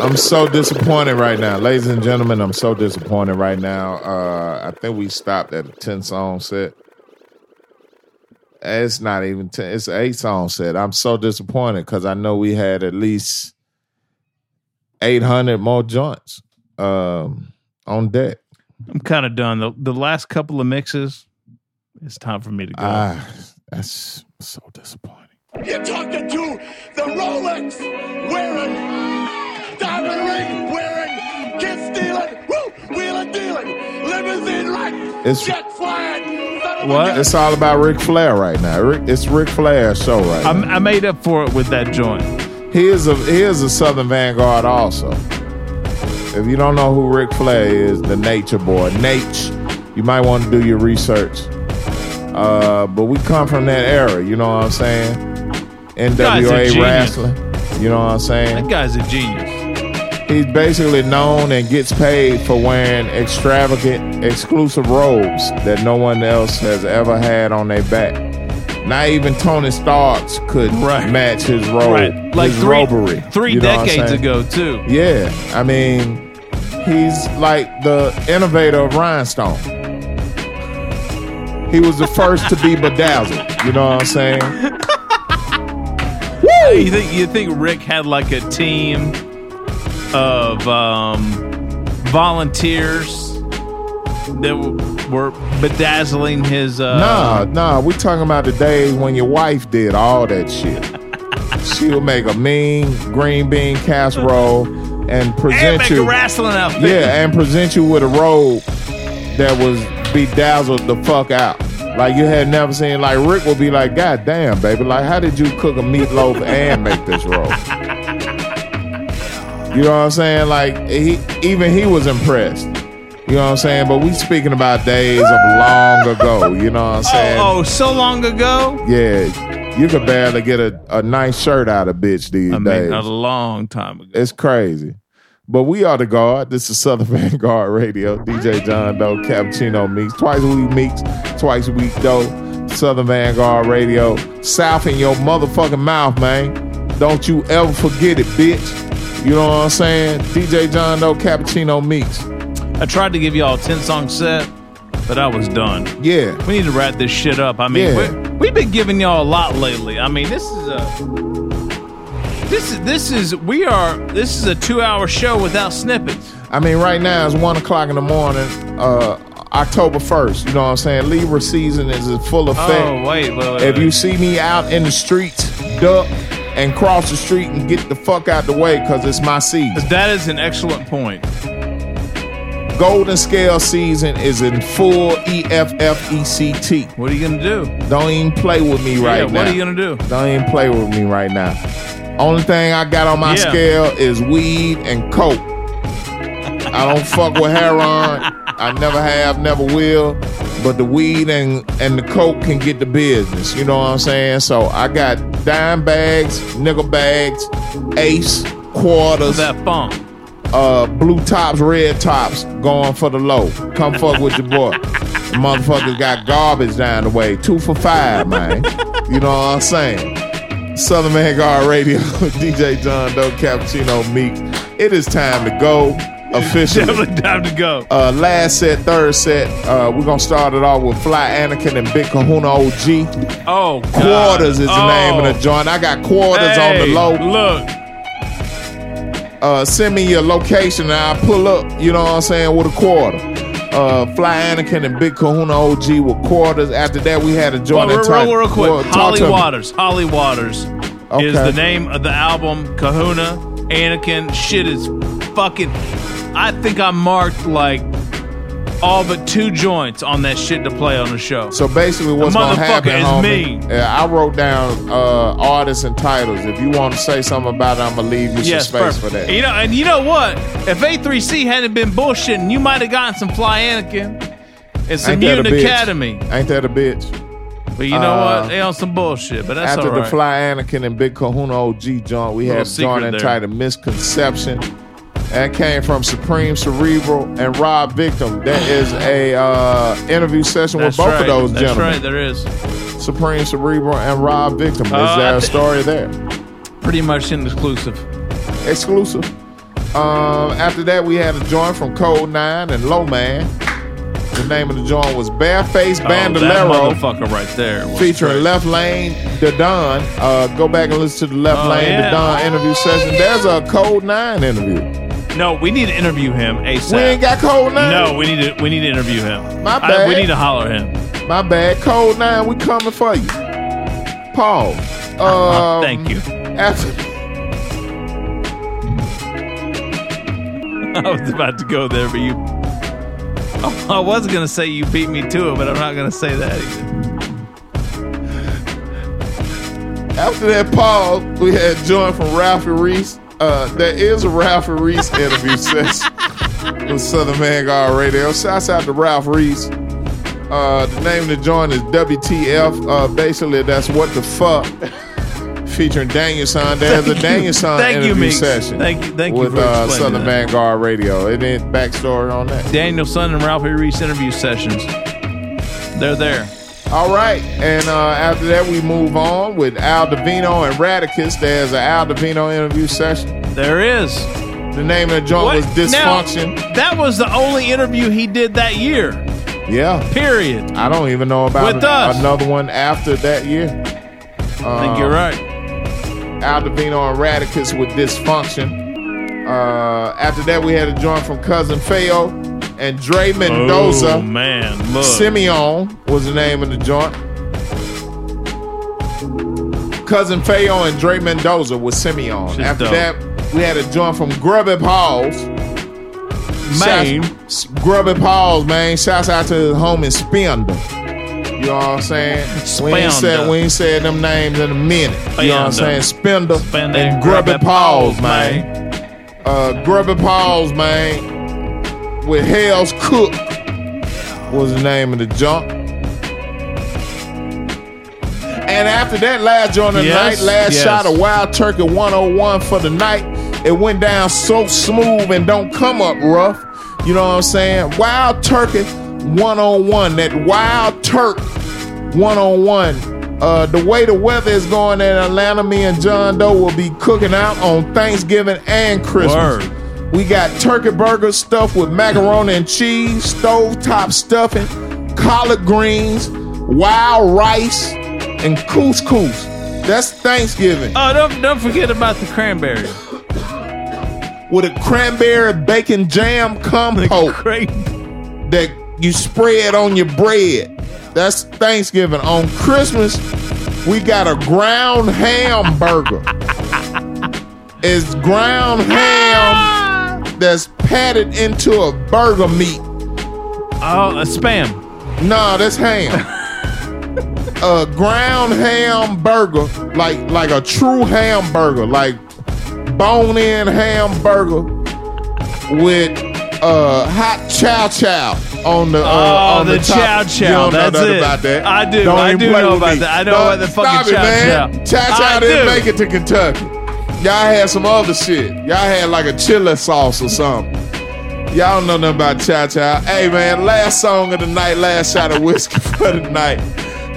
I'm so disappointed right now, ladies and gentlemen. I'm so disappointed right now. Uh, I think we stopped at a ten song set. It's not even ten; it's an eight song set. I'm so disappointed because I know we had at least eight hundred more joints um, on deck. I'm kind of done. The, the last couple of mixes, it's time for me to go. Ah, that's so disappointing. You're talking to the Rolex wearing, diamond ring wearing, kid stealing, woo, wheeling dealing, limousine riding, It's- jet flying. Son of a What? It's all about Ric Flair right now. Rick, it's Ric Flair's show right I'm, now. I made up for it with that joint. He is a he is a Southern Vanguard also. If you don't know who Ric Flair is, the Nature Boy, Nate, you might want to do your research. Uh, but we come from that era, you know what I'm saying? NWA genius. wrestling, you know what I'm saying? That guy's a genius. He's basically known and gets paid for wearing extravagant, exclusive robes that no one else has ever had on their back. Not even Tony Starks could match his robe, Right. Like his three, robery. three You know decades ago, too. Yeah, I mean, he's like the innovator of rhinestone. He was the first to be bedazzled. You know what I'm saying? You think you think Rick had like a team of um, volunteers that w- were bedazzling his? Uh, Nah, nah, we talking about the days when your wife did all that shit. she would make a mean green bean casserole and present and make you. a wrestling outfit. Yeah, and present you with a robe that was bedazzled the fuck out. Like you had never seen. Like Rick would be like, "God damn, baby! Like, how did you cook a meatloaf and make this robe?" You know what I'm saying? Like he, even he was impressed. You know what I'm saying? But we speaking about days of long ago. You know what I'm oh, saying? Oh, oh, so long ago. Yeah, you could barely get a, a nice shirt out of bitch these I mean, days. a long time ago. It's crazy. But we are the guard. This is Southern Vanguard Radio. DJ John Doe, Cappuccino Meeks. Twice a week Meeks, twice a week Doe. Southern Vanguard Radio. South in your motherfucking mouth, man. Don't you ever forget it, bitch. You know what I'm saying? DJ John Doe, Cappuccino Meeks. I tried to give y'all a ten song set. but I was done. Yeah. We need to wrap this shit up. I mean, Yeah. we we've been giving y'all a lot lately. I mean, this is a this is this is we are this is a two hour show without snippets. I mean, right now it's one o'clock in the morning, uh, October first. You know what I'm saying? Libra season is in full effect. Oh wait, wait, wait. if wait. you see me out in the streets, duck and cross the street and get the fuck out the way because it's my season. that is an excellent point. Golden scale season is in full EFFECT. What are you gonna do? Don't even play with me right Yeah, now. what are you gonna do? Don't even play with me right now. Only thing I got on my Yeah. scale is weed and coke. I don't fuck with heroin. I never have, never will. But the weed and, and the coke can get the business. You know what I'm saying? So I got dime bags, nickel bags, ace, quarters. That funk. Uh, blue tops, red tops, going for the low. Come fuck with your boy. Motherfuckers got garbage down the way. Two for five, man. You know what I'm saying? Southern Vanguard Radio, DJ John Doe, Cappuccino Meek. It is time to go officially. Definitely time to go. Uh, last set, third set. Uh, we're gonna start it off with Fly Anakin and Big Kahuna OG. Oh, God. Quarters is the Oh. name of the joint. I got quarters on the Hey, low. Look, Uh, send me your location and I'll pull up. You know what I'm saying with a quarter. Uh, Fly Anakin and Big Kahuna OG with quarters. After that, we had a well, joint real, in real, real quick. Well, Holly me. Waters. Holly Waters is the name of the album. Kahuna, Anakin. Shit is fucking. I think I marked like all but two joints on that shit to play on the show. So basically, what's The gonna happen, is homie? me. Yeah, I wrote down uh, artists and titles. If you want to say something about it, I'm gonna leave you Yes, some space perfect. for that. You know, and you know what? If A3C hadn't been bullshitting, you might have gotten some Fly Anakin and some Ain't Mutant? Academy. Ain't that a bitch? But you know Uh, what? They on some bullshit, but that's After all the. Fly Anakin and Big Kahuna OG joint, we had a joint there. entitled Misconception. That came from Supreme Cerebral and Rob Viktum. That is a uh, interview session That's with both right. of those gentlemen. That's gentlemen. right. There is Supreme Cerebral and Rob Viktum. Is Uh, there a story there? pretty much an exclusive. Exclusive. Um, after that, we had a joint from Code 9 and Low Man. The name of the joint was Bareface Bandolero. Oh, that Bandolero. motherfucker right there. featuring great. Left Lane, Didon. Uh, go back and listen to the Left Oh, Lane, yeah. The Don interview session. There's a Code 9 interview. No, we need to interview him ASAP. We ain't got Code 9? No, we need to. We need to interview him. My I- bad. we need to holler him. My bad. Code 9, we coming for you. Paul. Uh, Thank you. After, I was about to go there, but you. I was gonna say you beat me to it, but I'm not gonna say that. Either. after that pause, we had a joint from Ralphie Reese. Uh, there is a Ralphie Reese interview session with Southern Vanguard Radio. Shouts out to Ralph Reese. Uh, the name of the joint is WTF. Uh, basically, that's what the fuck. Featuring Daniel Son. There's Thank a you. Daniel Son Thank you, interview Meeks. session. Thank you- thank you with for uh, Southern that. Vanguard Radio. Any backstory on that? Daniel Son and Ralphie Reese interview sessions. They're there. All right, and uh, after that, we move on with Al Divino and Radicus. There's an Al Divino interview session. There is. The name of the joint What? was Dysfunction. Now, that was the only interview he did that year. yeah. Period. I don't even know about With us. another one after that year. I think you're right. Al Divino and Radicus with Dysfunction. Uh, after that, we had a joint from Cousin Feo and Dre Mendoza. Oh man, look. Simeon was the name of the joint. Cousin Feo and Dre Mendoza was Simeon. Shit's After dope. that, we had a joint from Grubby Paws. Man. Shouts- Grubby Paws, man. Shouts out to his homie Spender. You know what I'm saying? We ain't said we ain't said them names in a minute. You know what I'm saying? Spender. Spender, Spender and and Grubby Grubby Paws, Paws, man. Uh, Grubby Paws, man. With Hell's Cook was the name of the junk. And after that last joint of the Yes, night, last yes. shot of Wild Turkey 101 for the night, it went down so smooth and don't come up rough. You know what I'm saying? Wild Turkey 101, that Wild Turk 101. Uh, the way the weather is going in Atlanta, me and John Doe will be cooking out on Thanksgiving and Christmas. We got turkey burgers stuffed with macaroni and cheese, stovetop stuffing, collard greens, wild rice, and couscous. That's Thanksgiving. Oh, don't don't forget about the cranberry. With a cranberry bacon jam compote that you spread on your bread. That's Thanksgiving. On Christmas, we got a ground hamburger. it's ground ham that's patted into a burger meat. Oh, a spam. Nah, that's ham. a ground ham burger, like like a true hamburger, like bone-in hamburger with uh hot chow chow on the uh, Oh, on the the, top. chow You don't know That's nothing it. about that. I do. Don't I do know about me. that. I know Don't- about the fucking stop it, chow man. chow. Chow chow I didn't do. make it to Kentucky. Y'all had some other shit. Y'all had like a chili sauce or something. Y'all don't know nothing about Cha Cha. Hey man, last song of the night, last shot of whiskey for the night.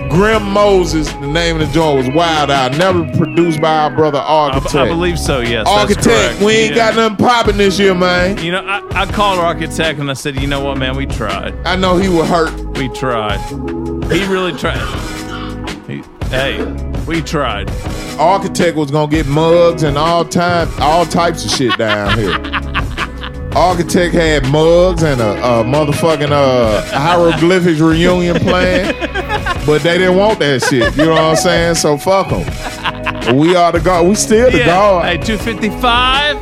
Grim Moses, the name of the joint was Wild Out. Never produced by our brother Architect. I believe so. Yes. that's Architect, we ain't Yeah. got nothing popping this year, man. You know, I, I called Architect and I said, you know what, man, we tried. I know he was hurt. We tried. He really tried. He, hey, we tried. Architect was gonna get mugs and all time, all types of shit down here. Architect had mugs and a, a motherfucking uh, hieroglyphics reunion plan, but they didn't want that shit. You know what I'm saying? So fuck them. We are the god. We still the Yeah. god. Hey, 255?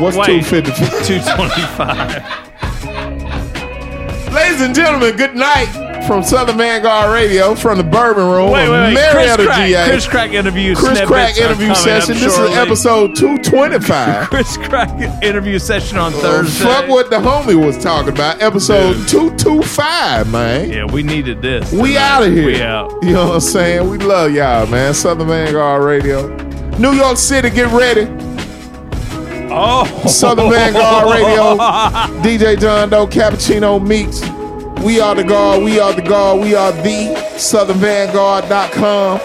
What's Wait, 255? 225. Ladies and gentlemen, good night from Southern Vanguard Radio from the Bourbon Room. Wait, wait, wait. Marietta, Chris Crack, GA. Chris Crack interview Chris Crack interview session. This is episode 225. Chris Crack interview session on Uh, Thursday. fuck what the homie was talking about. Episode 225, man. Yeah, we needed this. We out of here. We out. You know what I'm saying? We love y'all, man. Southern Vanguard Radio. New York City, get ready. Oh. Southern Vanguard Radio. DJ John Doe, Cappuccino Meeks. We are the guard. We are the guard. We are the SouthernVanguard.com.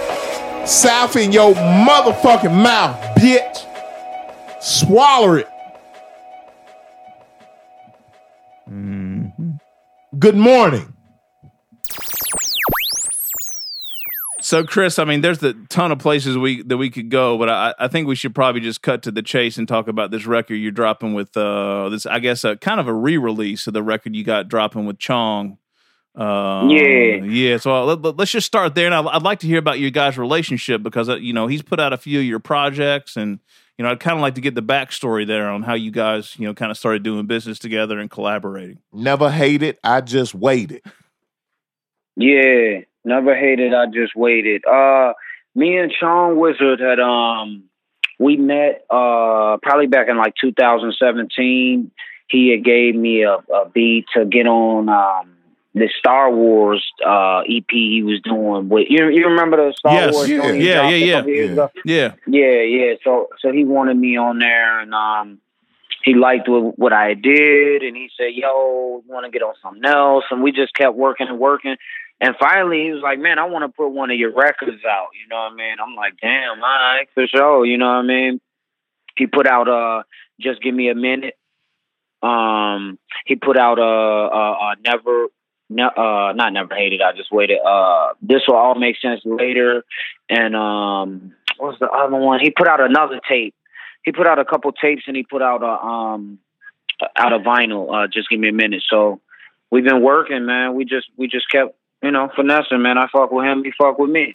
South in your motherfucking mouth, bitch. Swallow it. Mm-hmm. Good morning. So, Chris, I mean, there's a ton of places we that we could go, but I, I think we should probably just cut to the chase and talk about this record you're dropping with uh this, I guess, a kind of a re-release of the record you got dropping with Chong. Uh, Yeah. yeah. So uh, let, us just start there, and I'd, I'd like to hear about your guys' relationship because uh, you know he's put out a few of your projects, and you know I'd kind of like to get the backstory there on how you guys you know kind of started doing business together and collaborating. Never hated. I just waited. Yeah, never hated. I just waited. Uh, me and Chong Wizard had um, we met uh probably back in like 2017. He had gave me a, a beat to get on um the Star Wars uh EP he was doing with you. You remember the Star Yes. Wars? Yeah. Yeah, yeah, yeah. couple years ago? Yeah. Yeah, yeah. So so he wanted me on there and um he liked what, what I did and he said, Yo, you wanna get on something else? And we just kept working and working. And finally he was like, Man, I wanna put one of your records out, you know what I mean? I'm like, Damn, all right, for sure, you know what I mean? He put out uh Just Give Me a Minute. Um he put out uh uh, uh never ne- uh not never hated, I just waited. Uh this will all make sense later and um what was the other one? He put out another tape. He put out a couple tapes and he put out a um out a vinyl. Uh, just give me a minute. So we've been working, man. We just we just kept you know finessing, man. I fuck with him. He fuck with me.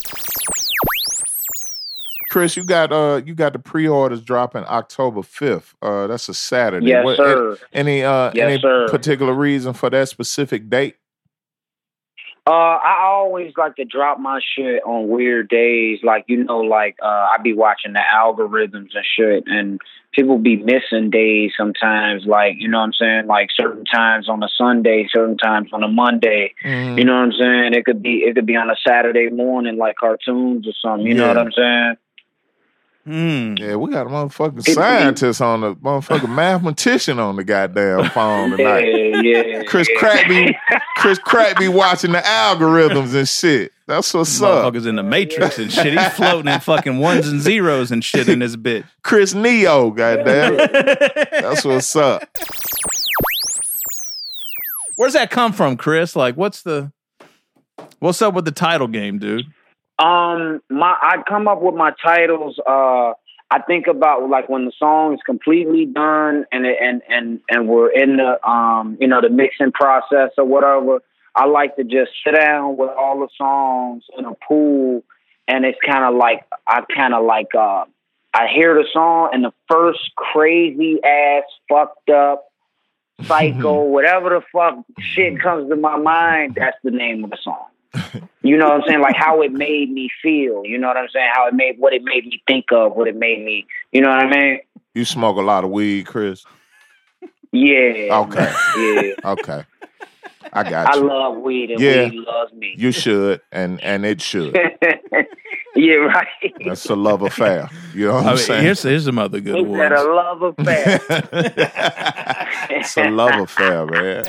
Chris, you got uh you got the pre-orders dropping October 5th. Uh that's a Saturday. Yes, What- sir. Any uh Yes, any sir. particular reason for that specific date? Uh, I always like to drop my shit on weird days, like you know, like uh, I be watching the algorithms and shit, and people be missing days sometimes. Like you know what I'm saying, like certain times on a Sunday, certain times on a Monday. Mm-hmm. You know what I'm saying? It could be it could be on a Saturday morning, like cartoons or something. You know what I'm saying? Hmm. Yeah, we got a motherfucking scientist on the motherfucking mathematician on the goddamn phone tonight. Yeah, yeah. Chris yeah. Crack Chris Crack be watching the algorithms and shit. That's what's up. Motherfuckers in the Matrix and shit. He's floating in fucking ones and zeros and shit in this bit. Chris Neo, goddamn. That's what's up. Where's that come from, Chris? Like, what's the What's up with the title game, dude? Um, my I come up with my titles. Uh, I think about like when the song is completely done and and and and we're in the um you know the mixing process or whatever. I like to just sit down with all the songs in a pool, and it's kind of like I kind of like uh I hear the song and the first crazy ass fucked up psycho whatever the fuck shit comes to my mind. That's the name of the song. You know what I'm saying? Like how it made me feel. You know what I'm saying? How it made what it made me think of, what it made me. You know what I mean? You smoke a lot of weed, Chris. Yeah. Okay. Yeah. Okay. I got I you. love weed and Yeah. weed loves me. You should, and and it should. yeah, right. That's a love affair. You know what I'm mean, saying? here's here's some other good Is that ones. a love affair? it's a love affair, man.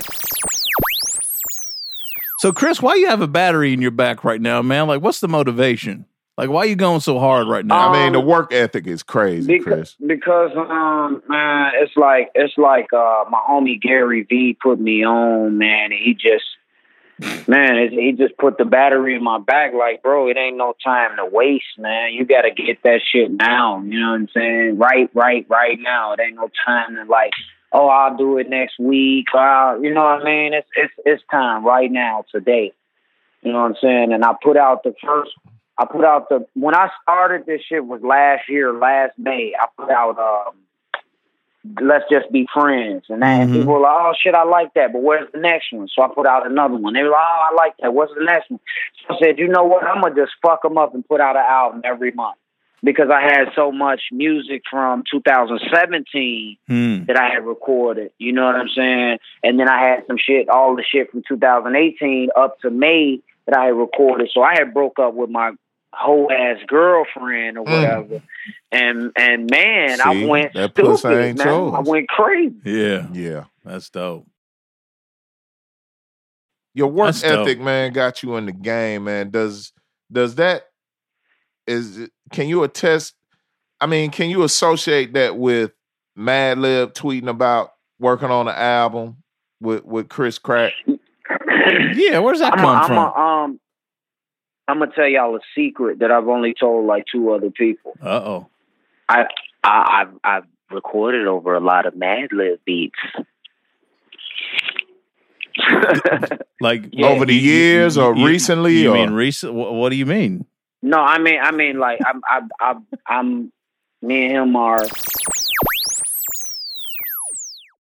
So, Chris, why you have a battery in your back right now, man? Like, what's the motivation? Like, why you going so hard right now? I mean, the work ethic is crazy, Chris. because because um man, it's like it's like uh my homie Gary V put me on, man. He just man, it, he just put the battery in my back. Like, bro, it ain't no time to waste, man. You got to get that shit now. You know what I'm saying? Right, right, right now. It ain't no time to like. Oh, I'll do it next week. Uh, you know what I mean? It's it's it's time right now, today. You know what I'm saying? And I put out the first. I put out the when I started this shit was last year, last May. I put out um, let's just be friends, and then people were like, oh shit, I like that, but where's the next one? So I put out another one. They were like, oh, I like that. What's the next one? So I said, you know what? I'm gonna just fuck them up and put out an album every month because I had so much music from 2017 Hmm. that I had recorded. You know what I'm saying? And then I had some shit, all the shit from 2018 up to May that I had recorded. So I had broke up with my whole ass girlfriend or whatever. And and man, I Hmm. Went That puss stupid, ain't man. yours. I went crazy. Yeah, yeah, that's dope. Your work That's dope. ethic, man, got you in the game, man. Does does that is it- can you attest? I mean, can you associate that with Madlib tweeting about working on an album with with Chris Crack? yeah, where's that I'm come a, I'm from? A, um, I'm gonna tell y'all a secret that I've only told like two other people. Uh oh. I I I've, I've recorded over a lot of Madlib beats. Like Yeah. Over the years or recently, You or- mean recent? What, what do you mean? No, I mean, I mean, like, I'm, I'm, I'm, I'm me and him are